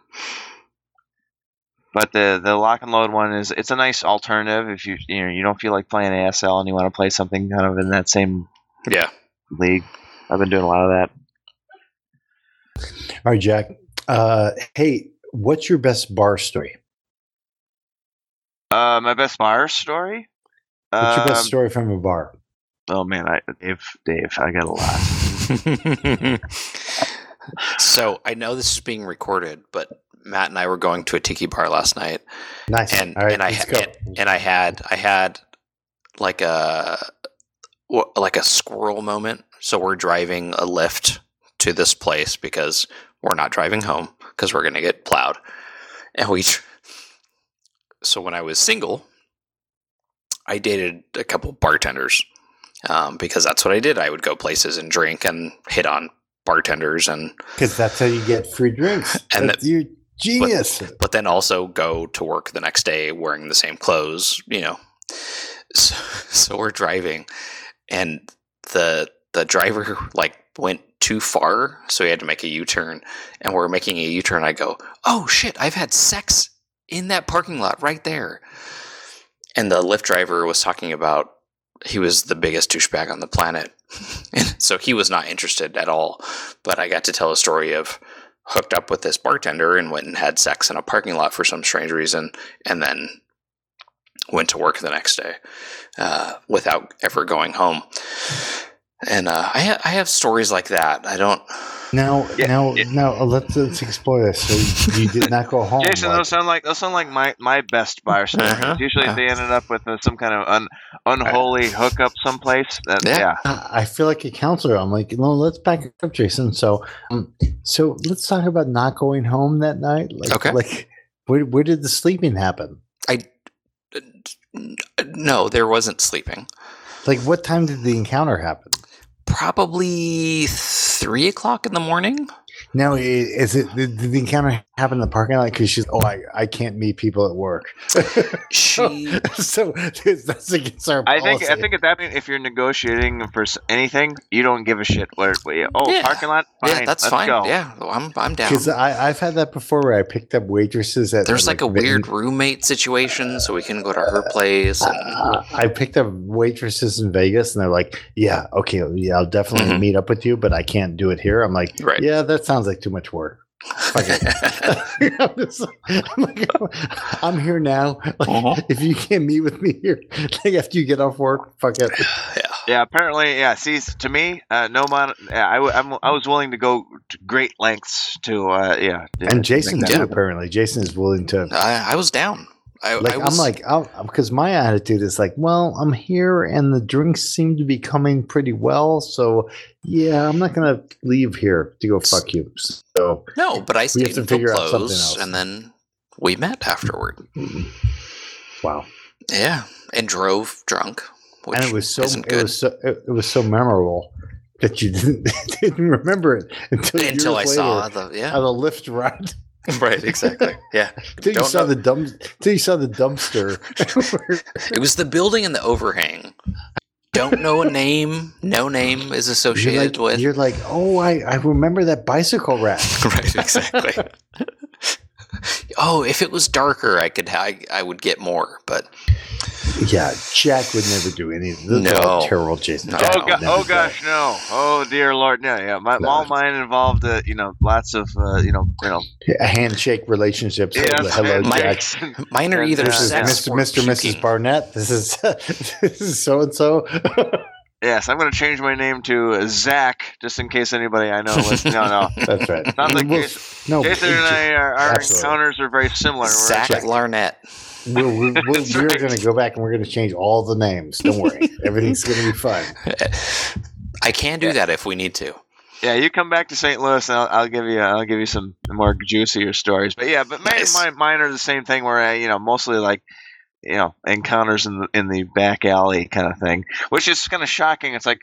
but the the lock and load one is it's a nice alternative if you you know you don't feel like playing ASL and you want to play something kind of in that same yeah. league. I've been doing a lot of that. All right, Jack. Uh, hey, what's your best bar story? Uh, my best bar story. What's your best Um, story from a bar? Oh man, I Dave, Dave, I got a lot. so I know this is being recorded, but Matt and I were going to a tiki bar last night, Nice. and right, and I and, and I had I had like a like a squirrel moment. So we're driving a Lyft to this place because we're not driving home because we're going to get plowed. And we, so when I was single, I dated a couple bartenders um, because that's what I did. I would go places and drink and hit on bartenders and Because that's how you get free drinks. And That's your genius. but then also go to work the next day wearing the same clothes, you know. So, so we're driving and the the driver like went too far, so he had to make a U-turn and we're making a U-turn. I go, "Oh shit, I've had sex in that parking lot right there." And the Lyft driver was talking about he was the biggest douchebag on the planet. and so he was not interested at all. But I got to tell a story of hooked up with this bartender and went and had sex in a parking lot for some strange reason, and then went to work the next day uh, without ever going home. And uh, I, ha- I have stories like that. I don't. Now, Yeah, now, yeah. now, uh, let's, let's explore this. So you did not go home. Jason, like- those sound like those sound like my, my best bar stories. Uh-huh. Usually Uh. they ended up with uh, some kind of un, unholy hookup someplace. That, Yeah. yeah. I I feel like a counselor. I'm like, no, let's back up, Jason. So, um, so let's talk about not going home that night. Like, Okay. Like, where, where did the sleeping happen? I no, there wasn't sleeping. Like, what time did the encounter happen? Probably three o'clock in the morning. Now, is it did the encounter happen in the parking lot? Because she's, oh, I, I can't meet people at work. She so that's against our I think I think at that point, if you're negotiating for anything, you don't give a shit. What? what you- oh, Yeah. parking lot. Fine, yeah, that's fine. Go. Yeah, I'm I'm down. Because I've had that before where I picked up waitresses at There's like a ve- weird roommate situation, so we can go to her place. And Uh, I picked up waitresses in Vegas, and they're like, "Yeah, okay, yeah, I'll definitely Mhm. meet up with you, but I can't do it here." I'm like, Right. "Yeah, that sounds like too much work." Okay. I'm, just- I'm like, I'm here now. Like, Uh-huh. If you can't meet with me here, like after you get off work, fuck it. yeah. Yeah, apparently, yeah. See, to me, uh, no mon. Yeah, I, w- I'm, I was willing to go to great lengths to, uh, yeah. yeah, And Jason too. happen. Apparently, Jason is willing to. I, I was down. I, Like I I'm was, like, because my attitude is like, well, I'm here, and the drinks seem to be coming pretty well, so yeah, I'm not gonna leave here to go fuck you. So no, but I stayed to until figure out something close, and then we met afterward. Mm-hmm. wow. Yeah, and drove drunk, which and it was so isn't it good. was so it, it was so memorable that you didn't didn't remember it until until I years saw the yeah on the Lyft ride. right exactly yeah Until you saw know- the dump. Until you saw the dumpster. it was the building and the overhang. Don't know a name. No name is you're associated like, with. you're like, oh, I, I remember that bicycle rack. right exactly. oh, if it was darker, I could I, I would get more, but yeah, Jack would never do any. This No. terrible, Jason. No. Oh, go- oh gosh, no! Oh dear Lord, no! Yeah, my No. all mine involved, uh, you know, lots of, uh, you know, you know, that. handshake relationships. yeah, Hello, Jack. mine are either Yeah, This is yeah. sex Mr. or Mr. Mrs. Barnett. This is this is so and so. Yes, I'm going to change my name to uh, Zach, just in case anybody I know. Was, no, no. That's right. Sounds like We'll- Jason, no, Jason and I, our, our encounters are very similar. Zach just- Larnett. We're, we're, we're, we're right. going to go back and we're going to change all the names. Don't worry. Everything's going to be fine. I can do that if we need to. Yeah, you come back to St. Louis, and I'll, I'll give you I'll give you some more juicier stories. But yeah, but Nice. mine, mine are the same thing where I, you know, mostly like, you know, encounters in the in the back alley kind of thing, which is kind of shocking. It's like,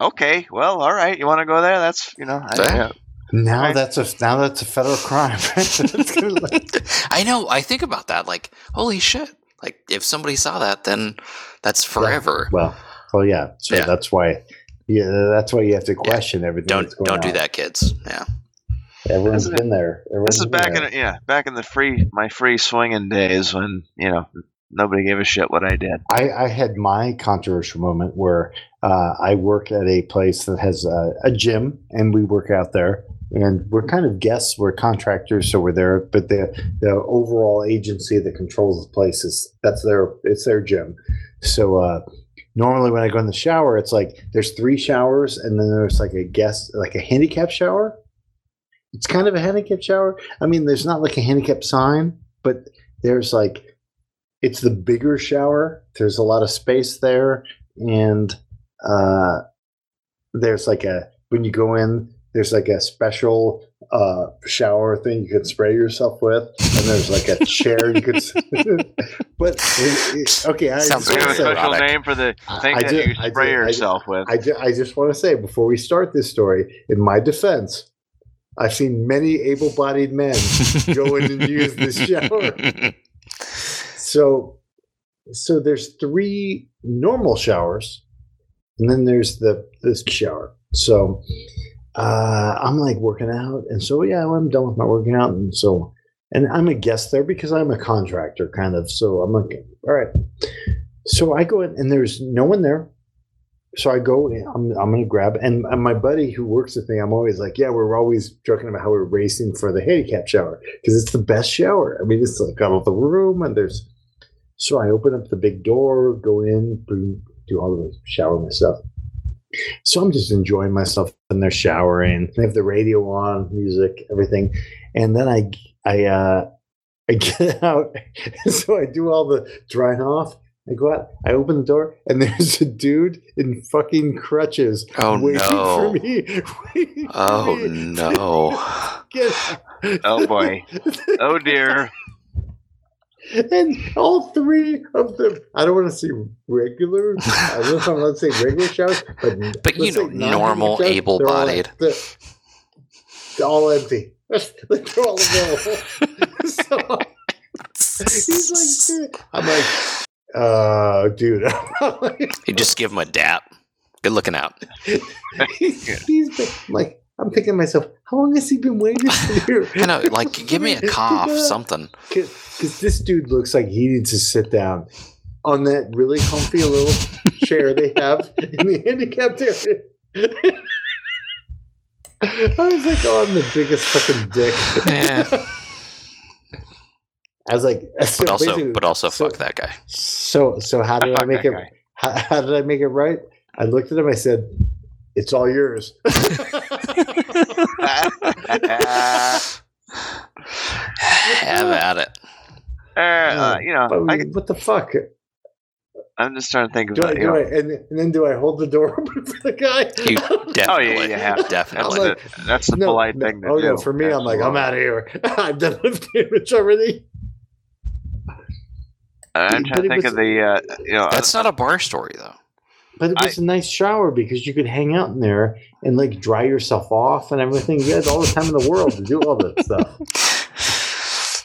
okay, well, all right, you want to go there? That's you know, I, Yeah. yeah. Now Right. that's a now that's a federal crime. That's gonna, like, I know. I think about that. Like, holy shit! Like, if somebody saw that, then that's forever. well, well, yeah. So Yeah. that's why. Yeah, that's why you have to question everything. Don't that's going don't do on. that, kids. Yeah. Everyone's This is- been there. This is back there. in yeah, back in the free my free swinging days when you know nobody gave a shit what I did. I, I had my controversial moment where uh, I work at a place that has a, a gym, and we work out there. And we're kind of guests, we're contractors, so we're there. But the the overall agency that controls the place is that's their it's their gym. So uh, normally when I go in the shower, it's like there's three showers, and then there's like a guest like a handicap shower. It's kind of a handicap shower. I mean, there's not like a handicap sign, but there's like it's the bigger shower. There's a lot of space there, and uh, there's like a when you go in, there's like a special uh, shower thing you could spray yourself with, and there's like a chair you could. s- but it- it- okay, I Sounds Do you have a just, special erotic. name for the I- thing I that do- you I spray do- I do- yourself with? I, ju- I just want to say before we start this story, in my defense, I've seen many able-bodied men go in and use this shower. So, so there's three normal showers, and then there's the this shower. So, uh, I'm like working out, and so yeah, I'm done with my working out, and so, and I'm a guest there because I'm a contractor, kind of. So I'm like, all right. So I go in, and there's no one there. So I go, I'm, I'm going to grab, and, and my buddy who works with me, I'm always like, yeah, we're always joking about how we're racing for the handicap shower because it's the best shower. I mean, it's like out of the room, and there's. So I open up the big door, go in, do, do all the shower myself. So I'm just enjoying myself in there showering. They have the radio on, music, everything, and then I I uh, I get out. so I do all the drying off. I go out. I open the door, and there's a dude in fucking crutches Oh, waiting no. for me. waiting for Oh me. no. Get Oh, boy. Oh dear. And all three of them. I don't want to say regular. I don't know if I'm allowed to say regular showers, but But you know, normal, able-bodied. All, they're all empty. They're all available. so he's like, I'm like, uh, dude. You just give him a dap. Good looking out. he's, he's been, like, I'm thinking to myself, how long has he been waiting here? I know, like, give me a cough, something. Because this dude looks like he needs to sit down on that really comfy little chair they have in the handicapped area. I was like, oh, I'm the biggest fucking dick. Yeah. I was like, so But also, but also, so- fuck that guy. So, so how did I make it? How, how did I make it right? I looked at him. I said, "It's all yours." Have at it. Uh, uh, you know, But I, what the fuck? I'm just trying to think Do I about you do I and, and then do I hold the door open for the guy? You definitely, Oh, yeah, you have to. definitely. That's, the, like, that's the polite no, thing to oh do. no, for me, I'm like, I'm out of here. I've done with damage already. I'm but trying to think was- of the, uh, you know, That's not a bar story, though. But it was a nice shower because you could hang out in there and like dry yourself off and everything. You had all the time in the world to do all that stuff.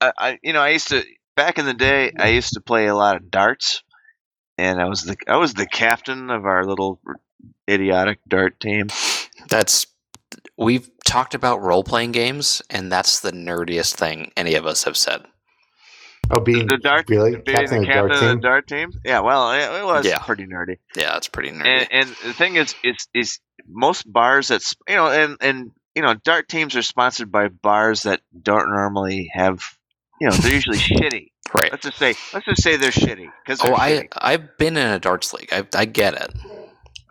I, I, you know, I used to back in the day. I used to play a lot of darts, and I was the I was the captain of our little idiotic dart team. That's we've talked about role playing games, and that's the nerdiest thing any of us have said. Oh, being The dart, really being captain the of the dart of team. the dart team. Yeah, well, it, it was Yeah. pretty nerdy. Yeah, it's pretty nerdy. And, and the thing is, it's is most bars that's you know, and and you know, dart teams are sponsored by bars that don't normally have, you know, they're usually shitty. right. Let's just say, let's just say they're shitty because Oh, I I've been in a darts league. I I get it.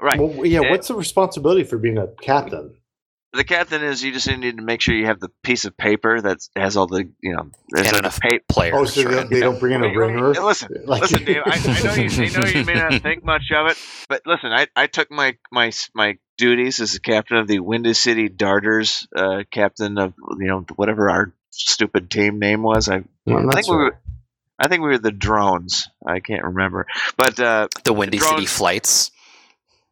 right. Well, yeah. What's the responsibility for being a captain? The captain is you just need to make sure you have the piece of paper that has all the you know there's And a enough pa- players. Oh, so they, right? they don't bring in a Wait, wait, ringer. listen, Like- listen, Dave. I, I know you. I know you may not think much of it, but listen. I, I took my my my duties as the captain of the Windy City Darters, uh, captain of you know whatever our stupid team name was. I Well, I that's think we were. right. I think we were the drones. I can't remember, but uh, the Windy Drone- City flights.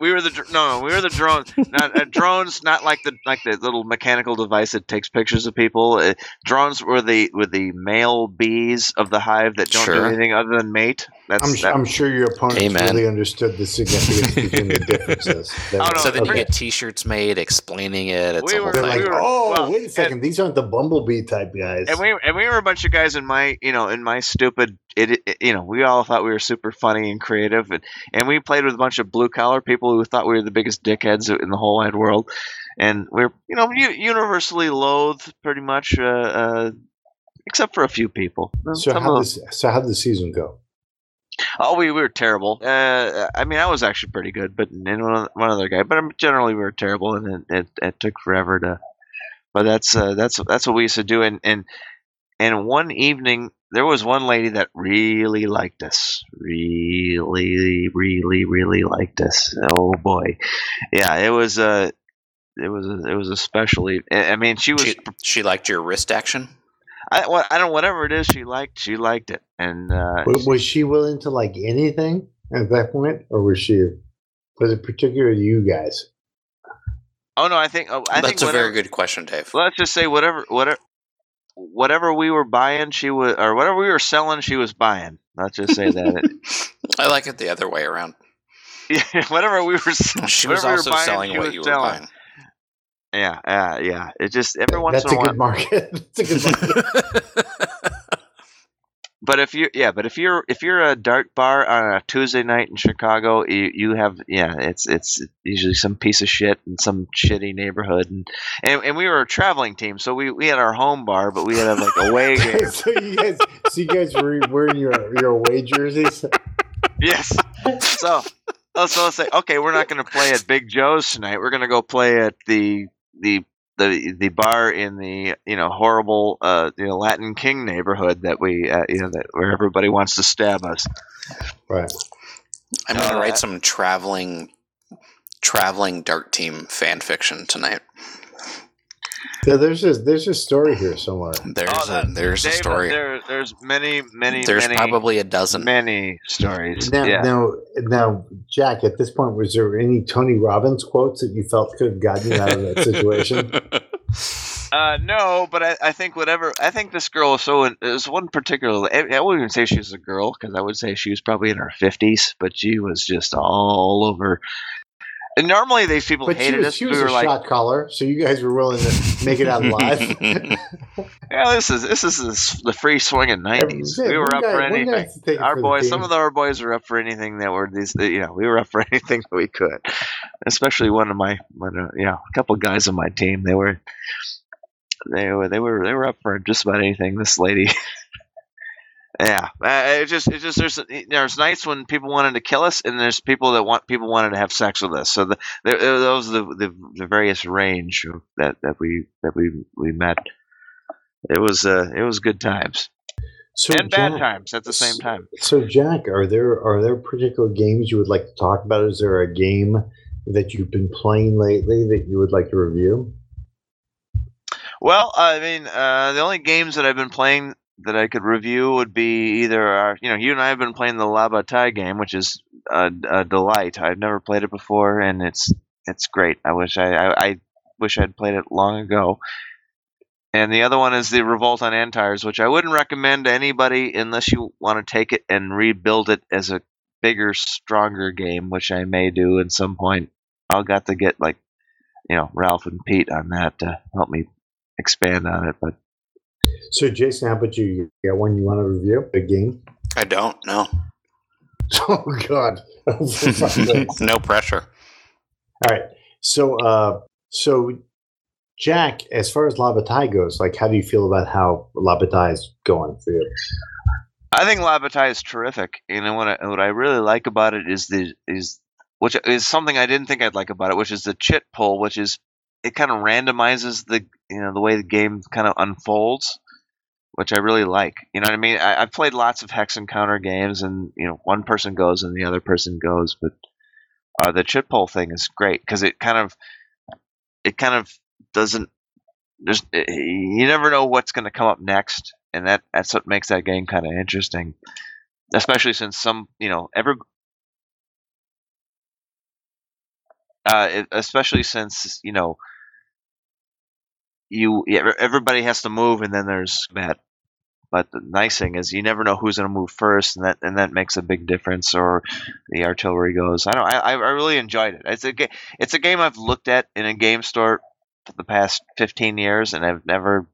We were the dr- no, no, we were the drones. Not uh, drones, not like the like the little mechanical device that takes pictures of people. Uh, drones were the were the male bees of the hive that don't do anything other than mate. That's I'm, that, I'm sure your opponents Amen. really understood the significance between the differences. They're Oh, no, so then okay. you get T-shirts made explaining it. It's We a whole were- thing. like, we were- oh, well, wait a second. These aren't the bumblebee type guys. and we and we were a bunch of guys in my you know in my stupid it, it- you know we all thought we were super funny and creative and and we played with a bunch of blue collar people who thought we were the biggest dickheads in the whole wide world. And we're you know universally loathed pretty much uh, uh, except for a few people. So Some how this so how did the season go? oh we, we were terrible. Uh, i mean i was actually pretty good but and one, one other guy but um, generally we were terrible and it, it, it took forever to but that's uh, that's that's what we used to do. And and and one evening there was one lady that really liked us really really really liked us oh boy yeah it was uh it was a, it was especially. I I mean, she was. She, she liked your wrist action. I, what- I don't whatever it is she liked. She liked it, and uh, Was, was she willing to like anything at that point, or was she? Was it particular to you guys? oh no, I think oh, I think That's a whatever, very good question, Dave. Let's just say whatever whatever whatever we were buying, she was or whatever we were selling, she was buying. Let's just say that. I like it the other way around. yeah, whatever we were. s- She was whatever we were also buying, selling what was you were selling. buying. Yeah, yeah, yeah. It just every once That's in a a while. good market. That's a good market. But if you yeah, but if you're if you're a dart bar on a Tuesday night in Chicago, you, you have yeah, it's it's usually some piece of shit in some shitty neighborhood, and and, and we were a traveling team, so we, we had our home bar, but we had like away game. so you guys, so you guys were wearing your your away jerseys. yes. So oh, so let's say okay, we're not going to play at Big Joe's tonight. We're going to go play at the the the the bar in the you know horrible uh you know Latin King neighborhood that we uh, you know that where everybody wants to stab us. Right. I'm gonna Uh, write some traveling, traveling dart team fan fiction tonight. Yeah, there's just there's a story here somewhere. There's Oh, a that- there's a story. There, there's many, many, there's many, probably a dozen. many stories. Now, yeah. now, now, Jack. At this point, was there any Tony Robbins quotes that you felt could have gotten you out of that situation? Uh, no, but I, I think whatever. I think this girl is so. There's one particular. I, I wouldn't even say she was a girl because I would say she was probably in her fifties, but she was just all over. And normally these people But she hated was, us. she we was were a like, shot caller, so you guys were willing to make it out alive. yeah, this is this is the- the free swinging nineties. We were up guy- for anything. has to take it Our for the boys, team. some of our boys were up for anything that were these. You know, we were up for anything that we could. Especially one of my, one of, you know, a couple of guys on my team. They were, they were, they were, they were up for just about anything. This lady. Yeah, uh, it just, it just, there's, there's nights when people wanted to kill us, and there's people that want, people wanted to have sex with us. So the, the, those are the, the, the various range of that, that we, that we, we met. It was, uh, it was good times so and bad times at the same time. So, Jack, are there are there particular games you would like to talk about? Is there a game that you've been playing lately that you would like to review? Well, I mean, uh, the only games that I've been playing that I could review would be either, our, you know, you and I have been playing the La Bataille game, which is a, a delight. I've never played it before, and it's it's great. I wish I, I, I wish I'd played it long ago. And the other one is the Revolt on Antares, which I wouldn't recommend to anybody unless you want to take it and rebuild it as a bigger, stronger game, which I may do at some point. I'll got to get like, you know, Ralph and Pete on that to help me expand on it. But So, Jason, how about you? You got one you want to review? A game? I don't know. Oh God! No pressure. All right. So, uh, so Jack, as far as La Bataille goes, like, how do you feel about how La Bataille is going for you? I think La Bataille is terrific. You know what? I, what I really like about it is the is which is something I didn't think I'd like about it, which is the chit pull, which is it kind of randomizes the you know the way the game kind of unfolds, which I really like. You know what I mean? I, I've played lots of hex and counter games, and you know one person goes and the other person goes, but uh, the chit pull thing is great because it kind of it kind of doesn't there's eh, you never know what's going to come up next and that that's what makes that game kind of interesting especially since some you know every uh, especially since you know you everybody has to move and then there's that but the nice thing is you never know who's going to move first and that and that makes a big difference or the artillery goes i don't i, I really enjoyed it it's a it's a game i've looked at in a game store for the past 15 years and i've never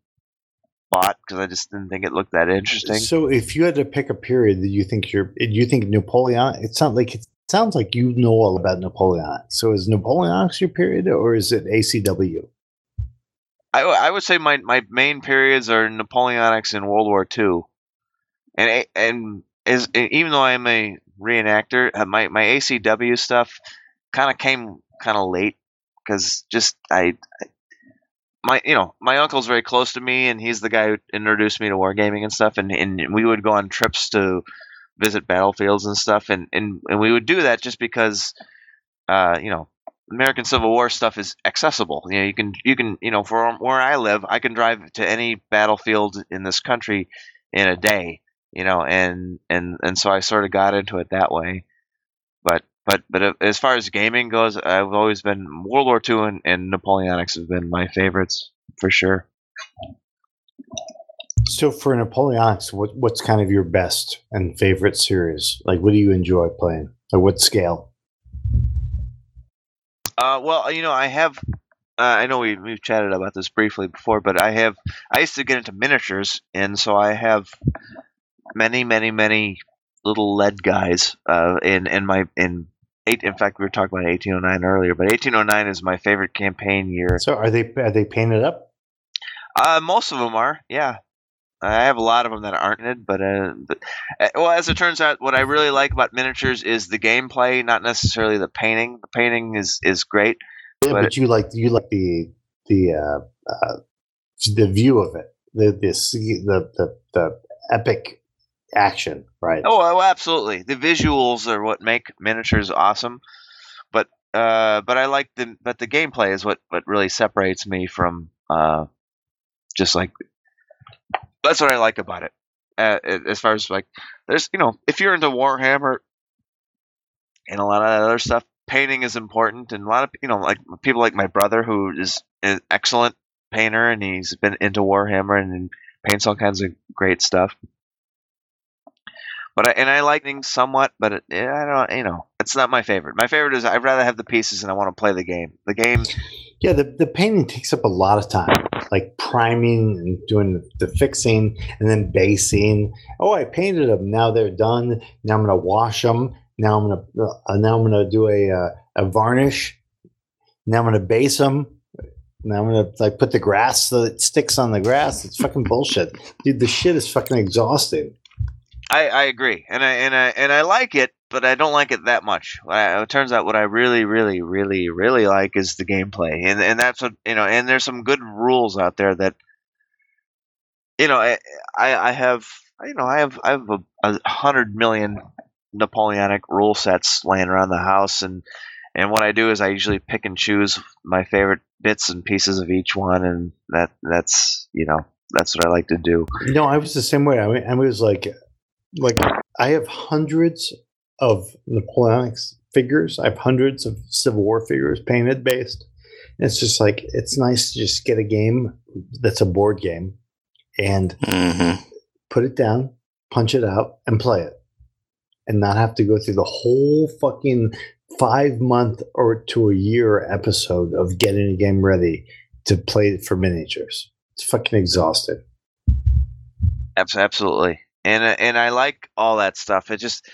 bought because i just didn't think it looked that interesting So, if you had to pick a period that you think you're, you think Napoleon, it sounds like it sounds like you know all about Napoleon. So, is Napoleon your period, or is it ACW? I, I would say my, my main periods are Napoleonics and World War II, and and as even though I'm a reenactor, uh, my my ACW stuff kind of came kind of late because just I, I my you know my uncle's very close to me and he's the guy who introduced me to wargaming and stuff and and we would go on trips to visit battlefields and stuff and and, and we would do that just because uh you know American Civil War stuff is accessible. You know, you can you can you know from where I live, I can drive to any battlefield in this country in a day. You know, and and and so I sort of got into it that way. But but but uh, as far as gaming goes, I've always been World War II and, and Napoleonics have been my favorites for sure. So for Napoleonics, what what's kind of your best and favorite series? Like, what do you enjoy playing? Or what scale? Uh, well, you know, I have. Uh, I know we we've chatted about this briefly before, but I have. I used to get into miniatures, and so I have many, many, many little lead guys. Uh, in in my in eight. In fact, we were talking about 1809 earlier, but 1809 is my favorite campaign year. So are they are they painted up? Uh, most of them are. Yeah, I have a lot of them that aren't in it, but, uh, but uh, well, as it turns out, what I really like about miniatures is the gameplay, not necessarily the painting. The painting is is great. Yeah, But- but, you like you like the the uh, uh, the view of it, the this the the the epic action, right? Oh, oh, absolutely. The visuals are what make miniatures awesome. But uh, but I like the but the gameplay is what what really separates me from uh, just like that's what I like about it. Uh, as far as like, there's you know, if you're into Warhammer and a lot of that other stuff, painting is important, and a lot of you know, like people like my brother who is an excellent painter, and he's been into Warhammer and paints all kinds of great stuff. But I, and I like things somewhat, but it, I don't, you know, it's not my favorite. My favorite is I'd rather have the pieces and I want to play the game. The game, Yeah, the, the painting takes up a lot of time, like priming and doing the, fixing and then basing. Oh, I painted them. Now they're done. Now I'm going to wash them. Now I'm going to uh, now I'm going to do a uh, a varnish. Now I'm going to base them. Now I'm going to like put the grass so it sticks on the grass. It's fucking bullshit, dude. The shit is fucking exhausting. I, I agree, and I and I and I like it, but I don't like it that much. I, it turns out what I really, really, really, really like is the gameplay, and and that's what you know. And there's some good rules out there that, you know, I I, I have you know I have I have a, a hundred million Napoleonic rule sets laying around the house, and and what I do is I usually pick and choose my favorite bits and pieces of each one, and that that's you know that's what I like to do. No, I was the same way. I, mean, I was like, like I have hundreds of Napoleonic figures. I have hundreds of Civil War figures painted based. And it's just like it's nice to just get a game that's a board game and Mm-hmm. put it down, punch it out, and play it, and not have to go through the whole fucking five month or to a year episode of getting a game ready to play it for miniatures. It's fucking exhausting. Absolutely, and and I like all that stuff. It just,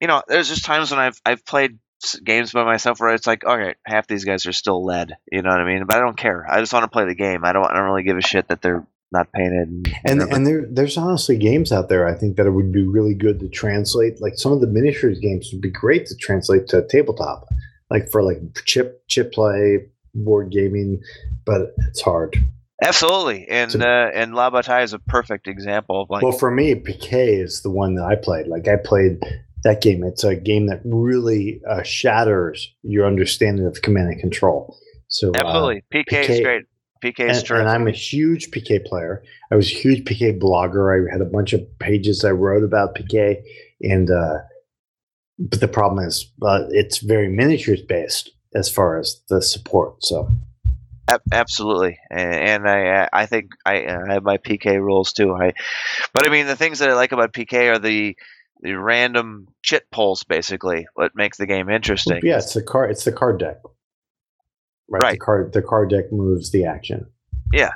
you know, there's just times when I've I've played games by myself where it's like, all right, half these guys are still lead. You know what I mean? But I don't care. I just want to play the game. I don't. I don't really give a shit that they're not painted. And, And and there there's honestly games out there I think that it would be really good to translate. Like some of the miniatures games would be great to translate to tabletop, like for like chip chip play, board gaming, but it's hard. absolutely, and So- uh, and La Bataille is a perfect example of like. well, for me, Piquet is the one that I played. Like I played that game. It's a game that really uh, shatters your understanding of command and control. So uh, absolutely, Piquet is great. Piquet is terrific. and I'm a huge Piquet player. I was a huge Piquet blogger. I had a bunch of pages I wrote about Piquet, and uh, but the problem is uh, it's very miniatures based as far as the support. So absolutely, and, and I I think I, I have my Piquet rules too. I, but I mean the things that I like about Piquet are the the random chit pulls, basically, what makes the game interesting. yeah, it's the card. It's the card deck. Right. The card. The card deck moves the action. Yeah,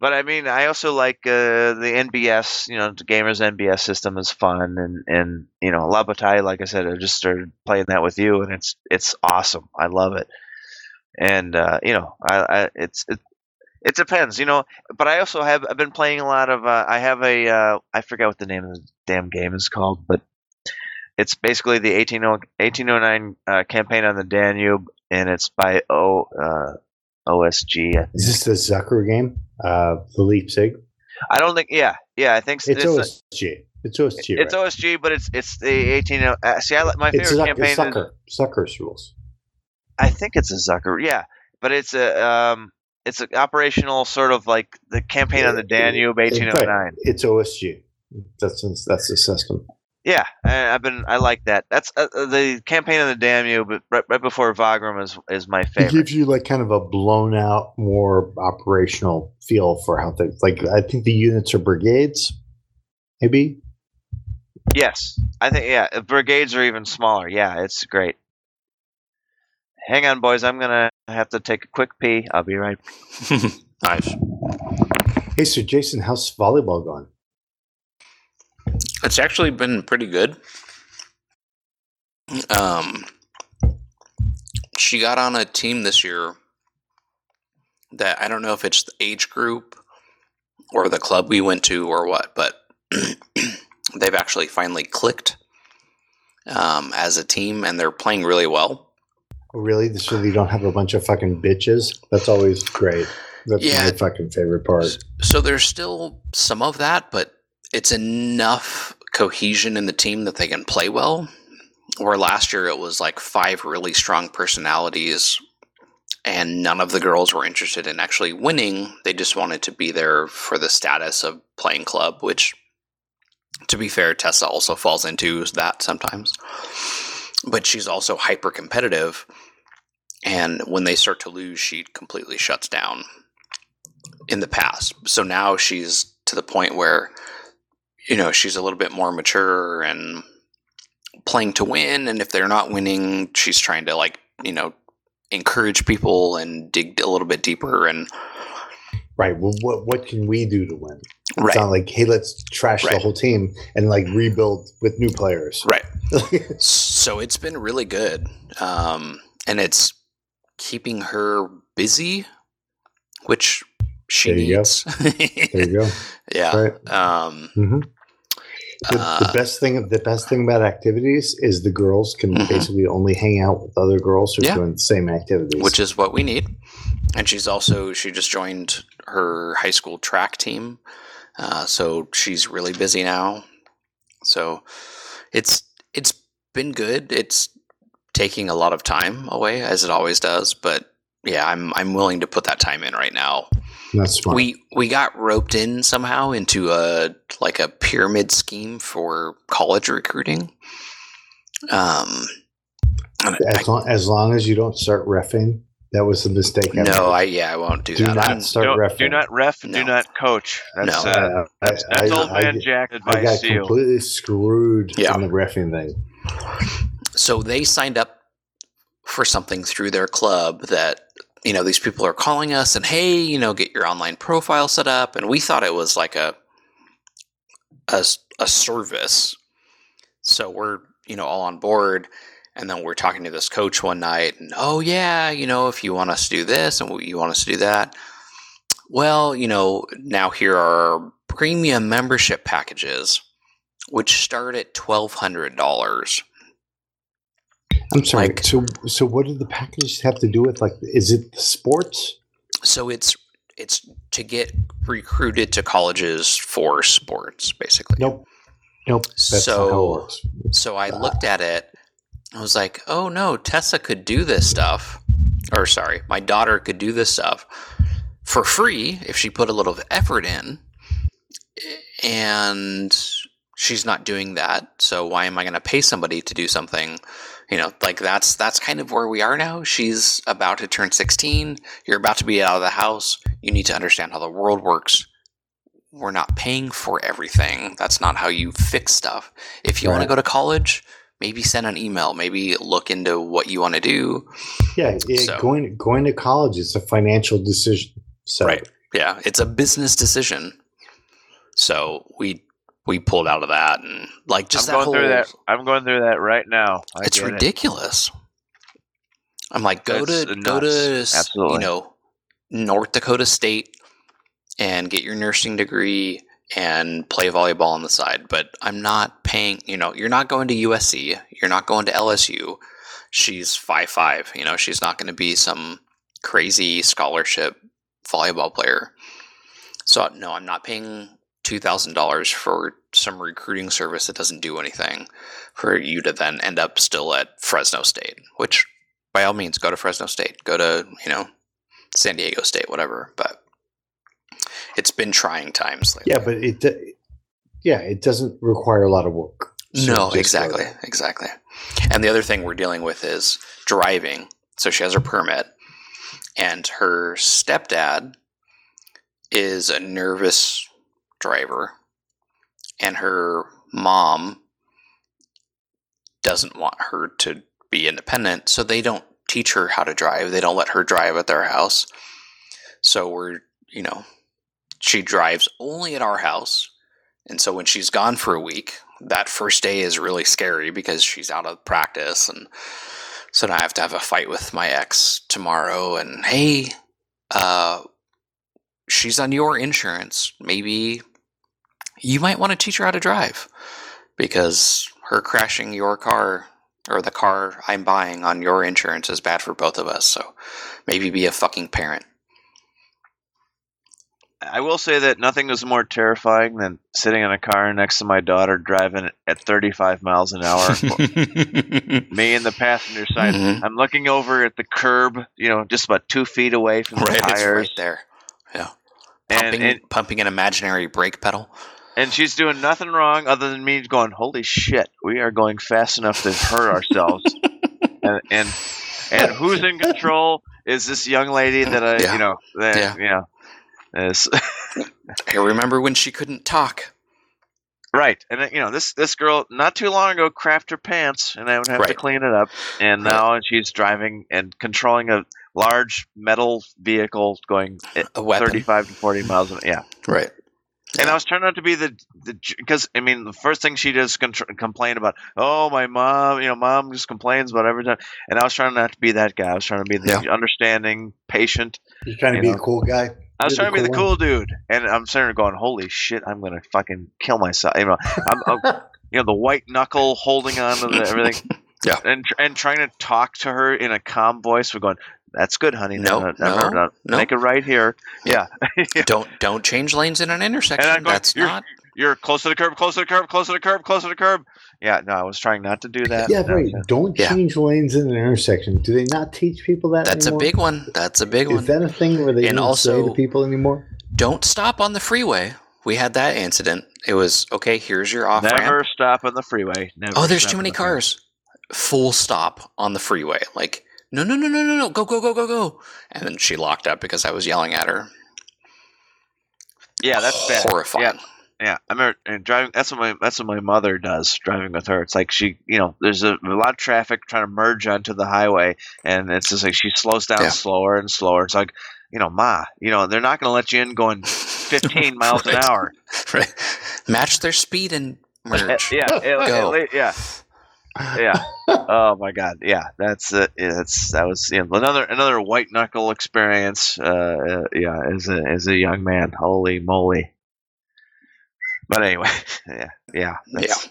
but I mean, I also like uh, the NBS. You know, the gamers NBS system is fun, and and you know, La Bataille, like I said, I just started playing that with you, and it's it's awesome. I love it, and uh, you know, I, I it's it, it depends, you know. But I also have I've been playing a lot of. Uh, I have a uh, I forget what the name of the damn game is called, but it's basically the 18, 1809 uh, campaign on the Danube, and it's by O uh, OSG. Is this the Zucker game? Uh, the Leipzig. I don't think. Yeah, yeah. I think It's it's OSG. It's OSG. it's right? OSG, but it's it's the eighteen. Uh, see, I like my favorite Zuck- campaign. it's Is, Zucker. Zucker's rules. I think it's a Zucker. Yeah, but it's a um, it's an operational sort of like the campaign on the Danube, eighteen oh nine. It's OSG. That's that's the system. Yeah, I, I've been. I like that. That's uh, uh, the campaign on the Danube, but right, right before Wagram is is my favorite. It gives you like kind of a blown out, more operational feel for how things. Like I think the units are brigades, maybe. Yes, I think yeah. Brigades are even smaller. Yeah, it's great. Hang on, boys. I'm gonna have to take a quick pee. I'll be right. nice. Hey, so Jason, how's volleyball going? It's actually been pretty good. Um, she got on a team this year that I don't know if it's the age group or the club we went to or what, but they've actually finally clicked um, as a team and they're playing really well. Really? So you don't have a bunch of fucking bitches? That's always great. That's Yeah. my fucking favorite part. So there's still some of that, but it's enough cohesion in the team that they can play well. Where last year it was like five really strong personalities, and none of the girls were interested in actually winning. They just wanted to be there for the status of playing club, which, to be fair, Tessa also falls into that sometimes. But she's also hyper competitive, and when they start to lose, she completely shuts down in the past. So now she's to the point where, you know, she's a little bit more mature and playing to win. And if they're not winning, she's trying to like, you know, encourage people and dig a little bit deeper. And Right. Well, what what can we do to win? It's right, not like, hey, let's trash the whole team and like rebuild with new players. right. So it's been really good. Um, and it's keeping her busy, which she There you go. needs. there you go. yeah. Right. Um, hmm The, the uh, best thing the best thing about activities is the girls can Mhm. basically only hang out with other girls who are Yeah. doing the same activities. which is what we need. And she's also she just joined her high school track team, uh, so she's really busy now. So it's it's been good. It's taking a lot of time away as it always does, but yeah, I'm I'm willing to put that time in right now. that's smart. We we got roped in somehow into a like a pyramid scheme for college recruiting. Um, I- as, long, as long as you don't start refing, that was a mistake. I no, made. I yeah, I won't do, do that. not start Don't- refing. do not ref. No. Do not coach. That's No. uh, that's, I- that's I- old I man get- Jack I advice got to you. completely screwed Yeah. in the refing thing. so they signed up for something through their club that you know these people are calling us and hey you know get your online profile set up and we thought it was like a a, a service so we're you know all on board and then we're talking to this coach one night and oh yeah you know if you want us to do this and you want us to do that well you know now here are premium membership packages which start at $1200 I'm sorry. Like- so, so what do the packages have to do with? Like, is it sports? So it's it's to get recruited to colleges for sports, basically. Nope. Nope. That's not how it So-. So I uh, looked at it. I was like, oh no, Tessa could do this stuff. Or sorry, my daughter could do this stuff for free if she put a little effort in. And she's not doing that. So why am I going to pay somebody to do something? You know, like that's that's kind of where we are now. She's about to turn 16. You're about to be out of the house. You need to understand how the world works. We're not paying for everything. That's not how you fix stuff. If you want to go to college, maybe send an email, maybe look into what you want to do. Yeah, yeah So- going going to college is a financial decision. So, Right. Yeah, it's a business decision. So we we pulled out of that and like just I'm that going whole through that. I'm going through that right now. I it's get it. ridiculous. I'm like go It's to go to Absolutely. you know North Dakota State and get your nursing degree and play volleyball on the side, but I'm not paying, you know, you're not going to USC, you're not going to LSU. She's five five, you know, she's not going to be some crazy scholarship volleyball player. So no, I'm not paying two thousand dollars for some recruiting service that doesn't do anything for you to then end up still at Fresno State, which by all means, go to Fresno State, go to you know San Diego State, whatever. But it's been trying times. Lately. Yeah, but it, yeah, it doesn't require a lot of work. So no, uh, exactly, there. exactly. And the other thing we're dealing with is driving. So she has her permit, and her stepdad is a nervous driver, and her mom doesn't want her to be independent, so they don't teach her how to drive. They don't let her drive at their house. So we're, you know, she drives only at our house. And so when she's gone for a week, that first day is really scary because she's out of practice. And so now I have to have a fight with my ex tomorrow. And hey, uh, she's on your insurance. Maybe you might want to teach her how to drive because her crashing your car or the car I'm buying on your insurance is bad for both of us. So maybe be a fucking parent. I will say that nothing is more terrifying than sitting in a car next to my daughter driving at 35 miles an hour. Me in the passenger side. Mhm. I'm looking over at the curb, you know, just about two feet away from the right, it's tires. right there. Yeah. And- Pumping, and- pumping an imaginary brake pedal. and she's doing nothing wrong other than me going, "Holy shit, we are going fast enough to hurt ourselves." and, and and who's in control is this young lady that I, Yeah. you know, that, Yeah. you know, is I remember when she couldn't talk. right. And you know, this this girl not too long ago crapped her pants, and I would have to clean it up. And Right. now she's driving and controlling a large metal vehicle going at A 35 to 40 miles an yeah. Right. And I was trying not to be the the because I mean the first thing she does is contr- complain about oh my mom you know mom just complains about every time and I was trying not to be that guy I was trying to be the understanding patient You're trying to You be know. a cool guy. I was trying to be the cool dude and I'm sitting there going holy shit I'm gonna fucking kill myself you know I'm, I'm you know the white knuckle holding on to the, everything Yeah. and and trying to talk to her in a calm voice we're going that's good honey No, no, no, no. make it right here yeah don't don't change lanes in an intersection. Going, That's "You're- not. You're close to the curb, close to the curb, close to the curb, close to the curb. Yeah, no, I was trying not to do that. Yeah, No, right. no. Don't Yeah. change lanes in an intersection. Do they not teach people that? That's a big one. That's a big Is one. Is that a thing where they And don't say also- to people anymore? Don't stop on the freeway. We had that incident. It was okay. Here's your off Never stop on the freeway. Never Oh, there's too many the freeway. cars. Full stop on the freeway. Like no, no, no, no, no, no. Go, go, go, go, go. And then she locked up because I was yelling at her. Yeah, that's bad. horrifying. Yeah, yeah. I remember and driving. That's what my that's what my mother does. Driving with her, it's like she, you know, there's a, a lot of traffic trying to merge onto the highway, and it's just like she slows down Yeah. slower and slower. It's like, you know, ma, you know, they're not going to let you in going 15 miles an hour. Right. Match their speed and merge. yeah, it- Go. it- yeah. yeah. Oh my God. Yeah, that's uh, yeah, that's that was another another white knuckle experience. Uh, uh, yeah, as a as a young man. Holy moly. But anyway, yeah, yeah, that's-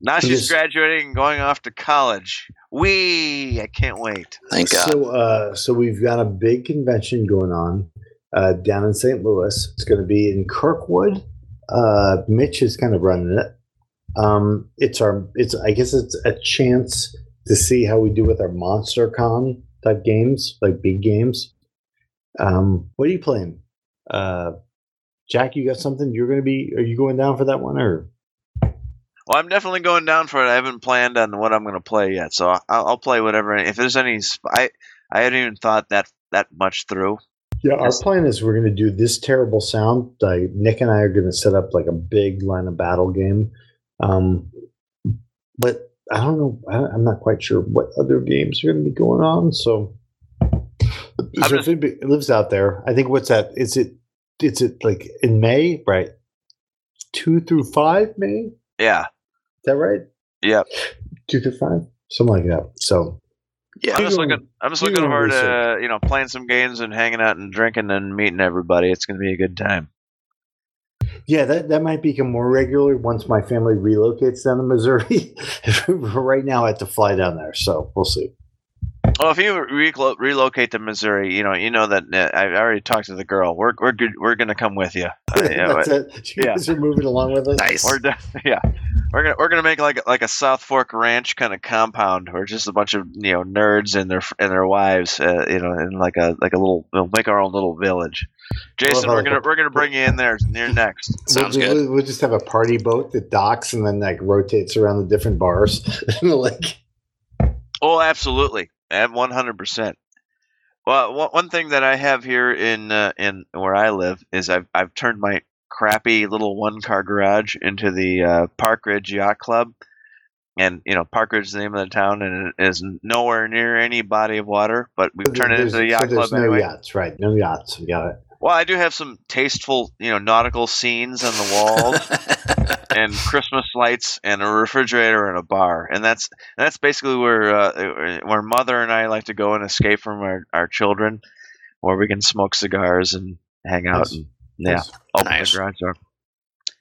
Now she's Yes. graduating and going off to college. We, I can't wait. Thank God. So, uh, so we've got a big convention going on uh, down in St. Louis. It's going to be in Kirkwood. Uh, Mitch is kind of running it. Um, it's our, it's I guess it's a chance to see how we do with our Monster Con type games, like big games. Um, what are you playing? Uh, Jack, you got something? You're going to be? Are you going down for that one or? Well, I'm definitely going down for it. I haven't planned on what I'm going to play yet, so I'll, I'll play whatever. If there's any, I I hadn't even thought that that much through. Yeah, our plan is we're going to do this terrible sound. Like Nick and I are going to set up like a big line of battle game. Um, but I don't know. I, I'm not quite sure what other games are going to be going on. So, so if just- anybody lives out there, I think what's that? Is it? It's it like in May, right? Two through five May. Yeah, Is that right? Yeah, Two through five, something like that. So yeah. I'm just looking. I'm just looking forward to you know playing some games and hanging out and drinking and meeting everybody. It's going to be a good time. Yeah, that, that might become more regular once my family relocates down to Missouri. right now, I have to fly down there, so we'll see. Well, if you reclo- relocate to Missouri, you know, you know that uh, I already talked to the girl. We're we're good. We're gonna come with you. Uh, yeah, That's it. You yeah. guys are moving along with us. Nice. we're de- yeah. We're gonna we're gonna make like like a South Fork Ranch kind of compound, where just a bunch of you know nerds and their and their wives, uh, you know, in like a like a little we'll make our own little village. Jason, we're gonna we're gonna bring you in there near next. Sounds we'll, good. We'll, we'll just have a party boat that docks and then like rotates around the different bars in the lake. Oh, absolutely, at one hundred percent. Well, one- one thing that I have here in uh, in where I live is I've I've turned my crappy little one car garage into the uh, Park Ridge Yacht Club, and you know Park Ridge is the name of the town, and it is nowhere near any body of water, but we've turned it into the yacht so club no anyway. yachts, right? No yachts. We got it. Well, I do have some tasteful, you know, nautical scenes on the walls. and Christmas lights and a refrigerator and a bar, and that's that's basically where uh, where mother and I like to go and escape from our, our children, where we can smoke cigars and hang out and yeah, Nice. open Nice. the garage door.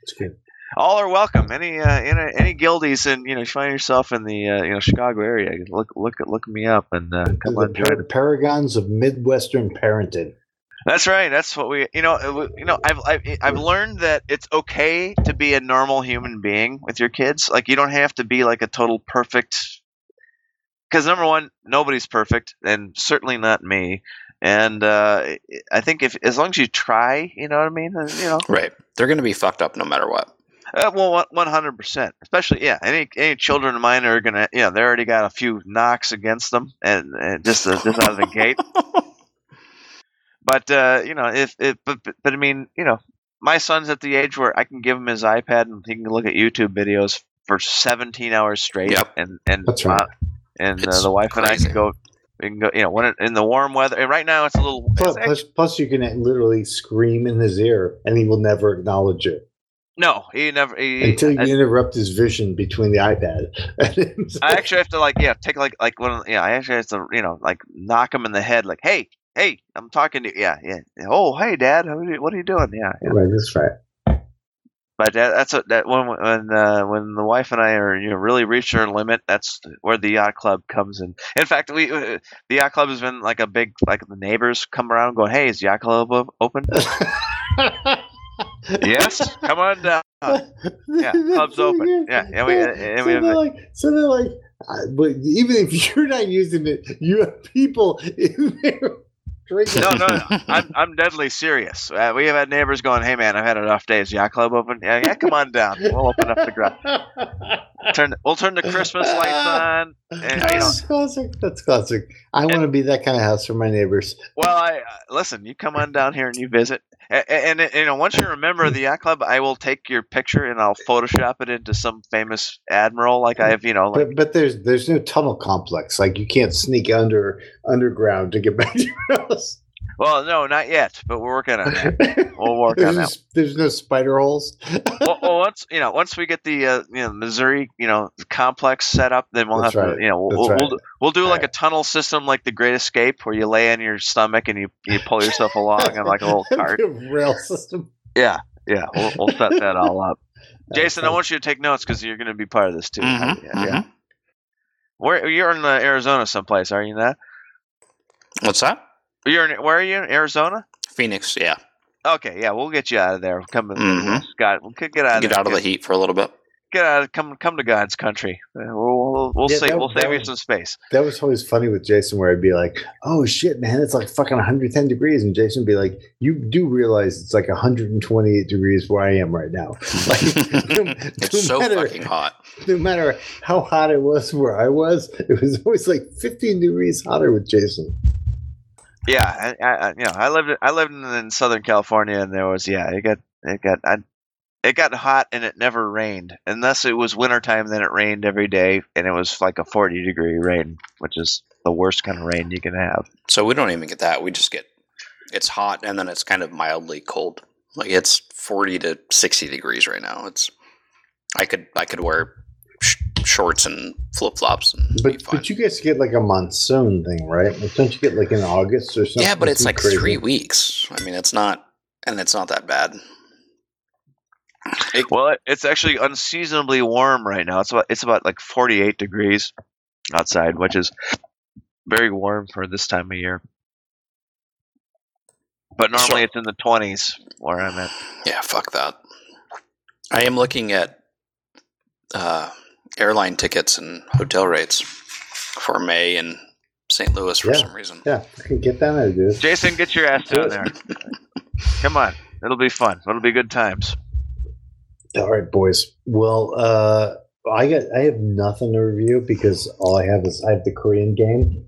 It's good. All are welcome. Any uh, any, any guildies, and you know, you find yourself in the uh, you know Chicago area, look look look me up and uh, come on. join par- paragons of Midwestern parenting. That's right. That's what we, you know, you know. I've, I've I've learned that it's okay to be a normal human being with your kids. Like you don't have to be like a total perfect. Because number one, nobody's perfect, and certainly not me. And uh, I think if as long as you try, you know what I mean. uh, You know, right. They're going to be fucked up no matter what. uh, well, one hundred percent. Especially, yeah. Any any children of mine are gonna, you know, they already got a few knocks against them, and, and just uh, just out of the gate. But uh, you know, if, if but, but but I mean, you know, my son's at the age where I can give him his iPad and he can look at YouTube videos for 17 hours straight. Yep. And and That's right. uh, and uh, the wife and I can go. We can go. You know, when it, in the warm weather. and Right now, it's a little. Plus, it's plus, plus, you can literally scream in his ear, and he will never acknowledge it no, he never. He, until you I, interrupt his vision between the iPad. I actually have to like yeah take like like one of yeah I actually have to you know like knock him in the head like hey hey I'm talking to you yeah yeah oh hey dad you, what are you doing yeah, yeah. right, that's right. But that, that's a, that when when uh, when the wife and I are you know really reach our limit, that's where the yacht club comes in. In fact, we uh, the yacht club has been like a big like the neighbors come around going, "Hey, is the yacht club open?" yes, come on down. Yeah, club's open. Yeah, and we- and so we have like, so they're like, uh, but even if you're not using it, you have people in there No, no, no. I'm I'm deadly serious. Uh, we have had neighbors going, "Hey, man, I've had enough days. day. Yacht club open?" Yeah, yeah, come on down. We'll open up the garage. Turn we'll turn the Christmas lights on. And, you know, That's classic. That's classic. I want to be that kind of house for my neighbors. Well, I uh, listen. You come on down here and you visit, and, and, you know once you're a member of the yacht club, I will take your picture and I'll Photoshop it into some famous admiral, like I have, you know, like But but there's there's no tunnel complex. Like you can't sneak under underground to get back to your house. Well, no, not yet, but we're working on that. We'll work on there's, that. no, there's no spider holes. well, well, once you know, once we get the uh, you know Missouri, you know, complex set up, then we'll That's have right. to, you know, we'll right. we'll, do- we'll do like Right. a tunnel system, like the Great Escape, where you lay on your stomach and you you pull yourself along on like a little cart. rail system. Yeah, yeah, we'll, we'll set that all up. Jason, I want you to take notes because you're going to be part of this too. Mhm, Yeah, yeah. mhm. Where you're in uh, Arizona, someplace, are you not? What's that? You're in where are you? In Arizona? Phoenix, yeah. Okay, yeah, we'll get you out of there. Come, to Mhm. Scott. We'll get out of Get there. out of the heat for a little bit. Get out. Of, come, come to God's country. We'll, we'll, we'll Yeah, save. that- we'll that save you some space. That was always funny with Jason, where I'd be like, "Oh shit, man, it's like fucking 110 degrees," and Jason would be like, "You do realize it's like 128 degrees where I am right now? Like, no- no it's so matter- fucking hot. No matter how hot it was where I was, it was always like 15 degrees hotter with Jason. Yeah, I, I, you know, I lived. I lived in, Southern California, and there was yeah, it got it got I, it got hot, and it never rained unless it was wintertime. Then it rained every day, and it was like a 40 degree rain, which is the worst kind of rain you can have. So we don't even get that. We just get it's hot and then it's kind of mildly cold. Like it's 40 to 60 degrees right now. It's I could I could wear shorts and flip-flops But fine. but you guys get like a monsoon thing, right? Like, don't you get like in August or something? yeah, but it's like crazy? 3 weeks. I mean, it's not and it's not that bad. It- Well, it's actually unseasonably warm right now. It's about it's about like 48 degrees outside, which is very warm for this time of year. But normally So- it's in the 20s where I'm at. Yeah, fuck that. I am looking at uh, airline tickets and hotel rates for May in St. Louis for Yeah. some reason. Yeah, I can get that out of dude. Jason, get your ass down there. Come on. It'll be fun. It'll be good times. All right, boys. Well, uh, I got I have nothing to review because all I have is I have the Korean game.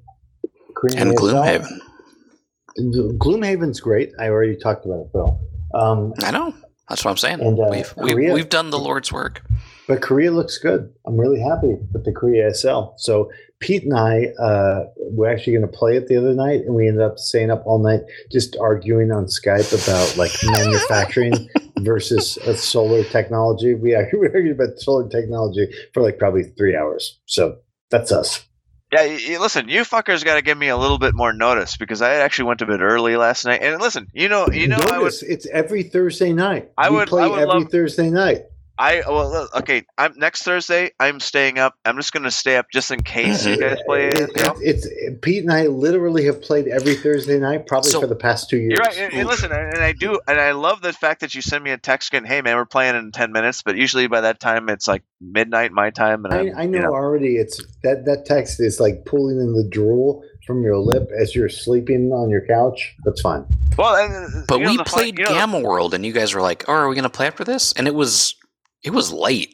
Korean And ASL. Gloomhaven. Gloomhaven's great. I already talked about it, Bill. Um, I know. That's what I'm saying. And, uh, we've, we've, we've done the Lord's work. But Korea looks good. I'm really happy with the Korea SL. So Pete and I uh, were actually going to play it the other night, and we ended up staying up all night just arguing on Skype about like manufacturing versus uh, solar technology. We actually we argued about solar technology for like probably three hours. So that's us. Yeah, y y- listen, you fuckers got to give me a little bit more notice because I actually went to bed early last night. And listen, you know, you know, I would, it's every Thursday night. I We would- play I would every love- Thursday night. I well, okay. I'm next Thursday. I'm staying up. I'm just gonna stay up just in case you guys play it. It- it- it's Pete and I literally have played every Thursday night probably So- for the past two years. You're right. And, and listen, and I do, and I love the fact that you send me a text saying, "Hey, man, we're playing in ten minutes." But usually by that time, it's like midnight my time, and I, I'm, know, you know, already. It's that that text is like pulling in the drool from your lip as you're sleeping on your couch. That's fine. well, and, uh, But you know, we fun- played know, Gamma World, and you guys were like, "Oh, are we going to play after this?" And it was it was late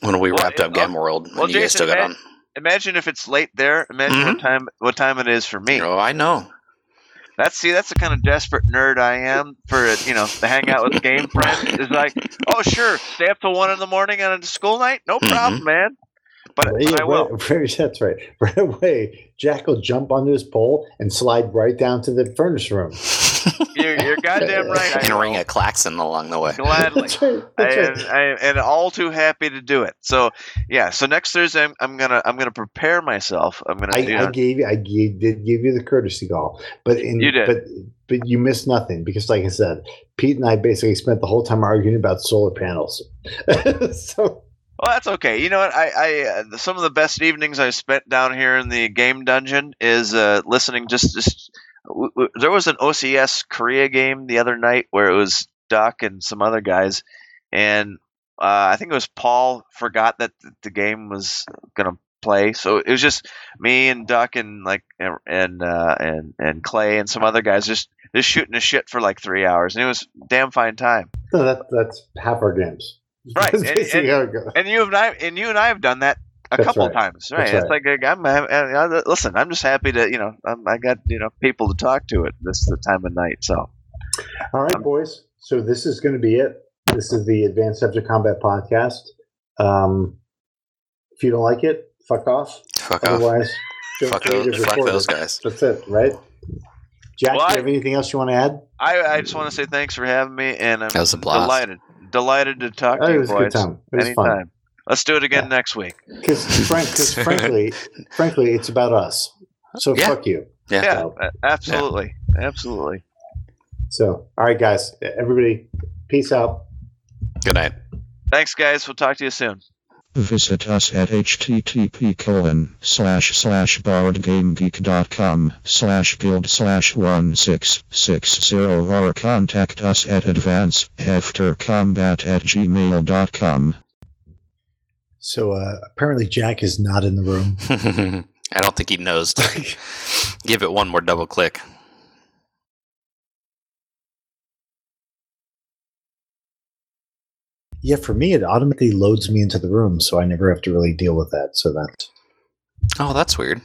when we Well, wrapped up it- Gamma World, well, and you guys Jason, still got man- on. Imagine if it's late there. Imagine what time what time it is for me. Oh, I know. That's see, that's the kind of desperate nerd I am for you know to hang out with game friends. Is like, oh sure, stay up till one in the morning on a school night, no Mhm. problem, man. But, Yeah, but I will. right- right- that's right. Right away, Jack will jump onto his pole and slide right down to the furnace room. You're, you're goddamn right. I and ring a klaxon along the way. gladly. That's right. That's and, right. I, and all too happy to do it. So yeah, so next Thursday I'm, I'm gonna I'm gonna prepare myself. I'm gonna I, you I gave you, I gave, did give you the courtesy call, but in, You did. but but you missed nothing because, like I said, Pete and I basically spent the whole time arguing about solar panels. so Well, that's okay. You know what? I, I uh, some of the best evenings I spent down here in the game dungeon is uh, listening. Just, just w- w- there was an OCS Korea game the other night where it was Duck and some other guys, and uh, I think it was Paul forgot that the game was gonna play, so it was just me and Duck and like and and uh, and, and Clay and some other guys just just shooting the shit for like three hours, and it was damn fine time. no, that that's half our games. Right, and- and- how it goes. and you and I and you and I have done that a That's couple right. times, right? That's It's like uh, I'm, I'm, I'm- listen. I'm just happy to you know I'm, I got you know people to talk to at this the time of night. So All right, boys. So this is going to be it. This is the Advanced After Combat podcast. Um, if you don't like it, fuck off. Fuck off. Otherwise, feel Fuck, free those, fuck those guys. That's it, right? Jack, Well, do you have anything else you want to add? I, I just want to say thanks for having me, and I'm That was a blast. delighted delighted to talk Oh, to it you was a good boys time. It was anytime. fun. Let's do it again Yeah. next week. Because frank, frankly, frankly, it's about us. So Yeah. fuck you. Yeah. Yeah, So- absolutely, absolutely. So, all right, guys, everybody, peace out. Good night. Thanks, guys. We'll talk to you soon. Visit us at http colon slash slash boardgamegeek.com slash guild slash 1660 or contact us at advancedaftercombat at gmail.com. So uh, apparently, Jack is not in the room. I don't think he knows to give it one more double click. Yeah, for me, it automatically loads me into the room, so I never have to really deal with that. So that Oh, that's weird.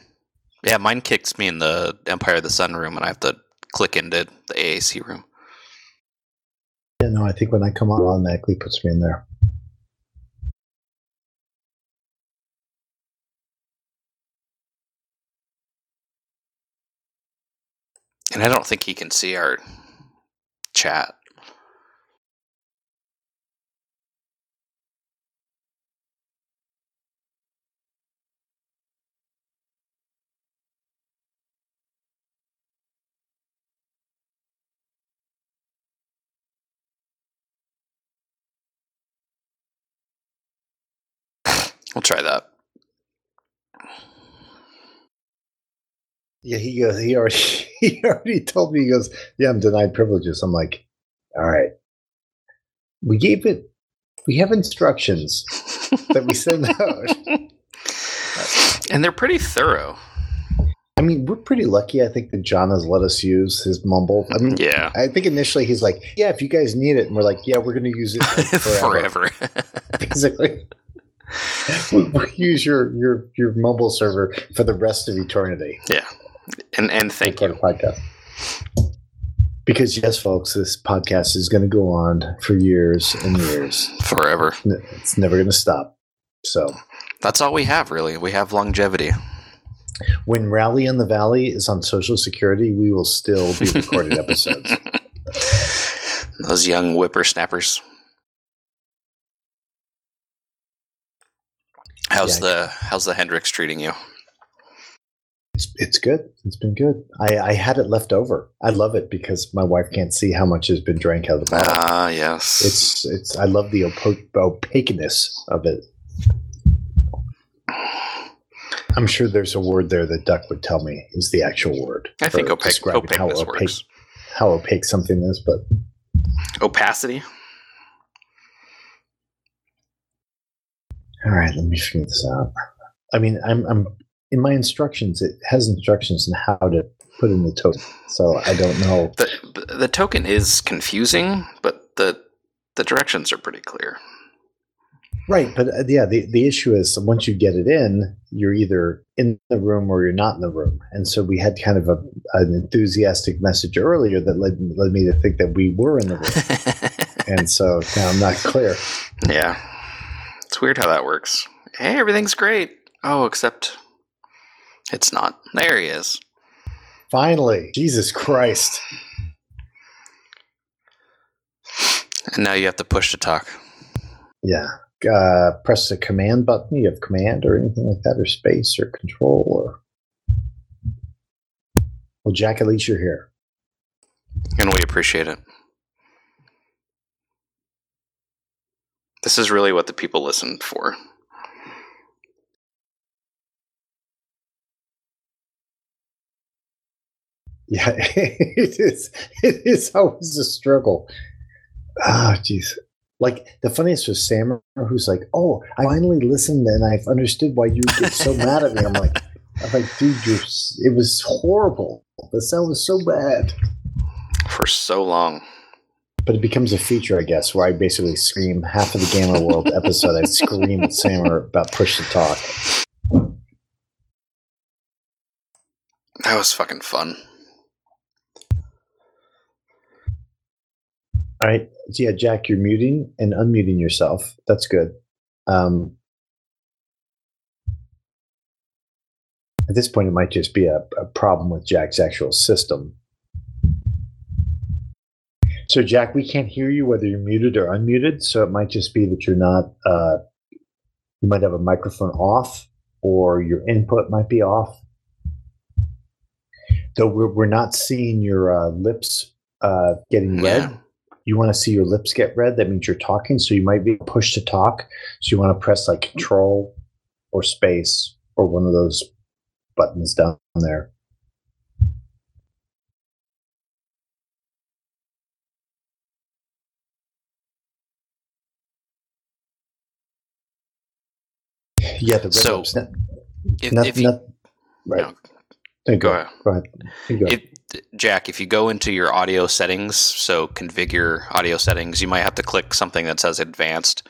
Yeah, mine kicks me in the Empire of the Sun room, and I have to click into the AAC room. yeah, no, I think when I come on, it automatically puts me in there. And I don't think he can see our chat. We'll try that. Yeah, he goes. He already he already told me. He goes, "Yeah, I'm denied privileges." I'm like, "All right." We gave it. We have instructions that we send out. and they're pretty thorough. I mean, we're pretty lucky. I think that John has let us use his mumble. I mean, Yeah. I think initially he's like, "Yeah, if you guys need it," and we're like, "Yeah, we're going to use it forever." Forever. Basically, we, we use your your your mumble server for the rest of eternity. And and thank you. podcast. Because yes, folks, this podcast is going to go on for years and years. Forever. It's never going to stop. So That's all we have, really. We have longevity. when Rally in the Valley is on Social Security, we will still be recording episodes. Those young whippersnappers. How's Yeah. the how's the Hendrick's treating you? It's, it's good. It's been good. I, I had it left over. I love it because my wife can't see how much has been drank out of the bottle. Ah, yes. it's it's. I love the opa- opaqueness of it. I'm sure there's a word there that Duck would tell me is the actual word. I think opaque, describing how opaqueness opaque, works. how opaque something is, but Opacity. all right, let me figure this out. I mean, I'm I'm in my instructions. It has instructions on how to put in the token, so I don't know. The the token is confusing, but the the directions are pretty clear. Right, but uh, yeah, the, the issue is once you get it in, you're either in the room or you're not in the room. And so we had kind of a, an enthusiastic message earlier that led, led me to think that we were in the room. and so now I'm not clear. yeah. It's weird how that works. Hey, everything's great. Oh, except it's not. There he is. Finally, Jesus Christ. And now you have to push to talk. Yeah. Uh, press the command button. You have command or anything like that, or space or control or. Well, Jack, at least you're here. And we appreciate it. This is really what the people listen for. Yeah, it is. It is always a struggle. Ah, jeez. Like the funniest was Sam, who's like, "Oh, I finally listened and I've understood why you get so mad at me." I'm like, "I'm like, dude, you're, it was horrible. The sound was so bad." For so long. But it becomes a feature, I guess, where I basically scream half of the Gamer World episode. I scream at Sammer about push to talk. That was fucking fun. All right. So yeah, Jack, you're muting and unmuting yourself. That's good. Um, at this point, it might just be a, a problem with Jack's actual system. So, Jack, we can't hear you whether you're muted or unmuted. So it might just be that you're not. Uh, you might have a microphone off, or your input might be off. Though we're, we're not seeing your uh, lips uh, getting red Yeah. You want to see your lips get red, that means you're talking. So you might be pushed to talk. So you want to press like control or space or one of those buttons down there. Yeah, the red So, lips. Not, If, not, if you, not- right. no, There go ahead. Go ahead. Go. If, Jack, if you go into your audio settings, so configure audio settings, you might have to click something that says advanced.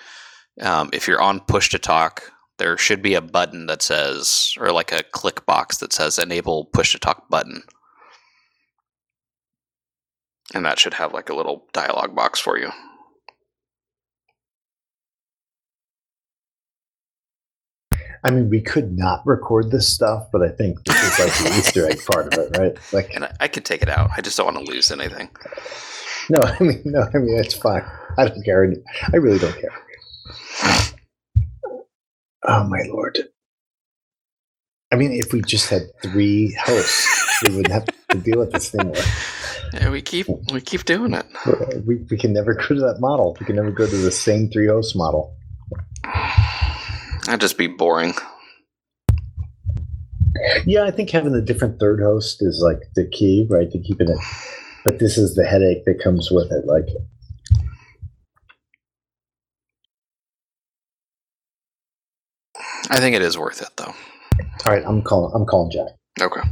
Um, if you're on push to talk, there should be a button that says, or like a click box that says enable push to talk button. And that should have like a little dialog box for you. I mean, we could not record this stuff, but I think this is like the Easter egg part of it, right? Like, And I, I could take it out. I just don't want to lose anything. No, I mean, no, I mean, it's fine. I don't care. I really don't care. Oh, my lord. I mean, if we just had three hosts, we wouldn't have to deal with this thing. Yeah, we keep we keep doing it. We, we can never go to that model. We can never go to the same three host model. That'd just be boring. Yeah, I think having a different third host is like the key, right? To keeping it. But this is the headache that comes with it. Like, I think it is worth it though. all right, I'm calling. I'm calling Jack. Okay.